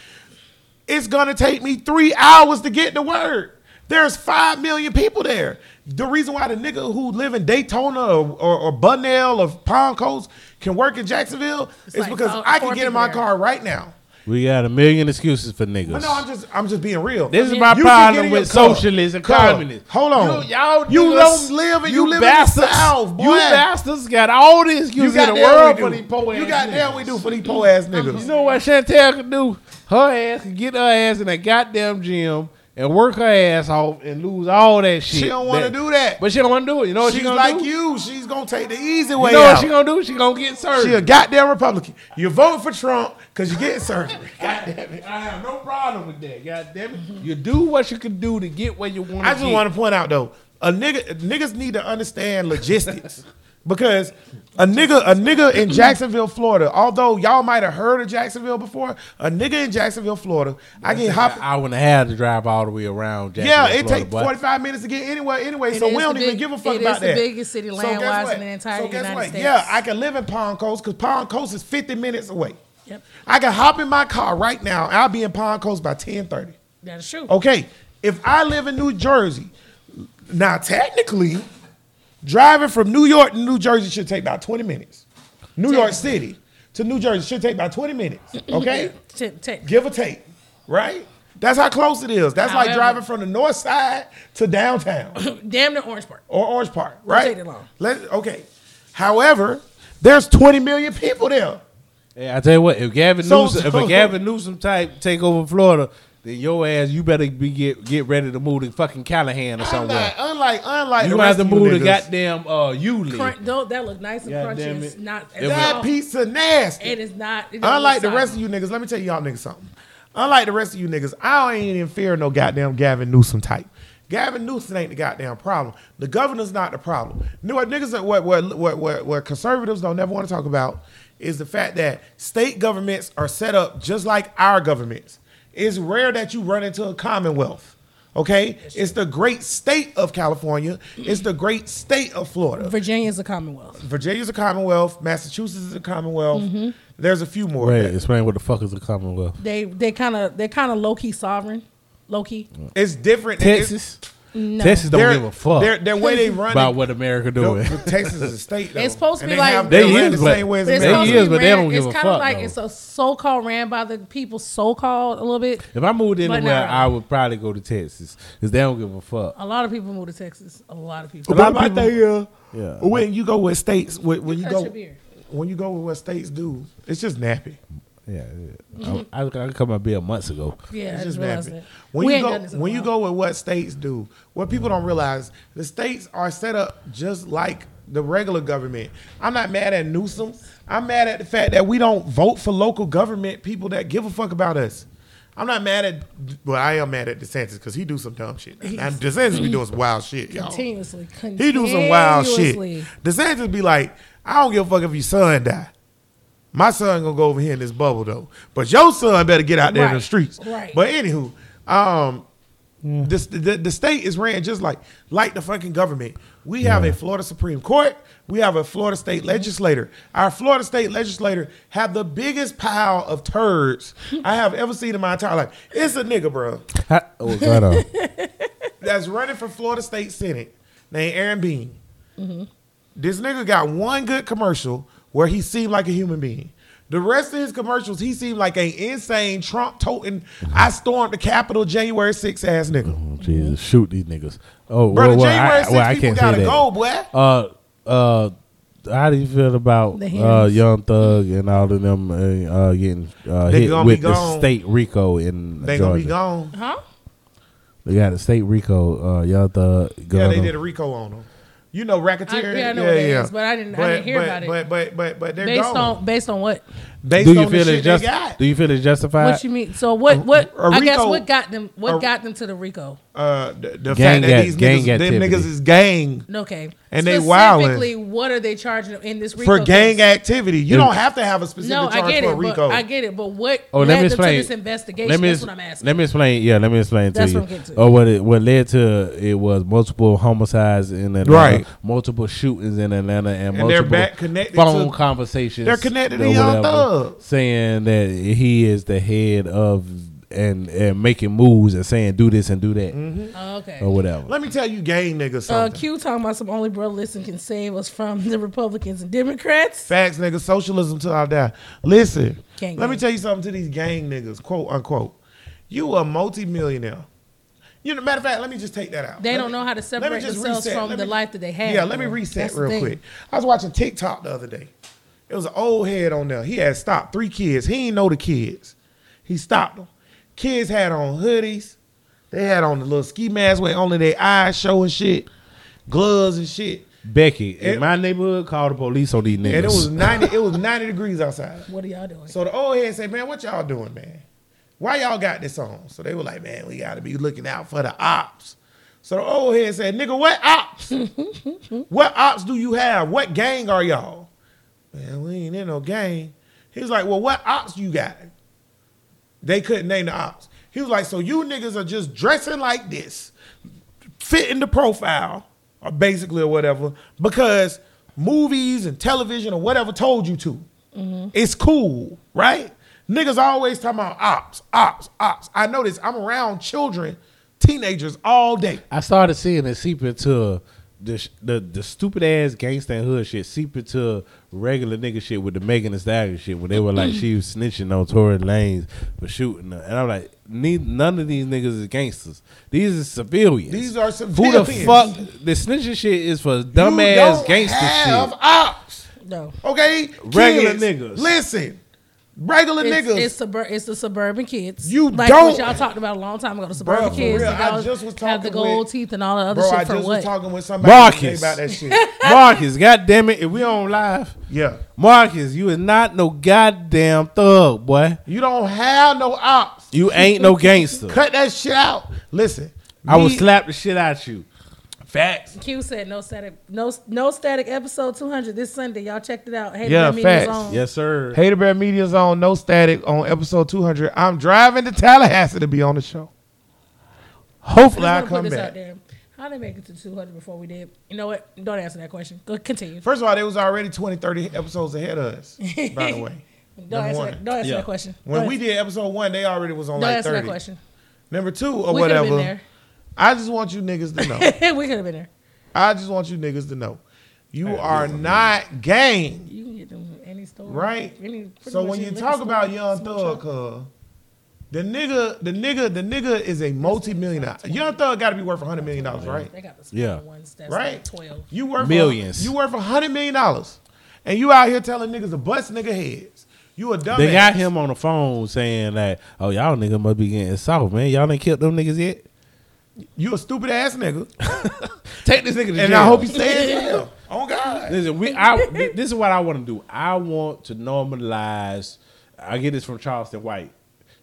Speaker 2: It's gonna take me three hours to get to work. There's five million people there. The reason why the nigga who live in Daytona or, or, or Bunnell or Palm Coast can work in Jacksonville is
Speaker 3: like
Speaker 2: because I can get in my
Speaker 3: there.
Speaker 2: car right now.
Speaker 5: We got a million excuses for niggas.
Speaker 2: But no, I'm just I'm just being real.
Speaker 5: This is my
Speaker 2: can
Speaker 5: problem with
Speaker 2: your car.
Speaker 5: socialists and
Speaker 2: Car.
Speaker 5: communists.
Speaker 2: Hold on.
Speaker 5: You, y'all
Speaker 2: You
Speaker 5: niggas-
Speaker 2: don't live and you live in the
Speaker 5: bastards,
Speaker 2: South, boy.
Speaker 5: You bastards got all the excuses
Speaker 2: you
Speaker 5: excuses
Speaker 2: got
Speaker 5: in the
Speaker 2: damn
Speaker 5: world
Speaker 2: we
Speaker 5: for these poor ass niggas.
Speaker 2: You got
Speaker 5: niggas.
Speaker 2: damn we do for these poor ass niggas.
Speaker 5: You know what Chantel can do? Her ass can get her ass in that goddamn gym and work her ass off and lose all that shit.
Speaker 2: She don't wanna do that.
Speaker 5: But she don't want to do it. You know what
Speaker 2: She's
Speaker 5: she gonna
Speaker 2: like
Speaker 5: do?
Speaker 2: you. She's gonna take the easy way.
Speaker 5: You know what she gonna do? She gonna get surgery.
Speaker 2: She a goddamn Republican. You vote for Trump because you get surgery. God damn it.
Speaker 5: I have no problem with that. God damn it. You do what you can do to get where you want.
Speaker 2: I just want to point out though, a nigga niggas need to understand logistics. Because a nigga, a nigga in Jacksonville, Florida, although y'all might have heard of Jacksonville before, a nigga in Jacksonville, Florida, I can hop.
Speaker 5: I wouldn't have to drive all the way around.
Speaker 2: Yeah, it takes 45 minutes to get anywhere anyway,
Speaker 3: It
Speaker 2: so we don't
Speaker 3: the
Speaker 2: even give a fuck
Speaker 3: it is
Speaker 2: about
Speaker 3: the
Speaker 2: that.
Speaker 3: biggest city
Speaker 2: guess
Speaker 3: land-wise
Speaker 2: what?
Speaker 3: in the entire
Speaker 2: so
Speaker 3: United
Speaker 2: what?
Speaker 3: States.
Speaker 2: Yeah, I can live in Palm Coast because Palm Coast is 50 minutes away.
Speaker 3: Yep.
Speaker 2: I can hop in my car right now. I'll be in Palm Coast by 10:30.
Speaker 3: That is true.
Speaker 2: Okay, if I live in New Jersey, now technically, driving from New York to New Jersey should take about 20 minutes. New York City to New Jersey should take about 20 minutes. Okay,
Speaker 3: T- t-
Speaker 2: give or take, right? That's how close it is. That's like
Speaker 3: However-
Speaker 2: driving from the north side to downtown
Speaker 3: damn near Orange Park.
Speaker 2: or Orange Park, right?
Speaker 3: take that long.
Speaker 2: Let okay. However, there's 20 million people there.
Speaker 5: Yeah, I tell you what, if Gavin
Speaker 2: So-
Speaker 5: Newsom, if a Gavin Newsom type take over Florida, then your ass, you better be get get ready to move to fucking Callahan or somewhere.
Speaker 2: Unlike, unlike, unlike
Speaker 5: You have to move to goddamn uh Yulee.
Speaker 3: Crunch, don't, that look nice and
Speaker 5: God
Speaker 3: crunchy.
Speaker 5: damn
Speaker 3: It's not.
Speaker 5: If
Speaker 3: It's
Speaker 2: that
Speaker 3: not
Speaker 2: pizza nasty.
Speaker 3: it is not. It
Speaker 2: Unlike the rest of you niggas, let me tell y'all niggas something. Unlike the rest of you niggas, I ain't in fear of no goddamn Gavin Newsom type. Gavin Newsom ain't the goddamn problem. The governor's not the problem. You know what niggas what what what what, what conservatives don't never want to talk about is the fact that state governments are set up just like our governments. It's rare that you run into a commonwealth. Okay? It's the great state of California. It's the great state of Florida.
Speaker 3: Virginia is a Commonwealth.
Speaker 2: Virginia is a commonwealth. Massachusetts is a commonwealth.
Speaker 3: Mm-hmm.
Speaker 2: There's a few more.
Speaker 5: Wait, explain what the fuck is a Commonwealth?
Speaker 3: They they kind of they're kind of low key sovereign, low key.
Speaker 2: It's different. It's-
Speaker 5: Texas.
Speaker 3: No.
Speaker 5: Texas don't
Speaker 2: they're-
Speaker 5: give a fuck
Speaker 2: They're, the way they run
Speaker 5: about what America
Speaker 2: the-
Speaker 5: doing.
Speaker 2: Texas is a state. Though.
Speaker 3: It's supposed to be
Speaker 2: they
Speaker 3: like-
Speaker 5: They
Speaker 2: they
Speaker 5: is,
Speaker 2: the
Speaker 5: but-
Speaker 2: same way as
Speaker 3: it's
Speaker 5: They
Speaker 2: America.
Speaker 3: supposed to
Speaker 5: is,
Speaker 3: be
Speaker 5: but they don't give a fuck.
Speaker 3: it's
Speaker 5: a
Speaker 3: kind of
Speaker 5: fuck,
Speaker 3: like
Speaker 5: though.
Speaker 3: it's a so called ran by the people, so called a little bit.
Speaker 5: If I moved
Speaker 3: But
Speaker 5: anywhere,
Speaker 3: not
Speaker 5: I would probably go to Texas because they don't give a fuck.
Speaker 3: A lot of people move to Texas. A lot of people.
Speaker 2: But my thing is,
Speaker 5: Yeah.
Speaker 2: when you go with states, when, when you go, when you go with what states do, it's just nappy.
Speaker 5: Yeah, yeah. Mm-hmm. I, I, I come up here months ago.
Speaker 3: Yeah,
Speaker 2: It's
Speaker 3: just
Speaker 2: just
Speaker 3: realized
Speaker 2: nappy. When
Speaker 3: we
Speaker 2: you go,
Speaker 3: this
Speaker 2: when you go with what states do, what people don't realize, the states are set up just like the regular government. I'm not mad at Newsom. I'm mad at the fact that we don't vote for local government people that give a fuck about us. I'm not mad at, well, I am mad at DeSantis because he do some dumb shit. And DeSantis be doing some wild shit, y'all.
Speaker 3: continuously, continuously.
Speaker 2: He do some wild shit.
Speaker 3: continuously.
Speaker 2: DeSantis be like, I don't give a fuck if your son die. My son gonna go over here in this bubble though, but your son better get out there in the streets.
Speaker 3: right.
Speaker 2: But anywho, um, this, the the state is ran just like like the fucking government. We have a Florida Supreme Court. We have a Florida State Legislature. Our Florida State Legislature have the biggest pile of turds I have ever seen in my entire life. It's a nigga, bro
Speaker 5: oh, right on.
Speaker 2: that's running for Florida State Senate named Aaron Bean.
Speaker 3: Mm-hmm.
Speaker 2: This nigga got one good commercial where he seemed like a human being. The rest of his commercials, he seemed like an insane Trump toting, I stormed the Capitol January 6th ass nigga.
Speaker 5: Oh, Jesus, shoot these niggas. Oh,
Speaker 2: Brother,
Speaker 5: well, well,
Speaker 2: January
Speaker 5: I,
Speaker 2: 6th
Speaker 5: well, I
Speaker 2: people
Speaker 5: can't
Speaker 2: gotta
Speaker 5: say that.
Speaker 2: go, boy.
Speaker 5: Uh, uh, how do you feel about uh,
Speaker 3: hearings.
Speaker 5: Young Thug and all of them uh, uh, getting uh,
Speaker 2: They
Speaker 5: hit
Speaker 2: gonna be
Speaker 5: with the state RICO in
Speaker 2: They
Speaker 5: Georgia?
Speaker 2: gonna be gone.
Speaker 3: Huh?
Speaker 5: They got a state RICO. Uh, Young Thug.
Speaker 2: Yeah, they
Speaker 5: them.
Speaker 2: did a RICO on them. You know racketeering.
Speaker 3: I- yeah, I know what that is, but I didn't- I didn't hear
Speaker 2: but,
Speaker 3: about it.
Speaker 2: But but but but they're
Speaker 3: Based
Speaker 2: gone.
Speaker 3: on based on what?
Speaker 2: Based
Speaker 5: Do you
Speaker 2: on
Speaker 5: feel
Speaker 2: shit
Speaker 5: it's just?
Speaker 2: they.
Speaker 5: Do you feel it's justified?
Speaker 3: What you mean? So what? What?
Speaker 2: a
Speaker 3: I guess
Speaker 2: RICO
Speaker 3: what got them? What
Speaker 2: a-
Speaker 3: got them to the RICO?
Speaker 2: Uh, the, the
Speaker 5: Gang
Speaker 2: fact that
Speaker 5: act-
Speaker 2: these
Speaker 5: gang
Speaker 2: niggas, them niggas is gang
Speaker 3: Okay.
Speaker 2: And they wildin'.
Speaker 3: Specifically, what are they charging in this RICO
Speaker 2: for gang
Speaker 3: case?
Speaker 2: activity. You don't have to have a specific
Speaker 3: No,
Speaker 2: charge
Speaker 3: I get
Speaker 2: for
Speaker 3: it.
Speaker 2: a
Speaker 3: But
Speaker 2: RICO.
Speaker 3: I get it. But what
Speaker 5: Oh,
Speaker 3: led
Speaker 5: let me
Speaker 3: them
Speaker 5: explain.
Speaker 3: to this investigation?
Speaker 5: Let me,
Speaker 3: That's what I'm asking.
Speaker 5: let me explain. Yeah, let me explain
Speaker 3: That's
Speaker 5: to
Speaker 3: what
Speaker 5: you.
Speaker 3: I'm getting to.
Speaker 5: Oh, what it what led to it was multiple homicides in Atlanta,
Speaker 2: Right.
Speaker 5: multiple shootings in Atlanta, and,
Speaker 2: And they're
Speaker 5: multiple
Speaker 2: back connected
Speaker 5: phone
Speaker 2: to-
Speaker 5: conversations.
Speaker 2: They're connected to
Speaker 5: or
Speaker 2: Young
Speaker 5: whatever,
Speaker 2: Thug.
Speaker 5: saying that he is the head of and and making moves and saying do this and do that
Speaker 3: Oh, okay.
Speaker 5: or whatever.
Speaker 2: Let me tell you, gang niggas
Speaker 3: Uh. Q talking about some only bro listen can save us from the Republicans and Democrats.
Speaker 2: Facts, niggas. Socialism till I die. Listen,
Speaker 3: Gang
Speaker 2: let me tell you something to these gang niggas, quote unquote. You a multimillionaire. You know, matter of fact, let me just take that out.
Speaker 3: They
Speaker 2: Let
Speaker 3: don't
Speaker 2: me-
Speaker 3: know how to
Speaker 2: let me
Speaker 3: separate
Speaker 2: just
Speaker 3: themselves
Speaker 2: reset.
Speaker 3: from
Speaker 2: Let
Speaker 3: the
Speaker 2: me-
Speaker 3: life that they have.
Speaker 2: Yeah, let me reset
Speaker 3: That's
Speaker 2: real quick. I was watching TikTok the other day. It was an old head on there. He had stopped three kids. He didn't know the kids. He stopped them. Kids had on hoodies. They had on the little ski mask where only their eyes showing shit, gloves and shit.
Speaker 5: Becky,
Speaker 2: It-
Speaker 5: in my neighborhood, call the police on these niggas.
Speaker 2: And it was ninety. it was ninety degrees outside.
Speaker 3: What are y'all doing?
Speaker 2: So the old head said, "Man, what y'all doing, man? Why y'all got this on?" So they were like, "Man, we got to be looking out for the ops." So the old head said, "Nigga, what ops? what ops do you have? What gang are y'all?" Man, we ain't in no gang. He was like, "Well, what ops you got?" They couldn't name the ops. He was like, "So you niggas are just dressing like this, fitting the profile, or basically or whatever, because movies and television or whatever told you to. Mm-hmm. It's cool, right? Niggas always talking about ops, ops, ops. I notice I'm around children, teenagers all day.
Speaker 5: I started seeing it seep into the the, the stupid ass gangster hood shit seep into regular nigga shit with the Megan Thee Stallion shit when they were like she was snitching on Tory Lanez for shooting her. And I'm like, ne- none of these niggas is gangsters. These are civilians.
Speaker 2: These are civilians.
Speaker 5: Who
Speaker 2: civilians.
Speaker 5: the fuck? The snitching shit is for dumb
Speaker 2: You
Speaker 5: ass
Speaker 2: don't
Speaker 5: gangster
Speaker 2: have
Speaker 5: shit.
Speaker 2: ops,
Speaker 3: No.
Speaker 2: okay?
Speaker 5: Regular
Speaker 2: Kids,
Speaker 5: niggas.
Speaker 2: Listen, regular
Speaker 3: It's,
Speaker 2: niggas.
Speaker 3: it's, subur- it's the suburban kids.
Speaker 2: You
Speaker 3: like
Speaker 2: don't-
Speaker 3: what y'all talked about a long time ago. The suburban
Speaker 2: Bruh, for
Speaker 3: kids
Speaker 2: real,
Speaker 3: that
Speaker 2: I just was
Speaker 3: have the
Speaker 2: talking
Speaker 3: gold
Speaker 2: with-
Speaker 3: teeth and all the other
Speaker 2: Bro, I
Speaker 3: shit for
Speaker 2: just
Speaker 3: what?
Speaker 2: was talking with somebody
Speaker 5: Marcus.
Speaker 2: today about that shit.
Speaker 5: Marcus, god damn it, if we on live,
Speaker 2: Yeah.
Speaker 5: Marcus, you is not no goddamn thug, boy.
Speaker 2: You don't have no ops.
Speaker 5: You ain't no gangster.
Speaker 2: Cut that shit out. Listen.
Speaker 5: I will slap the shit out you.
Speaker 2: Facts.
Speaker 3: Q said no static, no no static episode 200 this Sunday. Y'all checked it out. Hey,
Speaker 2: Yeah,
Speaker 3: Media's
Speaker 2: facts.
Speaker 3: on.
Speaker 5: Yes, sir.
Speaker 2: Hater Bear Media Zone, no static on episode 200. I'm driving to Tallahassee to be on the show. Hopefully, I
Speaker 3: I
Speaker 2: come
Speaker 3: put this out
Speaker 2: back.
Speaker 3: there. How they make it to 200 before we did? You know what? Don't answer that question. Go continue.
Speaker 2: First of all, they was already 20, 30 episodes ahead of us, by the way.
Speaker 3: Don't answer, that, don't answer
Speaker 5: Yeah.
Speaker 3: that question.
Speaker 2: When
Speaker 3: Don't
Speaker 2: we
Speaker 3: answer-
Speaker 2: did episode one, they already was on
Speaker 3: don't
Speaker 2: like
Speaker 3: answer
Speaker 2: 30.
Speaker 3: that question.
Speaker 2: Number two or
Speaker 3: We could have
Speaker 2: whatever.
Speaker 3: Been
Speaker 2: I just want you niggas to know.
Speaker 3: we could have been there.
Speaker 2: I just want you niggas to know. You are not gang.
Speaker 3: You can get them any store,
Speaker 2: Right.
Speaker 3: Any,
Speaker 2: So when you talk
Speaker 3: store,
Speaker 2: about Young Thug,
Speaker 3: shop.
Speaker 2: cuz the nigga, the nigga, the nigga is a multi-millionaire. Young Thug got to be worth a hundred million dollars, right?
Speaker 3: They got the small
Speaker 5: Yeah.
Speaker 3: ones. That's
Speaker 2: Right.
Speaker 3: like 12.
Speaker 2: You worth
Speaker 5: Millions.
Speaker 2: A, you worth a hundred million dollars, and you out here telling niggas to bust nigga heads. You a dumbass.
Speaker 5: They got him on the phone saying that, oh, y'all niggas must be getting soft, man. Y'all ain't killed them niggas yet.
Speaker 2: You a stupid ass nigga,
Speaker 5: Take this nigga to
Speaker 2: and
Speaker 5: jail.
Speaker 2: I hope he stays in jail. Oh God.
Speaker 5: Listen, we. I, this is what I want to do. I want to normalize. I get this from Charleston White.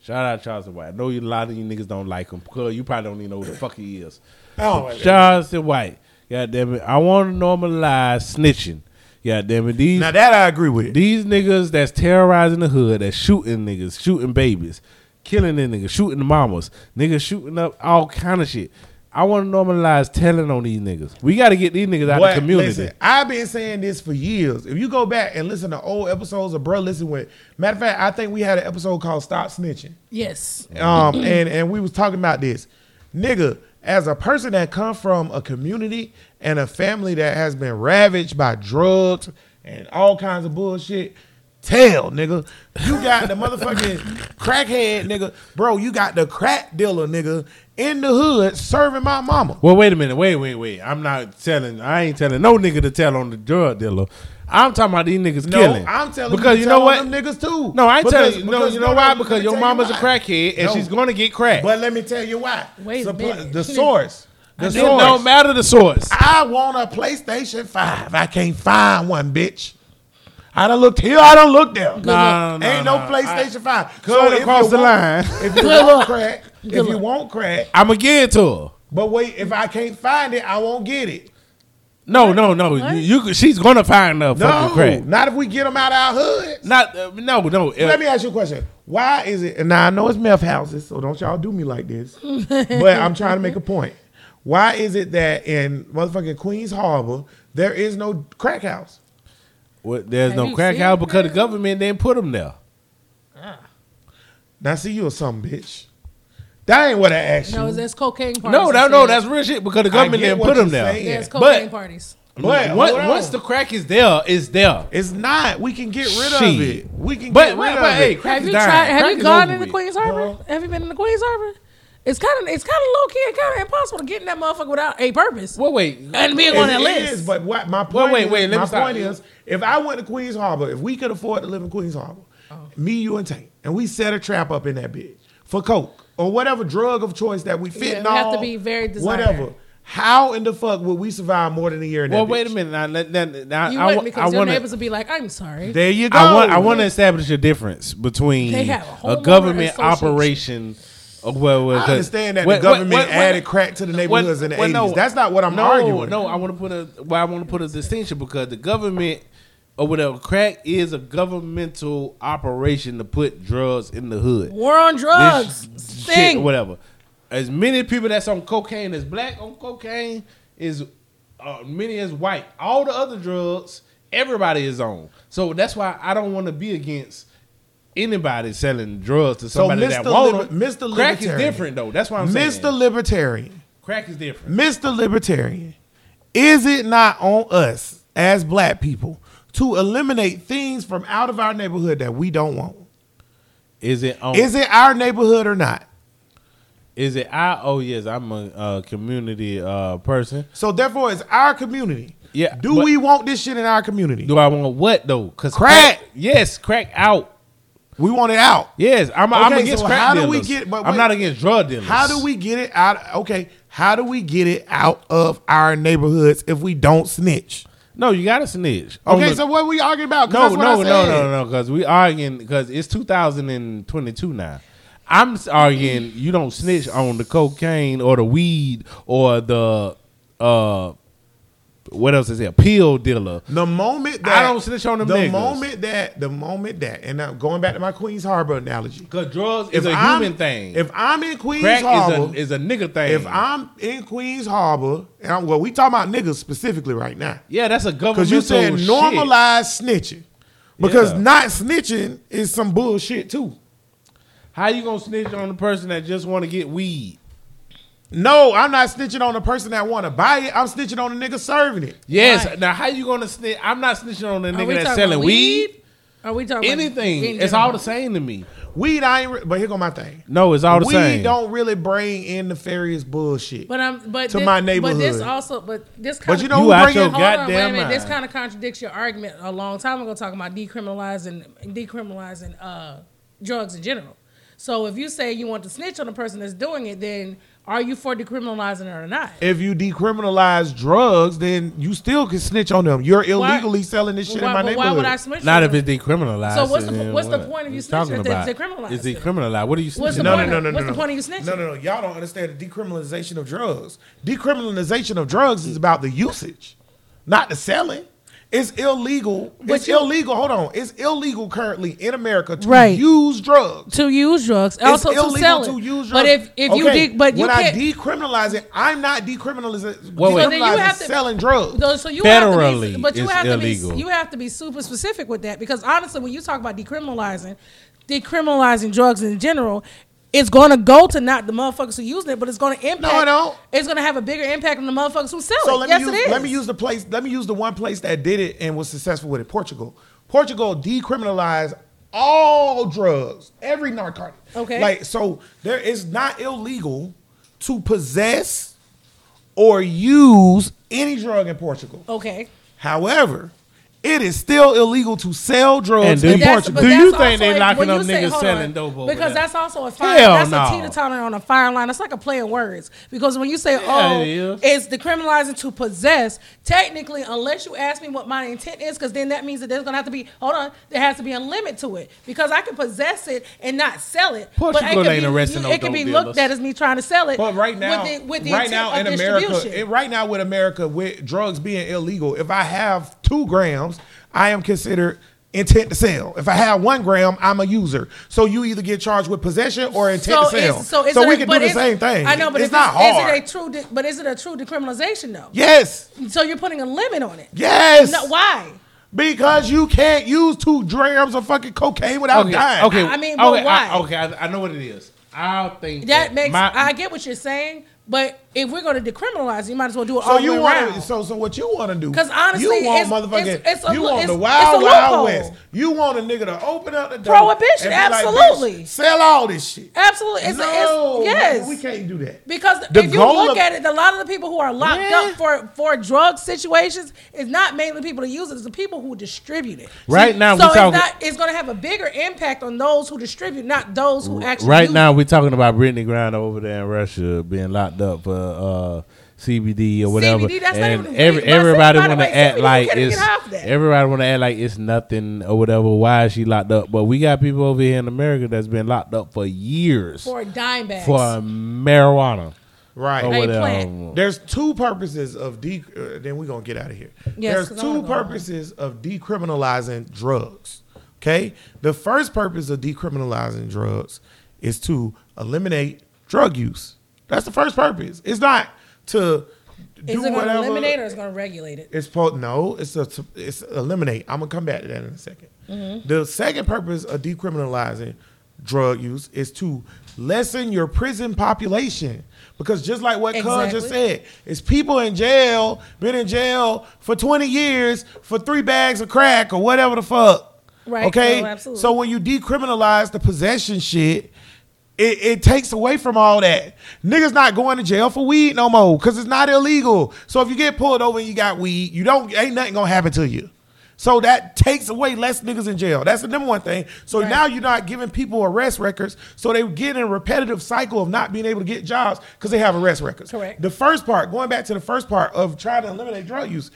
Speaker 5: Shout out Charleston White. I know you, a lot of you niggas don't like him because you probably don't even know who the fuck he is.
Speaker 2: Oh, my
Speaker 5: Charleston White. God damn it. I want to normalize snitching. God damn it. These
Speaker 2: Now that I agree with.
Speaker 5: these niggas that's terrorizing the hood, that's shooting niggas, shooting babies, killing the niggas, shooting the mamas, niggas shooting up all kind of shit. I want to normalize telling on these niggas. We got to get these niggas out of the community.
Speaker 2: listen, I've been saying this for years. If you go back and listen to old episodes of Bro Listen with, matter of fact, I think we had an episode called Stop Snitching.
Speaker 3: Yes.
Speaker 2: Um, and, and we was talking about this. Nigga, as a person that come from a community and a family that has been ravaged by drugs and all kinds of bullshit, tell nigga, you got the motherfucking crackhead nigga, bro. You got the crack dealer nigga in the hood serving my mama.
Speaker 5: Well, wait a minute. Wait, wait, wait. I'm not telling. I ain't telling no nigga to tell on the drug dealer. I'm talking about these niggas
Speaker 2: No,
Speaker 5: killing.
Speaker 2: I'm telling
Speaker 5: because
Speaker 2: you,
Speaker 5: you
Speaker 2: to
Speaker 5: know what?
Speaker 2: them niggas too.
Speaker 5: No, I ain't
Speaker 2: Because-
Speaker 5: telling you. No, you know
Speaker 2: no,
Speaker 5: why?
Speaker 2: no,
Speaker 5: Because your
Speaker 2: tell you
Speaker 5: mama's a crackhead and
Speaker 2: No.
Speaker 5: she's gonna get cracked.
Speaker 2: But let me tell you why.
Speaker 3: Wait a minute.
Speaker 2: The source. The
Speaker 5: it
Speaker 2: source.
Speaker 5: don't matter the source.
Speaker 2: I want a PlayStation 5. I can't find one, bitch. I done looked here, I done looked there.
Speaker 5: Nah, nah,
Speaker 2: Ain't no
Speaker 5: nah.
Speaker 2: PlayStation 5.
Speaker 5: Cut
Speaker 2: if
Speaker 5: across the line.
Speaker 2: If you want crack, if you want crack,
Speaker 5: I'ma give it to her.
Speaker 2: but wait, if I can't find it, I won't get it.
Speaker 5: No, no, no.
Speaker 3: What?
Speaker 5: You, you she's gonna find the fucking crack.
Speaker 2: not if we get them out of our hood.
Speaker 5: Not uh, no, no. uh,
Speaker 2: Let me ask you a question. Why is it? And now I know it's meth houses, so don't y'all do me like this. but I'm trying to make a point. Why is it that in motherfucking Queens Harbor there is no crack house?
Speaker 5: What, there's
Speaker 3: Have
Speaker 5: no
Speaker 3: you
Speaker 5: crack
Speaker 3: seen
Speaker 5: house because the
Speaker 3: crack?
Speaker 5: government didn't put them there.
Speaker 2: Now see you or something, bitch. That ain't what I asked you.
Speaker 3: No,
Speaker 2: you.
Speaker 3: there's cocaine parties.
Speaker 5: No, no, no. That's real shit because the government
Speaker 2: get
Speaker 5: didn't
Speaker 2: what
Speaker 5: put them
Speaker 2: you're
Speaker 5: there.
Speaker 2: saying.
Speaker 3: There's
Speaker 2: But-
Speaker 3: cocaine parties.
Speaker 2: But
Speaker 5: Once-
Speaker 2: hold on.
Speaker 5: once the crack is there, it's there.
Speaker 2: it's not. We can get rid of
Speaker 5: Shit.
Speaker 2: it. We can
Speaker 5: But-
Speaker 2: get rid
Speaker 5: but-
Speaker 2: of
Speaker 5: but, hey,
Speaker 2: it.
Speaker 5: crack
Speaker 3: Have
Speaker 5: is
Speaker 3: you
Speaker 5: dying.
Speaker 3: tried? Have
Speaker 5: Crack
Speaker 3: you
Speaker 5: is
Speaker 3: gone
Speaker 5: over
Speaker 3: into
Speaker 5: with.
Speaker 3: Queens Harbor? Have you been in the Queens Harbor? It's kind of it's kind of low key and kind of impossible to get in that motherfucker without a purpose
Speaker 5: Well, wait.
Speaker 3: and being on
Speaker 2: It
Speaker 3: that
Speaker 2: is,
Speaker 3: list.
Speaker 2: but what my point
Speaker 5: wait,
Speaker 2: is,
Speaker 5: let me
Speaker 2: my
Speaker 5: stop
Speaker 2: point
Speaker 5: you.
Speaker 2: is, if I went to Queens Harbor, if we could afford to live in Queens Harbor,
Speaker 3: Oh.
Speaker 2: me, you, and Tank, and we set a trap up in that bitch for coke or whatever drug of choice that we
Speaker 3: Yeah,
Speaker 2: fit
Speaker 3: we have to be very desired.
Speaker 2: whatever. How in the fuck would we survive more than a year? In
Speaker 5: Well,
Speaker 2: that
Speaker 5: wait a minute. Now, now, now, now,
Speaker 3: You
Speaker 5: I,
Speaker 3: wouldn't because
Speaker 5: I
Speaker 3: your
Speaker 5: wanna,
Speaker 3: neighbors would be like, "I'm sorry."
Speaker 2: There you go.
Speaker 5: I want, I want to establish a difference between
Speaker 3: They have a
Speaker 5: a, government operation. Well, well,
Speaker 2: I
Speaker 5: 'cause-
Speaker 2: understand that
Speaker 5: what-
Speaker 2: the government
Speaker 5: what- what-
Speaker 2: added crack to the neighborhoods in the 80s.
Speaker 5: no.
Speaker 2: That's not what I'm
Speaker 5: no,
Speaker 2: arguing.
Speaker 5: No, I want to put a. Well, I want to put a distinction because the government or whatever crack is a governmental operation to put drugs in the hood.
Speaker 3: War on drugs.
Speaker 5: This
Speaker 3: Thing.
Speaker 5: shit, whatever. As many people that's on cocaine as black on cocaine is uh, many as white. All the other drugs, everybody is on. So that's why I don't want to be against anybody selling drugs to
Speaker 2: So,
Speaker 5: somebody that
Speaker 2: Mr.
Speaker 5: want
Speaker 2: Liber-
Speaker 5: them.
Speaker 2: Mr.
Speaker 5: Crack is different though. That's why I'm Mr. saying.
Speaker 2: Mr. Libertarian,
Speaker 5: Crack is different.
Speaker 2: Mr. Libertarian, is it not on us as black people to eliminate things from out of our neighborhood that we don't want?
Speaker 5: Is it on?
Speaker 2: Is it our neighborhood or not?
Speaker 5: Is it I? Oh yes, I'm a uh, community uh, person.
Speaker 2: So therefore, it's our community.
Speaker 5: Yeah,
Speaker 2: Do
Speaker 5: but-
Speaker 2: we want this shit in our community?
Speaker 5: Do I want what though? Cause
Speaker 2: Crack.
Speaker 5: Yes, crack out.
Speaker 2: We want it out.
Speaker 5: Yes, I'm. I'm against
Speaker 2: so
Speaker 5: crack
Speaker 2: how do
Speaker 5: dealers.
Speaker 2: we get- but
Speaker 5: I'm not against drug dealers.
Speaker 2: How do we get it out? Okay, how do we get it out of our neighborhoods if we don't snitch?
Speaker 5: No, you got to snitch.
Speaker 2: Okay,
Speaker 5: the-
Speaker 2: so what we arguing about?
Speaker 5: no, no, no,
Speaker 2: said.
Speaker 5: no, no, because we arguing because it's 2022 now. I'm arguing you don't snitch on the cocaine or the weed or the uh what else is it? A pill dealer.
Speaker 2: The moment that
Speaker 5: I don't snitch on them
Speaker 2: The
Speaker 5: niggas.
Speaker 2: moment that the moment that, and now going back to my Queens Harbor analogy,
Speaker 5: Because drugs is a
Speaker 2: I'm-
Speaker 5: human thing.
Speaker 2: If I'm in Queens
Speaker 5: crack
Speaker 2: Harbor,
Speaker 5: is a is a nigga thing.
Speaker 2: if I'm in Queens Harbor, and I'm, well, we talking about niggas specifically right now,
Speaker 5: yeah, that's a government.
Speaker 2: because you said normalize snitching, because
Speaker 5: Yeah.
Speaker 2: not snitching is some bullshit too.
Speaker 5: How you gonna snitch on the person that just want to get weed?
Speaker 2: No, I'm not snitching on the person that want to buy it. I'm snitching on the nigga serving it.
Speaker 5: Yes.
Speaker 3: Right.
Speaker 5: Now, how you gonna snitch? I'm not snitching on the
Speaker 3: Are
Speaker 5: nigga that's
Speaker 3: talking
Speaker 5: selling
Speaker 3: about
Speaker 5: weed.
Speaker 3: Are we talking
Speaker 5: Anything.
Speaker 3: in
Speaker 5: It's all
Speaker 3: general?
Speaker 5: the same to me.
Speaker 2: Weed, I ain't. Re- but here go my thing.
Speaker 5: No, it's all the same.
Speaker 2: Weed
Speaker 5: same.
Speaker 2: don't really bring in nefarious bullshit.
Speaker 3: But I'm but
Speaker 2: To
Speaker 3: this,
Speaker 2: my
Speaker 3: But this also but this kind
Speaker 2: But you
Speaker 3: of
Speaker 2: know
Speaker 5: You
Speaker 2: who
Speaker 5: out
Speaker 2: bring
Speaker 5: your
Speaker 2: in?
Speaker 3: Hold on, wait a
Speaker 5: goddamn
Speaker 3: minute. This
Speaker 5: mind.
Speaker 3: kind of contradicts your argument a long time ago talking about decriminalizing decriminalizing uh, drugs in general. So if you say you want to snitch on the person that's doing it, then are you for decriminalizing it or not?
Speaker 2: If you decriminalize drugs, then you still can snitch on them. You're
Speaker 3: Why-
Speaker 2: illegally selling this shit
Speaker 3: why,
Speaker 2: in my neighborhood.
Speaker 3: why would I snitch?
Speaker 5: Not if it's decriminalized.
Speaker 3: So what's the-
Speaker 5: then
Speaker 3: what's the point of you
Speaker 5: talking
Speaker 3: snitching if
Speaker 5: about?
Speaker 3: it's decriminalized
Speaker 5: It's
Speaker 3: then?
Speaker 5: decriminalized. What are you snitching
Speaker 2: no,
Speaker 5: on?
Speaker 2: no, no, no, no,
Speaker 3: what's
Speaker 2: no.
Speaker 3: the point of you snitching?
Speaker 2: No, no, no. Y'all don't understand the decriminalization of drugs. Decriminalization of drugs is about the usage, not the selling. It's illegal.
Speaker 3: But
Speaker 2: it's
Speaker 3: you-
Speaker 2: illegal. Hold on. It's illegal currently in America to
Speaker 3: Right.
Speaker 2: use drugs.
Speaker 3: to use drugs,
Speaker 2: It's
Speaker 3: also to
Speaker 2: illegal
Speaker 3: sell
Speaker 2: to
Speaker 3: it.
Speaker 2: use drugs.
Speaker 3: But if if you
Speaker 2: Okay,
Speaker 3: de- but you
Speaker 2: when I
Speaker 3: can't.
Speaker 2: decriminalize it, I'm not decriminalizing.
Speaker 5: Wait, wait.
Speaker 3: So then you have to-
Speaker 2: selling drugs.
Speaker 3: So, so you have to be, but you
Speaker 5: it's
Speaker 3: have
Speaker 5: illegal.
Speaker 3: to be, you have to be super specific with that because honestly, when you talk about decriminalizing, decriminalizing drugs in general, it's going to go to not the motherfuckers who using it, but it's going to impact.
Speaker 2: No, it don't.
Speaker 3: It's going to have a bigger impact on the motherfuckers who sell
Speaker 2: So
Speaker 3: it.
Speaker 2: let
Speaker 3: yes,
Speaker 2: me
Speaker 3: it
Speaker 2: use
Speaker 3: is.
Speaker 2: let me use the place. Let me use the one place that did it and was successful with it. Portugal. Portugal decriminalized all drugs, every narcotic.
Speaker 3: Okay.
Speaker 2: Like so, there is not illegal to possess or use any drug in Portugal.
Speaker 3: Okay.
Speaker 2: However, it is still illegal to sell drugs
Speaker 5: And do
Speaker 2: in
Speaker 5: you-
Speaker 2: Portugal.
Speaker 5: Do you think they
Speaker 3: a-
Speaker 5: locking
Speaker 3: when you
Speaker 5: up
Speaker 3: say-
Speaker 5: niggas
Speaker 3: hold
Speaker 5: selling
Speaker 3: on,
Speaker 5: dope over
Speaker 3: Because
Speaker 5: there?
Speaker 3: that's also a fine.
Speaker 5: Hell
Speaker 3: that's
Speaker 5: no.
Speaker 3: a teeter totter on a fire line. It's like a play of words. Because when you say,
Speaker 5: Yeah,
Speaker 3: "Oh,
Speaker 5: it is.
Speaker 3: it's decriminalizing to possess," technically, unless you ask me what my intent is, because then that means that there's gonna have to be. Hold on, there has to be a limit to it because I can possess it and not sell it. but
Speaker 5: Portugal
Speaker 3: it could
Speaker 5: ain't
Speaker 3: be,
Speaker 5: arresting no
Speaker 3: It can be
Speaker 5: dealers.
Speaker 3: looked at as me trying to sell it.
Speaker 2: But right now,
Speaker 3: with the, with the
Speaker 2: right
Speaker 3: intent
Speaker 2: now
Speaker 3: of
Speaker 2: in America,
Speaker 3: distribution.
Speaker 2: it- right now with America, with drugs being illegal, if I have two grams, I am considered intent to sell. If I have one gram, I'm a user. So you either get charged with possession or intent to sell.
Speaker 3: is- so, is
Speaker 2: so we
Speaker 3: a-
Speaker 2: can do the same thing.
Speaker 3: I know, but
Speaker 2: it's not
Speaker 3: it-
Speaker 2: hard.
Speaker 3: Is it a true? De- but is it a true decriminalization though?
Speaker 2: yes,
Speaker 3: So you're putting a limit on it.
Speaker 2: yes.
Speaker 3: No, why?
Speaker 2: Because you can't use two grams of fucking cocaine without
Speaker 5: Okay,
Speaker 2: dying.
Speaker 5: okay.
Speaker 3: I mean, but
Speaker 5: okay,
Speaker 3: why?
Speaker 5: I, okay, I, I know what it is. I think
Speaker 3: That makes
Speaker 5: my-
Speaker 3: I get what you're saying, But if we're going to decriminalize, you might as well do it
Speaker 2: So
Speaker 3: all the
Speaker 2: you
Speaker 3: way
Speaker 2: want
Speaker 3: around.
Speaker 2: to? So so what you want to do?
Speaker 3: Because honestly,
Speaker 2: you want
Speaker 3: it's-
Speaker 2: motherfucking.
Speaker 3: it's- it's a
Speaker 2: you want
Speaker 3: it's-
Speaker 2: the wild wild west. You want a nigga to open up the door.
Speaker 3: Prohibition,
Speaker 2: and be like,
Speaker 3: absolutely.
Speaker 2: Sell all this shit.
Speaker 3: Absolutely, it's,
Speaker 2: no,
Speaker 3: it's yes.
Speaker 2: we can't do that.
Speaker 3: Because
Speaker 2: The
Speaker 3: if you look
Speaker 2: of-
Speaker 3: at it, a lot of the people who are locked
Speaker 5: Yeah.
Speaker 3: up for for drug situations is not mainly people who use it; it's the people who distribute it.
Speaker 5: Right now,
Speaker 3: so
Speaker 5: we
Speaker 3: it's
Speaker 5: talking-
Speaker 3: not. It's going to have a bigger impact on those who distribute, not those who actually.
Speaker 5: Right
Speaker 3: use
Speaker 5: now,
Speaker 3: it.
Speaker 5: we're talking about Brittney Griner over there in Russia being locked up for uh, CBD or whatever,
Speaker 3: CBD, that's not
Speaker 5: and
Speaker 3: even
Speaker 5: every, everybody want to act
Speaker 3: CBD,
Speaker 5: like it's
Speaker 3: get off that.
Speaker 5: everybody want to act like it's nothing or whatever. Why is she locked up? But we got people over here in America that's been locked up for years
Speaker 3: for dime bags.
Speaker 5: for marijuana
Speaker 2: Right.
Speaker 5: or whatever.
Speaker 2: There's two purposes of de. Uh, then we're gonna get out of here.
Speaker 3: Yes,
Speaker 2: There's
Speaker 3: 'cause I
Speaker 2: two
Speaker 3: wanna go home.
Speaker 2: purposes of decriminalizing drugs. Okay, the first purpose of decriminalizing drugs is to eliminate drug use. That's the first purpose. It's not to do
Speaker 3: is it going to eliminate or is going to regulate it?
Speaker 2: It's po- no, it's a it's eliminate. I'm gonna come back to that in a 2nd
Speaker 3: Mm-hmm.
Speaker 2: The second purpose of decriminalizing drug use is to lessen your prison population. Because just like what Cuz just said, it's people in jail, been in jail for 20 years for three bags of crack or whatever the fuck.
Speaker 3: Right,
Speaker 2: Okay.
Speaker 3: no, absolutely.
Speaker 2: So when you decriminalize the possession shit, it, it takes away from all that. Niggas not going to jail for weed no more because it's not illegal. So if you get pulled over and you got weed, you don't ain't nothing gonna happen to you. So that takes away less niggas in jail. That's the number one thing. So
Speaker 3: Right.
Speaker 2: now you're not giving people arrest records. So they get in a repetitive cycle of not being able to get jobs because they have arrest records.
Speaker 3: Correct.
Speaker 2: The first part, going back to the first part of trying to eliminate drug use,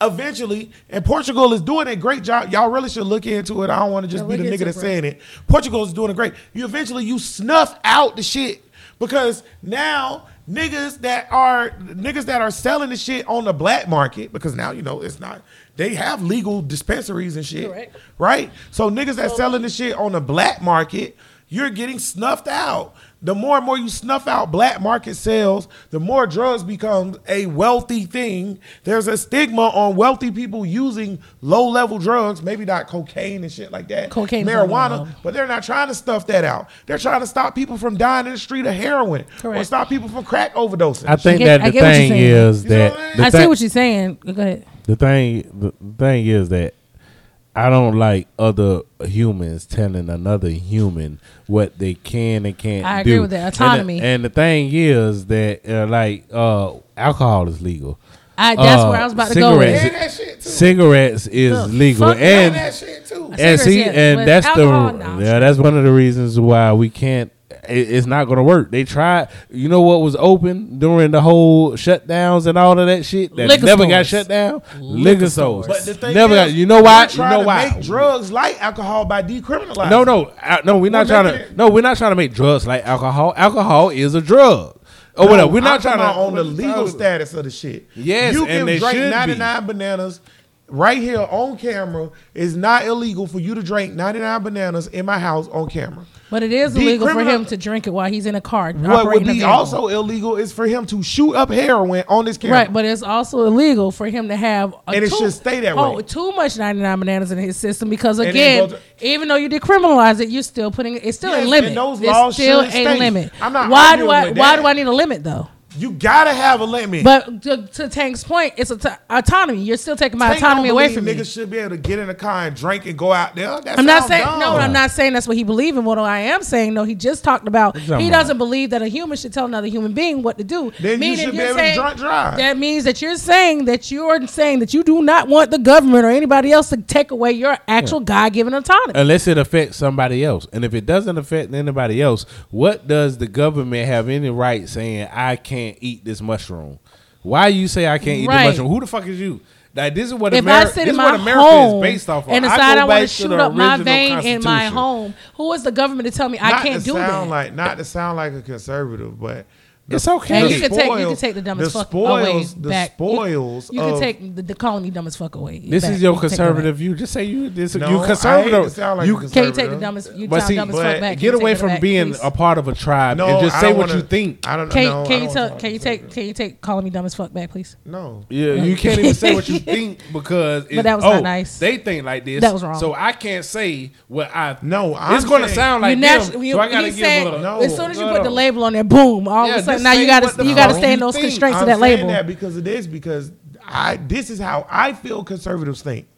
Speaker 2: eventually, and Portugal is doing a great job. Y'all really should look into it. I don't want to just
Speaker 3: Yeah,
Speaker 2: be the nigga that's saying it. Portugal is doing a great. You eventually you snuff out the shit because now niggas that are niggas that are selling the shit on the black market because now you know it's not they have legal dispensaries and shit.
Speaker 3: Correct.
Speaker 2: Right? So niggas that selling the shit on the black market, you're getting snuffed out. The more and more you snuff out black market sales, the more drugs become a wealthy thing. There's a stigma on wealthy people using low level drugs, maybe not cocaine and shit like that.
Speaker 3: Cocaine's not one of
Speaker 2: marijuana, but they're not trying to stuff that out. They're trying to stop people from dying in the street of heroin or stop people from crack overdosing.
Speaker 5: I think
Speaker 3: get-
Speaker 5: that the
Speaker 3: get what you're
Speaker 5: thing is
Speaker 2: You
Speaker 5: that
Speaker 2: I mean?
Speaker 5: the
Speaker 3: I
Speaker 5: thing-
Speaker 3: see what you're saying. Go ahead.
Speaker 5: the thing the thing is that I don't like other humans telling another human what they can and can't
Speaker 3: I agree
Speaker 5: do.
Speaker 3: with that.
Speaker 5: And the-
Speaker 3: Autonomy.
Speaker 5: And the, thing is that uh, like uh, alcohol is legal.
Speaker 3: I, that's
Speaker 5: Uh,
Speaker 3: where I was about to go
Speaker 5: cigarettes-
Speaker 3: with.
Speaker 2: that shit too.
Speaker 5: Cigarettes is
Speaker 3: The
Speaker 5: legal,
Speaker 2: and
Speaker 5: and
Speaker 2: that shit too.
Speaker 5: and see,
Speaker 3: yes,
Speaker 5: and
Speaker 3: but
Speaker 5: that's
Speaker 3: alcohol,
Speaker 5: the
Speaker 3: no.
Speaker 5: yeah, that's one of the reasons why we can't. It, it's not going to work. They tried. You know what was open during the whole shutdowns and all of that shit that
Speaker 3: Liquor
Speaker 5: never got shut down. Liquor stores.
Speaker 2: But the thing
Speaker 5: never
Speaker 2: is,
Speaker 5: got. You know why? You know
Speaker 2: to
Speaker 5: why?
Speaker 2: Make drugs like alcohol by decriminalizing.
Speaker 5: No, no, uh, no. We're not
Speaker 2: We're
Speaker 5: trying
Speaker 2: making
Speaker 5: to.
Speaker 2: it-
Speaker 5: No, we're not trying to make drugs like alcohol. Alcohol is a drug. Oh,
Speaker 2: No,
Speaker 5: whatever. We're not
Speaker 2: I'm
Speaker 5: trying to
Speaker 2: about on the legal status of the shit.
Speaker 5: Yes,
Speaker 2: you
Speaker 5: and
Speaker 2: can
Speaker 5: they
Speaker 2: drink 99 bananas right here on camera. It's not illegal for you to drink 99 bananas in my house on camera.
Speaker 3: But it is illegal for him to drink it while he's in a car.
Speaker 2: What would be also illegal is for him to shoot up heroin on this camera.
Speaker 3: Right, but it's also illegal for him to have a
Speaker 2: And it should stay that
Speaker 3: oh,
Speaker 2: way.
Speaker 3: too much 99 bananas in his system because again,
Speaker 2: to-
Speaker 3: even though you decriminalize it, you're still putting it's still
Speaker 2: Yes,
Speaker 3: a
Speaker 2: and
Speaker 3: line.
Speaker 2: those
Speaker 3: It's
Speaker 2: laws
Speaker 3: still
Speaker 2: should
Speaker 3: a limit.
Speaker 2: I'm not
Speaker 3: why do I why do I need a limit though?
Speaker 2: You gotta have a limit.
Speaker 3: But to, to Tank's point, it's a t- autonomy. You're still taking my
Speaker 2: Tank
Speaker 3: autonomy away
Speaker 2: believe
Speaker 3: from me.
Speaker 2: Niggas should be able to get in a car and drink and go out there. That
Speaker 3: I'm not saying
Speaker 2: dumb.
Speaker 3: no. I'm not saying that's what he believes in. What I am saying, no, he just talked about he
Speaker 5: about?
Speaker 3: doesn't believe that a human should tell another human being what to do.
Speaker 2: Then you should be
Speaker 3: you're
Speaker 2: able to
Speaker 3: saying-
Speaker 2: drunk drive.
Speaker 3: That means that you're saying that you're saying that you do not want the government or anybody else to take away your actual God given autonomy.
Speaker 5: unless it affects somebody else. And if it doesn't affect anybody else, what does the government have any right saying I can't eat this mushroom? Why you say I can't eat
Speaker 3: Right.
Speaker 5: the mushroom? Who the fuck is you? Like this is what
Speaker 3: if
Speaker 5: America,
Speaker 3: I sit
Speaker 5: this
Speaker 3: in
Speaker 5: is what
Speaker 3: my
Speaker 5: America
Speaker 3: home
Speaker 5: is based off of.
Speaker 3: and
Speaker 5: I
Speaker 3: decide
Speaker 5: go
Speaker 3: I, want to shoot up my vein in my home, who is the government to tell me I
Speaker 2: Not
Speaker 3: can't
Speaker 2: to
Speaker 3: do
Speaker 2: sound
Speaker 3: that?
Speaker 2: Like, not to sound like a conservative, but
Speaker 5: It's okay.
Speaker 3: And
Speaker 2: the
Speaker 3: you can take you can take the dumbest
Speaker 2: the
Speaker 3: fuck
Speaker 2: spoils,
Speaker 3: away
Speaker 2: the
Speaker 3: back. You-
Speaker 2: spoils.
Speaker 3: You, can
Speaker 2: of-
Speaker 3: take the, the calling me dumb as fuck away.
Speaker 5: This
Speaker 3: back.
Speaker 5: is your
Speaker 3: You can take that
Speaker 5: conservative view. Just say you this
Speaker 2: No,
Speaker 5: you
Speaker 2: I hate
Speaker 5: conservative.
Speaker 2: to sound like
Speaker 5: you
Speaker 2: a
Speaker 3: Can you take the
Speaker 2: conservative.
Speaker 3: dumbest? You
Speaker 5: But
Speaker 3: sound
Speaker 5: see,
Speaker 3: dumb as
Speaker 2: but
Speaker 3: fuck back.
Speaker 5: get away from
Speaker 3: back,
Speaker 5: being
Speaker 3: please?
Speaker 5: a part of a tribe
Speaker 2: No,
Speaker 5: and just say
Speaker 2: don't
Speaker 5: what
Speaker 2: wanna-
Speaker 5: you think.
Speaker 2: I don't
Speaker 3: Can,
Speaker 2: know.
Speaker 3: can you tell? Can you take? Can you take calling me dumb as fuck back, please?
Speaker 2: No.
Speaker 5: Yeah, you can't even say what you think because it's,
Speaker 3: that was
Speaker 5: oh,
Speaker 3: not nice.
Speaker 5: They think like this.
Speaker 3: That was wrong.
Speaker 5: So I can't say what I.
Speaker 2: No,
Speaker 5: it's going to
Speaker 2: sound
Speaker 5: sound like them. so I got to give
Speaker 3: saying,
Speaker 5: a little.
Speaker 3: As soon as you put the label on there, boom! All of a sudden Now you gotta you gotta stay in those constraints
Speaker 2: I'm
Speaker 3: of that label.
Speaker 2: that because of this, because I this is how I feel conservatives think.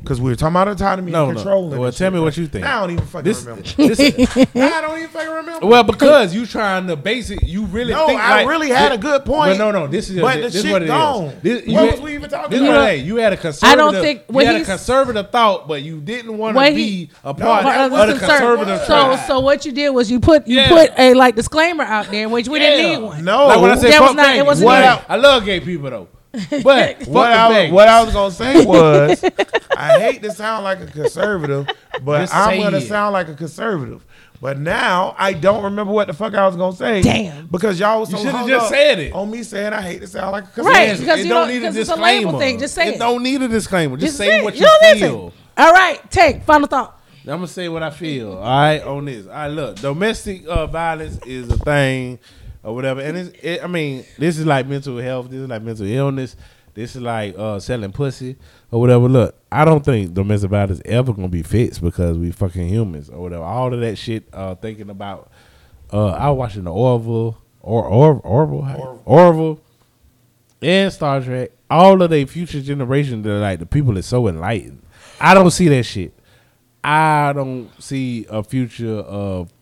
Speaker 2: Because we were talking about autonomy
Speaker 5: No,
Speaker 2: and
Speaker 5: no.
Speaker 2: controlling.
Speaker 5: Well, tell
Speaker 2: shit,
Speaker 5: me what you think.
Speaker 2: I don't even fucking
Speaker 5: This,
Speaker 2: remember.
Speaker 5: this,
Speaker 2: I don't even fucking remember.
Speaker 5: well, because you trying to base it, you really
Speaker 2: No,
Speaker 5: think
Speaker 2: I
Speaker 5: like-
Speaker 2: really had a good point.
Speaker 5: But no, no, this is
Speaker 2: But the
Speaker 5: this
Speaker 2: shit
Speaker 5: what it is.
Speaker 2: gone.
Speaker 5: This,
Speaker 2: What
Speaker 5: had-
Speaker 2: was we even talking
Speaker 5: this
Speaker 2: about?
Speaker 5: What it is. you had a conservative.
Speaker 3: I don't think-
Speaker 5: you had a conservative thought, but you didn't want to be a part
Speaker 2: that
Speaker 5: of
Speaker 3: But, uh,
Speaker 5: the conservative.
Speaker 3: so
Speaker 5: tribe.
Speaker 3: so what you did was you put you
Speaker 5: Yeah.
Speaker 3: put a like disclaimer out there, which we
Speaker 5: Yeah.
Speaker 3: didn't need one.
Speaker 2: No,
Speaker 5: like when I said
Speaker 3: That was not- it wasn't
Speaker 5: What
Speaker 2: even-
Speaker 5: I, I love gay people though, but
Speaker 2: what I, was, what I was gonna say was, I hate to sound like a conservative, but
Speaker 5: Just
Speaker 2: I'm gonna
Speaker 5: it.
Speaker 2: sound like a conservative. But now I don't remember what the fuck I was gonna say.
Speaker 3: Damn.
Speaker 2: Because y'all was
Speaker 5: You
Speaker 2: so
Speaker 5: should've just
Speaker 2: up
Speaker 5: said it.
Speaker 2: on me saying I hate to sound like a
Speaker 3: Right,
Speaker 2: conservative.
Speaker 3: because
Speaker 5: it
Speaker 3: you
Speaker 5: don't
Speaker 3: don't-
Speaker 5: need a
Speaker 3: a
Speaker 5: disclaimer.
Speaker 3: label thing. Just say
Speaker 5: it
Speaker 3: it.
Speaker 5: don't need a disclaimer. Just, say
Speaker 3: it.
Speaker 5: what you,
Speaker 3: don't
Speaker 5: feel.
Speaker 3: All right, take final thought.
Speaker 5: I'm gonna say what I feel. All right, on this. All right, look, domestic uh, violence is a thing or whatever, and it's. It, I mean, this is like mental health. This is like mental illness. This is like uh, selling pussy or whatever. Look, I don't think domestic violence is ever gonna be fixed because we fucking humans or whatever. All of that shit. Uh, thinking about. Uh, I was watching the Orville or or Orville Orville. Orville and Star Trek. All of the future generation, they're like the people is so enlightened. I don't see that shit. I don't see a future of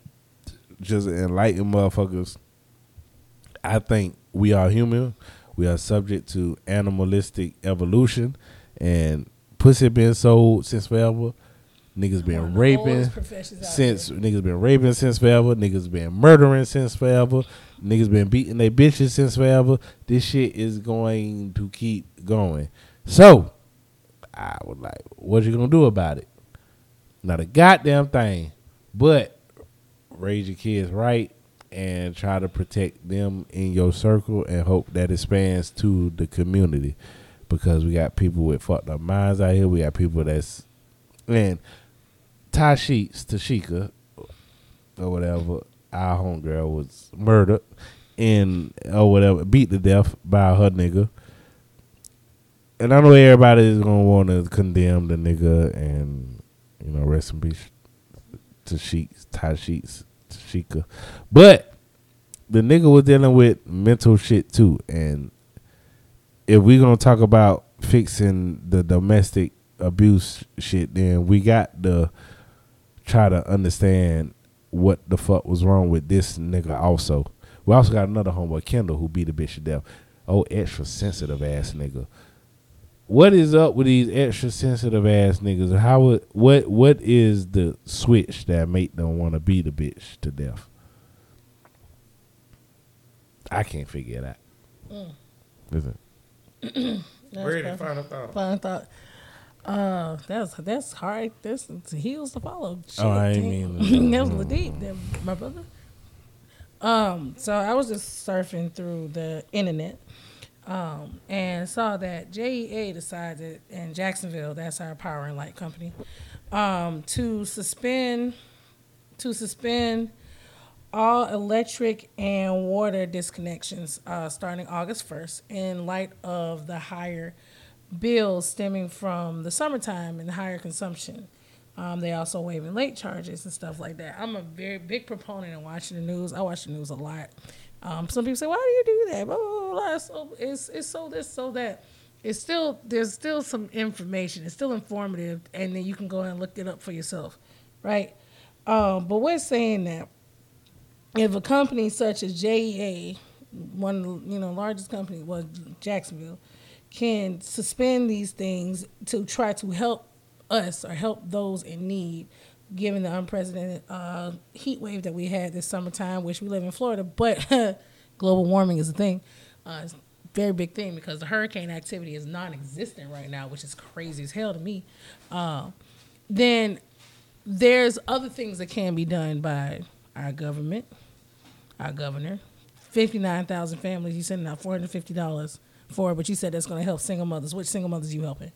Speaker 5: just enlightened motherfuckers. I think we are human. We are subject to animalistic evolution, and pussy been sold since forever. Niggas been
Speaker 3: One of the
Speaker 5: raping
Speaker 3: oldest professions out
Speaker 5: since niggas been raping since forever. Niggas been murdering since forever. Niggas been beating their bitches since forever. This shit is going to keep going. So, I would like, what you gonna do about it? Not a goddamn thing. But raise your kids right and try to protect them in your circle and hope that expands to the community. Because we got people with fucked up minds out here. We got people that's and Ty Sheets, Tashika, or whatever, our homegirl was murdered and or whatever, beat to death by her nigga. And I know everybody is gonna want to condemn the nigga and you know rest in peace to Sheets, Ty Sheets, Tashika, but the nigga was dealing with mental shit too. And if we're gonna talk about fixing the domestic abuse shit, then we got to try to understand what the fuck was wrong with this nigga also. We also got another homeboy, Kendall, who beat a bitch to death. Oh, extra sensitive ass nigga. What is up with these extra sensitive ass niggas? How would, what what is the switch that make them want to beat a bitch to death? I can't figure it out.
Speaker 3: Mm.
Speaker 5: Listen,
Speaker 2: Ready,
Speaker 3: perfect.
Speaker 2: final thought.
Speaker 3: Final thought. Uh, that's that's hard. That's heels to follow. Shit,
Speaker 5: Oh, I ain't mean-
Speaker 3: that was deep, that, my brother. Um, so I was just surfing through the internet, um, and saw that JEA decided in Jacksonville, that's our power and light company, um, to suspend to suspend all electric and water disconnections uh, starting August 1st in light of the higher bills stemming from the summertime and higher consumption. Um, they also waiving late charges and stuff like that. I'm a very big proponent of watching the news. I watch the news a lot. Um, some people say, "Why do you do that?" Blah, blah, blah. So it's it's so this so that. It's still there's still some information. It's still informative, and then you can go and look it up for yourself, right? Um, but we're saying that if a company such as JEA, one you know largest companies, was Jacksonville, can suspend these things to try to help us or help those in need, given the unprecedented uh, heat wave that we had this summertime, which we live in Florida, but global warming is a thing. Uh, it's a very big thing because the hurricane activity is non-existent right now, which is crazy as hell to me. Uh, then there's other things that can be done by our government, our governor. 59,000 families, you sending out $450 for, but you said that's going to help single mothers. Which single mothers you helping?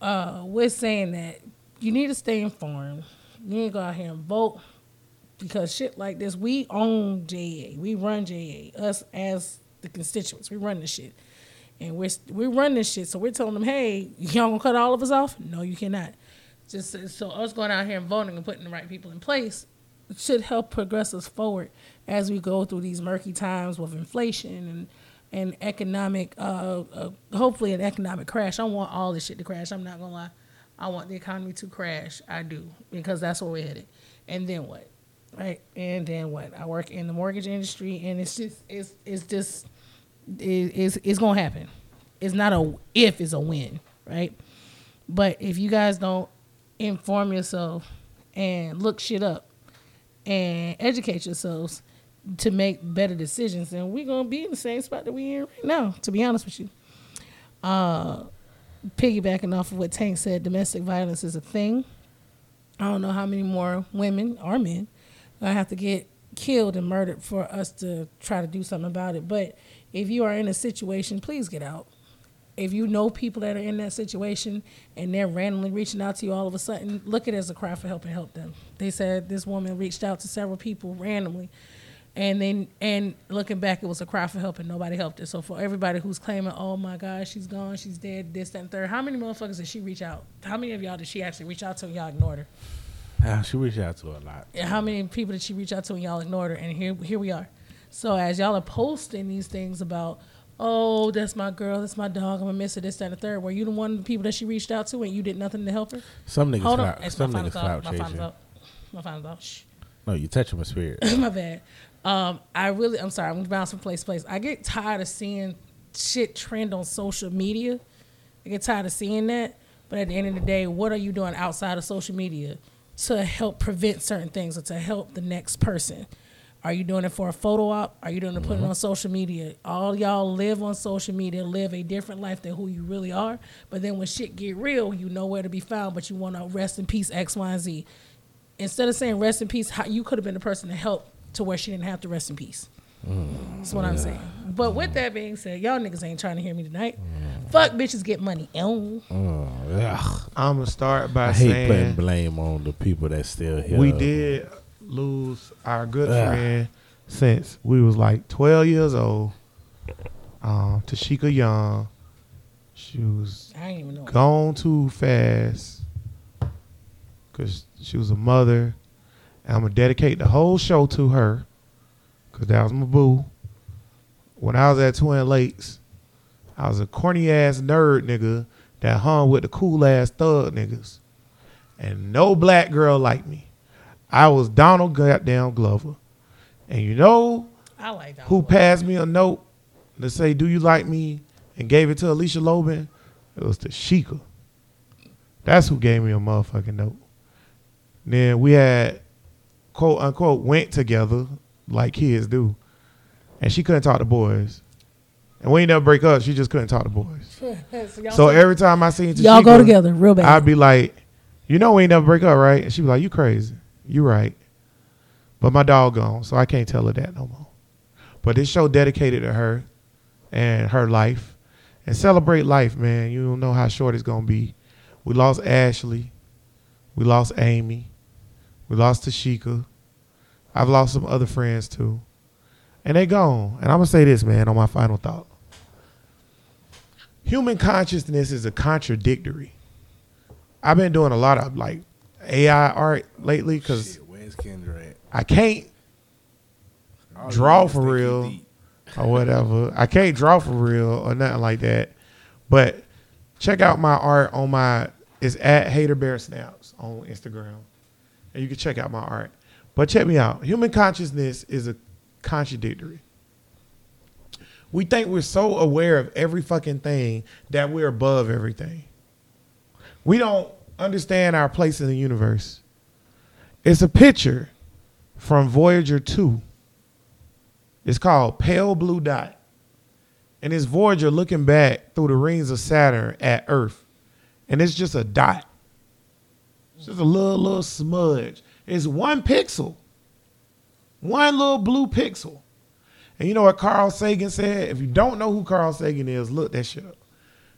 Speaker 3: Uh, we're saying that you need to stay informed. You need to go out here and vote because shit like this, we own JEA. We run JEA. Us as the constituents, we run this shit. And we're we run this shit, so we're telling them, hey, y'all gonna cut all of us off? No, you cannot. Just so us going out here and voting and putting the right people in place should help progress us forward as we go through these murky times with inflation and and economic, uh, uh, hopefully an economic crash. I want all this shit to crash. I'm not gonna lie. I want the economy to crash. I do because that's where we're headed. And then what? Right? And then what? I work in the mortgage industry, and it's just it's it's just it, it's it's gonna happen. It's not a if, it's a when, right? But if you guys don't inform yourself and look shit up and educate yourselves to make better decisions, then we're gonna be in the same spot that we're in right now. To be honest with you, uh, piggybacking off of what Tank said, domestic violence is a thing. I don't know how many more women or men gonna have to get killed and murdered for us to try to do something about it. But if you are in a situation, please get out. If you know people that are in that situation and they're randomly reaching out to you all of a sudden, look at it as a cry for help and help them. They said this woman reached out to several people randomly and then and looking back it was a cry for help and nobody helped it so for everybody who's claiming oh my god she's gone she's dead this that and third how many motherfuckers did she reach out how many of y'all did she actually reach out to and y'all ignored her
Speaker 4: Ah, she reached out to a lot.
Speaker 3: and how many people did she reach out to and y'all ignored her and here here we are so as y'all are posting these things about oh that's my girl that's my dog i'm gonna miss her this that and the third were you the one of the people that she reached out to and you did nothing to help her
Speaker 4: Some niggas
Speaker 3: hold on
Speaker 4: clout, some
Speaker 3: my
Speaker 4: niggas clout
Speaker 3: thought my final
Speaker 4: chasing.
Speaker 3: my final thought Shh.
Speaker 4: No, you touching my spirit.
Speaker 3: my bad. Um, I really, I'm sorry, I'm bouncing from place to place. I get tired of seeing shit trend on social media. I get tired of seeing that. But at the end of the day, what are you doing outside of social media to help prevent certain things or to help the next person? Are you doing it for a photo op? Are you doing it to put it on social media? All y'all live on social media, live a different life than who you really are. But then when shit get real, you know where to be found, but you want to rest in peace X, Y, and Z instead of saying rest in peace, how, you could have been the person to help to where she didn't have to rest in peace. That's what I'm saying. But with that being said, y'all niggas ain't trying to hear me tonight. Fuck bitches get money. Ew.
Speaker 4: Ugh.
Speaker 2: I'm gonna start by
Speaker 4: I hate putting blame on the people that still here.
Speaker 2: we did lose our good
Speaker 4: Ugh.
Speaker 2: friend since we was like 12 years old. Um, Tashika Young. She was
Speaker 3: I ain't even know.
Speaker 2: gone too fast because she was a mother. I'm gonna dedicate the whole show to her because that was my boo. When I was at Twin Lakes, I was a corny ass nerd nigga that hung with the cool ass thug niggas, and no black girl liked me. I was Donald goddamn Glover, and you know
Speaker 3: I like
Speaker 2: who passed me a note to say, "Do you like me?" and gave it to Alicia Lobin? It was the Sheikah. That's who gave me a motherfucking note. Then we had quote unquote went together like kids do, and she couldn't talk to boys. And we ain't never break up. She just couldn't talk to boys.
Speaker 3: so
Speaker 2: So every time I seen
Speaker 3: y'all go together real bad.
Speaker 2: I'd be like, you know, we ain't never break up, right? And she'd be like, you crazy. You right. But my dog gone, so I can't tell her that no more. But this show dedicated to her and her life. And celebrate life, man. You don't know how short it's gonna be. We lost Ashley. We lost Amy. We lost Tashika. I've lost some other friends too. And they gone. And I'm gonna say this, man, on my final thought. Human consciousness is a contradictory. I've been doing a lot of like AI art lately because
Speaker 4: where's Kendra at?
Speaker 2: I can't
Speaker 4: All
Speaker 2: Draw for real. or whatever. I can't draw for real or nothing like that. But check out my art on my it's at Hater Bear Snaps on Instagram. And you can check out my art. But check me out. Human consciousness is a contradictory. We think we're so aware of every fucking thing that we're above everything. We don't understand our place in the universe. It's a picture from Voyager 2. It's called Pale Blue Dot. And it's Voyager looking back through the rings of Saturn at Earth. And it's just a dot. It's just a little, little smudge. It's one pixel. One little blue pixel. And you know what Carl Sagan said? If you don't know who Carl Sagan is, look that shit up.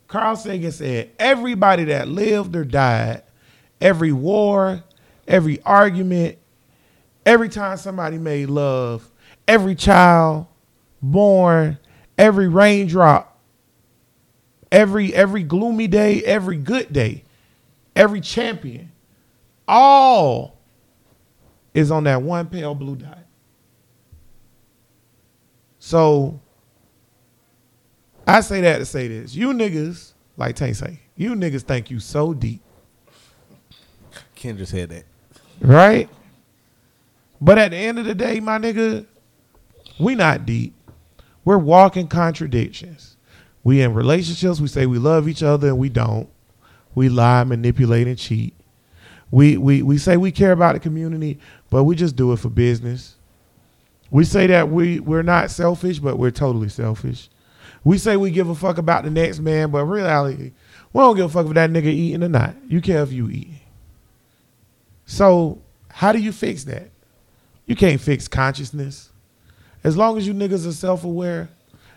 Speaker 2: Carl Sagan said, everybody that lived or died, every war, every argument, every time somebody made love, every child born, every raindrop, every every gloomy day, every good day, every champion, all is on that one pale blue dot. So I say that to say this. You niggas, like Tank say, you niggas think you so deep,
Speaker 5: Kendra said that.
Speaker 2: right? But at the end of the day, my nigga, we not deep. We're walking contradictions. We in relationships, we say we love each other and we don't. We lie, manipulate, and cheat. We we we say we care about the community, but we just do it for business. We say that we we're not selfish, but we're totally selfish. We say we give a fuck about the next man, but reality, we don't give a fuck if that nigga eating or not. You care if you eat. So how do you fix that? You can't fix consciousness. As long as you niggas are self aware,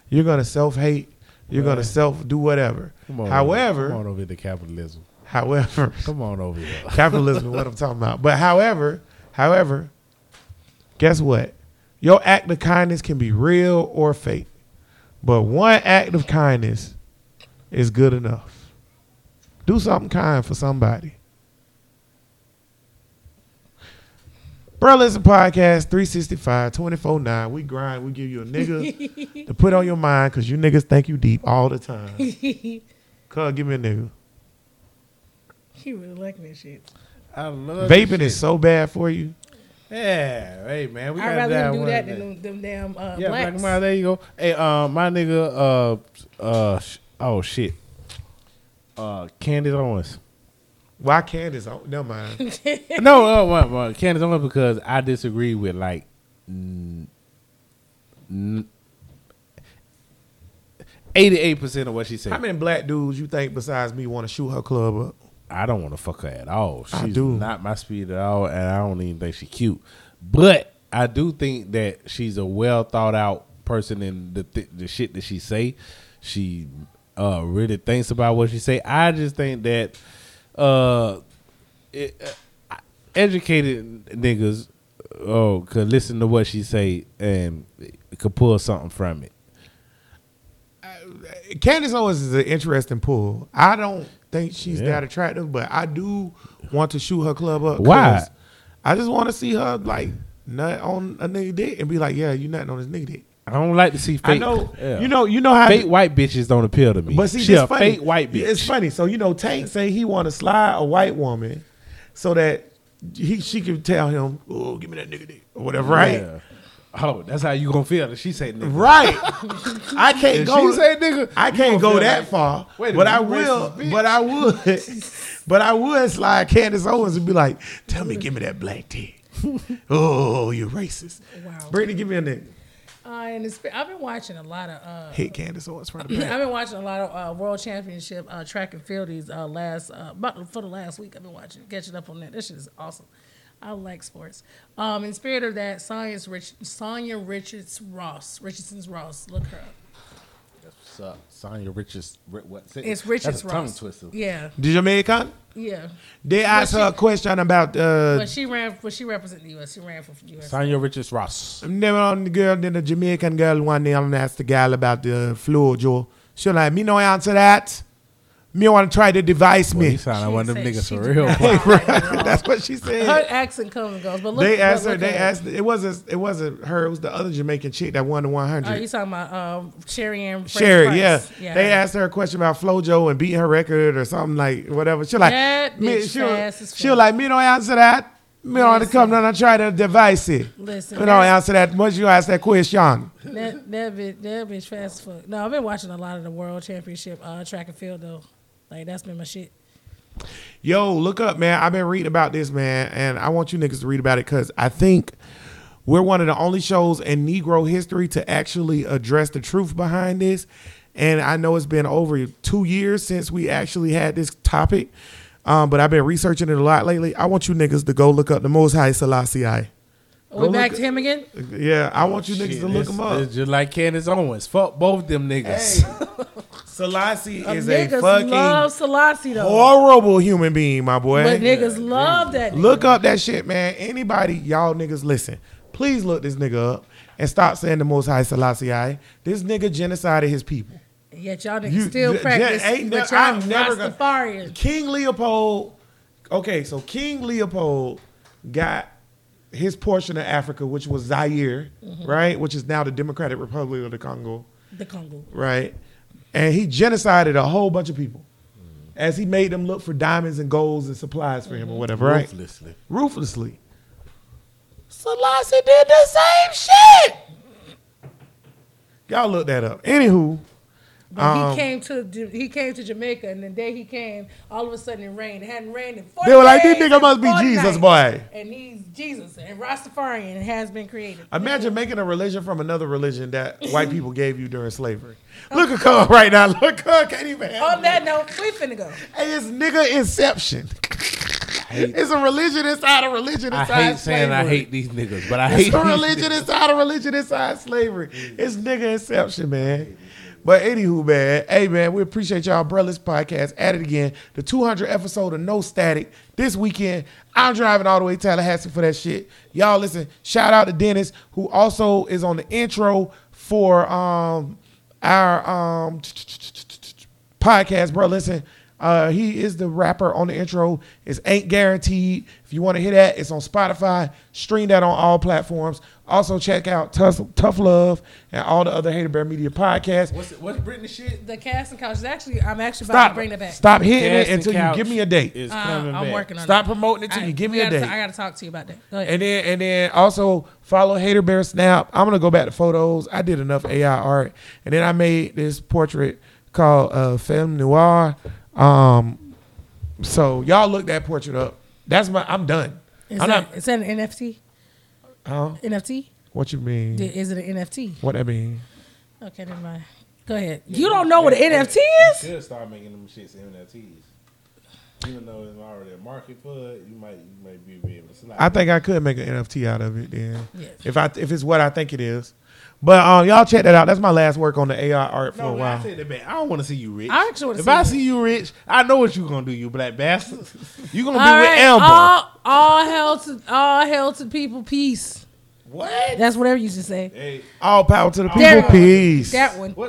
Speaker 2: you're gonna self hate. You're gonna self do whatever.
Speaker 5: Come on.
Speaker 2: However,
Speaker 5: come on over to capitalism.
Speaker 2: However,
Speaker 5: Come on over here.
Speaker 2: capitalism is what I'm talking about. But however, however, guess what? Your act of kindness can be real or fake. But one act of kindness is good enough. Do something kind for somebody. Bro, listen, podcast 365, 24 9. We grind. We give you a nigga to put on your mind because you niggas think you deep all the time. Cuz, give me a nigga.
Speaker 3: He really liking that shit.
Speaker 5: I love
Speaker 2: Vaping is so bad for you.
Speaker 5: Yeah, hey man, we
Speaker 3: I'd
Speaker 5: got
Speaker 3: rather him do that
Speaker 5: day.
Speaker 3: than them, them damn uh,
Speaker 5: Yeah, black
Speaker 3: blacks.
Speaker 5: and mild, there you go. Hey, uh, my nigga, uh, uh, sh- oh shit, uh, Candace Owens.
Speaker 2: Why Candace? Oh, never mind.
Speaker 5: no, uh, well, well, Candace Owens because I disagree with like, eighty-eight percent of what she said.
Speaker 2: How many black dudes you think besides me want to shoot her club up?
Speaker 5: I don't want to fuck her at all. She's
Speaker 2: I do.
Speaker 5: not my speed at all, and I don't even think she's cute. But I do think that she's a well thought out person in the th- the shit that she say. She uh, really thinks about what she say. I just think that uh, it, uh, educated niggas oh could listen to what she say and could pull something from it.
Speaker 2: Candace Owens is an interesting pull. I don't think she's
Speaker 5: Yeah.
Speaker 2: that attractive, but I do want to shoot her club up.
Speaker 5: Why?
Speaker 2: I just want to see her like nut on a nigga dick and be like, yeah, you nutting on this nigga dick.
Speaker 5: I don't like to see fake.
Speaker 2: I know,
Speaker 5: yeah.
Speaker 2: you know, you know how
Speaker 5: fake white bitches don't appeal to me.
Speaker 2: But see,
Speaker 5: she a
Speaker 2: funny.
Speaker 5: fake white bitch.
Speaker 2: It's funny. So you know, Tank say he want to slide a white woman so that he she can tell him, "Oh, give me that nigga dick" or whatever, right?
Speaker 5: Yeah. Oh, that's how you gonna feel if she say nigga.
Speaker 2: Right. I can't
Speaker 5: If
Speaker 2: go.
Speaker 5: she say nigga,
Speaker 2: I can't go that
Speaker 5: like,
Speaker 2: far.
Speaker 5: wait a
Speaker 2: but I
Speaker 5: minute, you
Speaker 2: will. But I would. but I would slide Candace Owens and be like, "Tell me, give me that black dick." oh, you're racist.
Speaker 3: Wow.
Speaker 2: Brittany, give me a nigga.
Speaker 3: Uh, and it's, I've been watching a lot of. Uh,
Speaker 2: Hit Candace Owens from the
Speaker 3: I've been watching a lot of uh, world championship uh, track and field these uh, last uh, about for the last week. I've been watching, catching up on that. This shit is awesome. I like sports. Um, in spirit of that, Sanya's Rich, Sanya Richards Ross, Richardson's Ross. Look her up.
Speaker 5: What's up? Sanya Richards. Ri- What?
Speaker 3: It's Richards
Speaker 5: That's a tongue twister.
Speaker 3: Yeah,
Speaker 2: Did you make it?
Speaker 3: yeah.
Speaker 2: They asked her a question about uh,
Speaker 3: But she ran. But she represented the U.S. She ran for U.S.
Speaker 5: Sanya Richards Ross.
Speaker 2: Never on the girl, then the Jamaican girl one day and asked the gal about the FloJo. She like, me no answer that. Me want to try to device
Speaker 5: Well,
Speaker 2: me.
Speaker 5: you sound like one of them niggas for real.
Speaker 3: not
Speaker 5: boy.
Speaker 3: like that at all.
Speaker 2: That's what she said.
Speaker 3: Her accent comes and goes. But look,
Speaker 2: They asked
Speaker 3: but
Speaker 2: her.
Speaker 3: look
Speaker 2: They
Speaker 3: at
Speaker 2: asked. It wasn't. It wasn't her. It was the other Jamaican chick that won the one hundred.
Speaker 3: one Oh,
Speaker 2: hundred.
Speaker 3: you talking about um, Sherry and Fraser
Speaker 2: Sherry,
Speaker 3: Pryce.
Speaker 2: yeah. They asked her a question about FloJo and beating her record or something like whatever. She like,
Speaker 3: That
Speaker 2: me, she,
Speaker 3: fast as
Speaker 2: she like, me don't answer that. Me don't want to come down and try to devise it.
Speaker 3: Listen,
Speaker 2: Me don't answer that. Once you ask that question,
Speaker 3: That that bitch, that bitch fast fuck. No, I've been watching a lot of the world championship uh, track and field though. Like that's been my shit.
Speaker 2: Yo, look up, man. I've been reading about this, man, and I want you niggas to read about it because I think we're one of the only shows in Negro history to actually address the truth behind this. And I know it's been over two years since we actually had this topic, um, but I've been researching it a lot lately. I want you niggas to go look up the Most High Selassie. I.
Speaker 3: Are we
Speaker 2: Go
Speaker 3: back to him again?
Speaker 2: Yeah, I want you niggas
Speaker 5: Shit,
Speaker 2: to look
Speaker 5: it's-
Speaker 2: him up.
Speaker 5: It's just like Candace Owens. Fuck both them niggas.
Speaker 2: Selassie
Speaker 3: Uh,
Speaker 2: is a
Speaker 3: niggas
Speaker 2: fucking
Speaker 3: love Selassie though.
Speaker 2: horrible human being, my boy.
Speaker 3: but niggas love that. Nigga.
Speaker 2: Look up that shit, man. Anybody, y'all niggas, listen. Please look this nigga up and stop saying the Most High Selassie. I. This nigga genocided his people.
Speaker 3: Yet y'all niggas
Speaker 2: You-
Speaker 3: still
Speaker 2: j-
Speaker 3: practice.
Speaker 2: ain't
Speaker 3: but y'all
Speaker 2: I'm never gonna-. King Leopold. Okay, so King Leopold got his portion of Africa, which was Zaire,
Speaker 3: Mm-hmm.
Speaker 2: right, which is now the Democratic Republic of the Congo,
Speaker 3: The Congo.
Speaker 2: right, and he genocided a whole bunch of people as he made them look for diamonds and golds and supplies for him or whatever, right?
Speaker 5: Ruthlessly.
Speaker 2: Ruthlessly. Selassie did the same shit. Y'all look that up. Anywho,
Speaker 3: But
Speaker 2: Um,
Speaker 3: he came to he came to Jamaica, and the day he came, all of a sudden it rained. It hadn't rained in 40
Speaker 2: They were like, "This nigga must be Jesus,
Speaker 3: nights."
Speaker 2: boy.
Speaker 3: And he's Jesus and Rastafarian has been created.
Speaker 2: imagine making a religion from another religion that white people gave you during slavery. Look at Cub right now. Look, Cub can't even.
Speaker 3: On that
Speaker 2: it.
Speaker 3: note, we finna go.
Speaker 2: Hey, it's nigga inception. it's a religion inside a religion inside
Speaker 5: I
Speaker 2: inside
Speaker 5: hate saying I hate these niggas, but I
Speaker 2: It's
Speaker 5: hate
Speaker 2: a
Speaker 5: these
Speaker 2: religion inside a religion inside slavery. It's nigga inception, man. But anywho, man, hey man, we appreciate y'all, Brothers Podcast. At it again, the 200 episode of No Static this weekend. I'm driving all the way to Tallahassee for that shit. Y'all listen. Shout out to Dennis, who also is on the intro for um our um podcast, bro. Listen, uh, he is the rapper on the intro. It's ain't guaranteed. If you want to hear that, it's on Spotify. Stream that on all platforms. Also check out Tough, Tough Love and all the other Hater Bear Media podcasts.
Speaker 5: What's what's Britney shit?
Speaker 3: The cast and couch is actually I'm actually about
Speaker 2: Stop,
Speaker 3: to bring that back.
Speaker 2: stop hitting it
Speaker 5: Cast and
Speaker 2: until you give me a date.
Speaker 5: Is
Speaker 3: Uh,
Speaker 5: coming
Speaker 3: I'm
Speaker 5: back.
Speaker 3: working on
Speaker 2: Stop
Speaker 3: it.
Speaker 2: promoting it till
Speaker 3: I-
Speaker 2: you give me a date.
Speaker 3: ta- I gotta talk to you about that. Go ahead.
Speaker 2: And then and then also follow Hater Bear Snap. I'm gonna go back to photos. I did enough AI art, and then I made this portrait called uh, Film Noir. Um, so y'all look that portrait up. That's my. I'm done.
Speaker 3: is,
Speaker 2: I'm
Speaker 3: that,
Speaker 2: not.
Speaker 3: is that an NFT?
Speaker 2: Huh?
Speaker 3: NFT?
Speaker 2: What you mean?
Speaker 3: Is it an NFT?
Speaker 2: What that mean?
Speaker 3: Okay, never mind. Go ahead. You don't know what an NFT
Speaker 5: You
Speaker 3: is?
Speaker 5: should start making them shits NFTs. Even though it's already a market for it, you might you might be able to slide.
Speaker 2: I think I could make an NFT out of it then,
Speaker 3: Yes.
Speaker 2: if I if it's what I think it is. But um, y'all check that out. That's my last work on the AI art for
Speaker 5: no,
Speaker 2: a while.
Speaker 5: I take that back. I don't want to see you rich.
Speaker 3: I actually wanna
Speaker 5: if
Speaker 3: see
Speaker 5: I
Speaker 3: you
Speaker 5: see you rich, I know what you're gonna do, you black bastard. You gonna
Speaker 3: All
Speaker 5: be with Amber.
Speaker 3: all, all hell to all hell to people, peace.
Speaker 2: What?
Speaker 3: That's whatever you should say.
Speaker 5: hey,
Speaker 2: All power to the people.
Speaker 3: we.
Speaker 2: Peace.
Speaker 3: That one.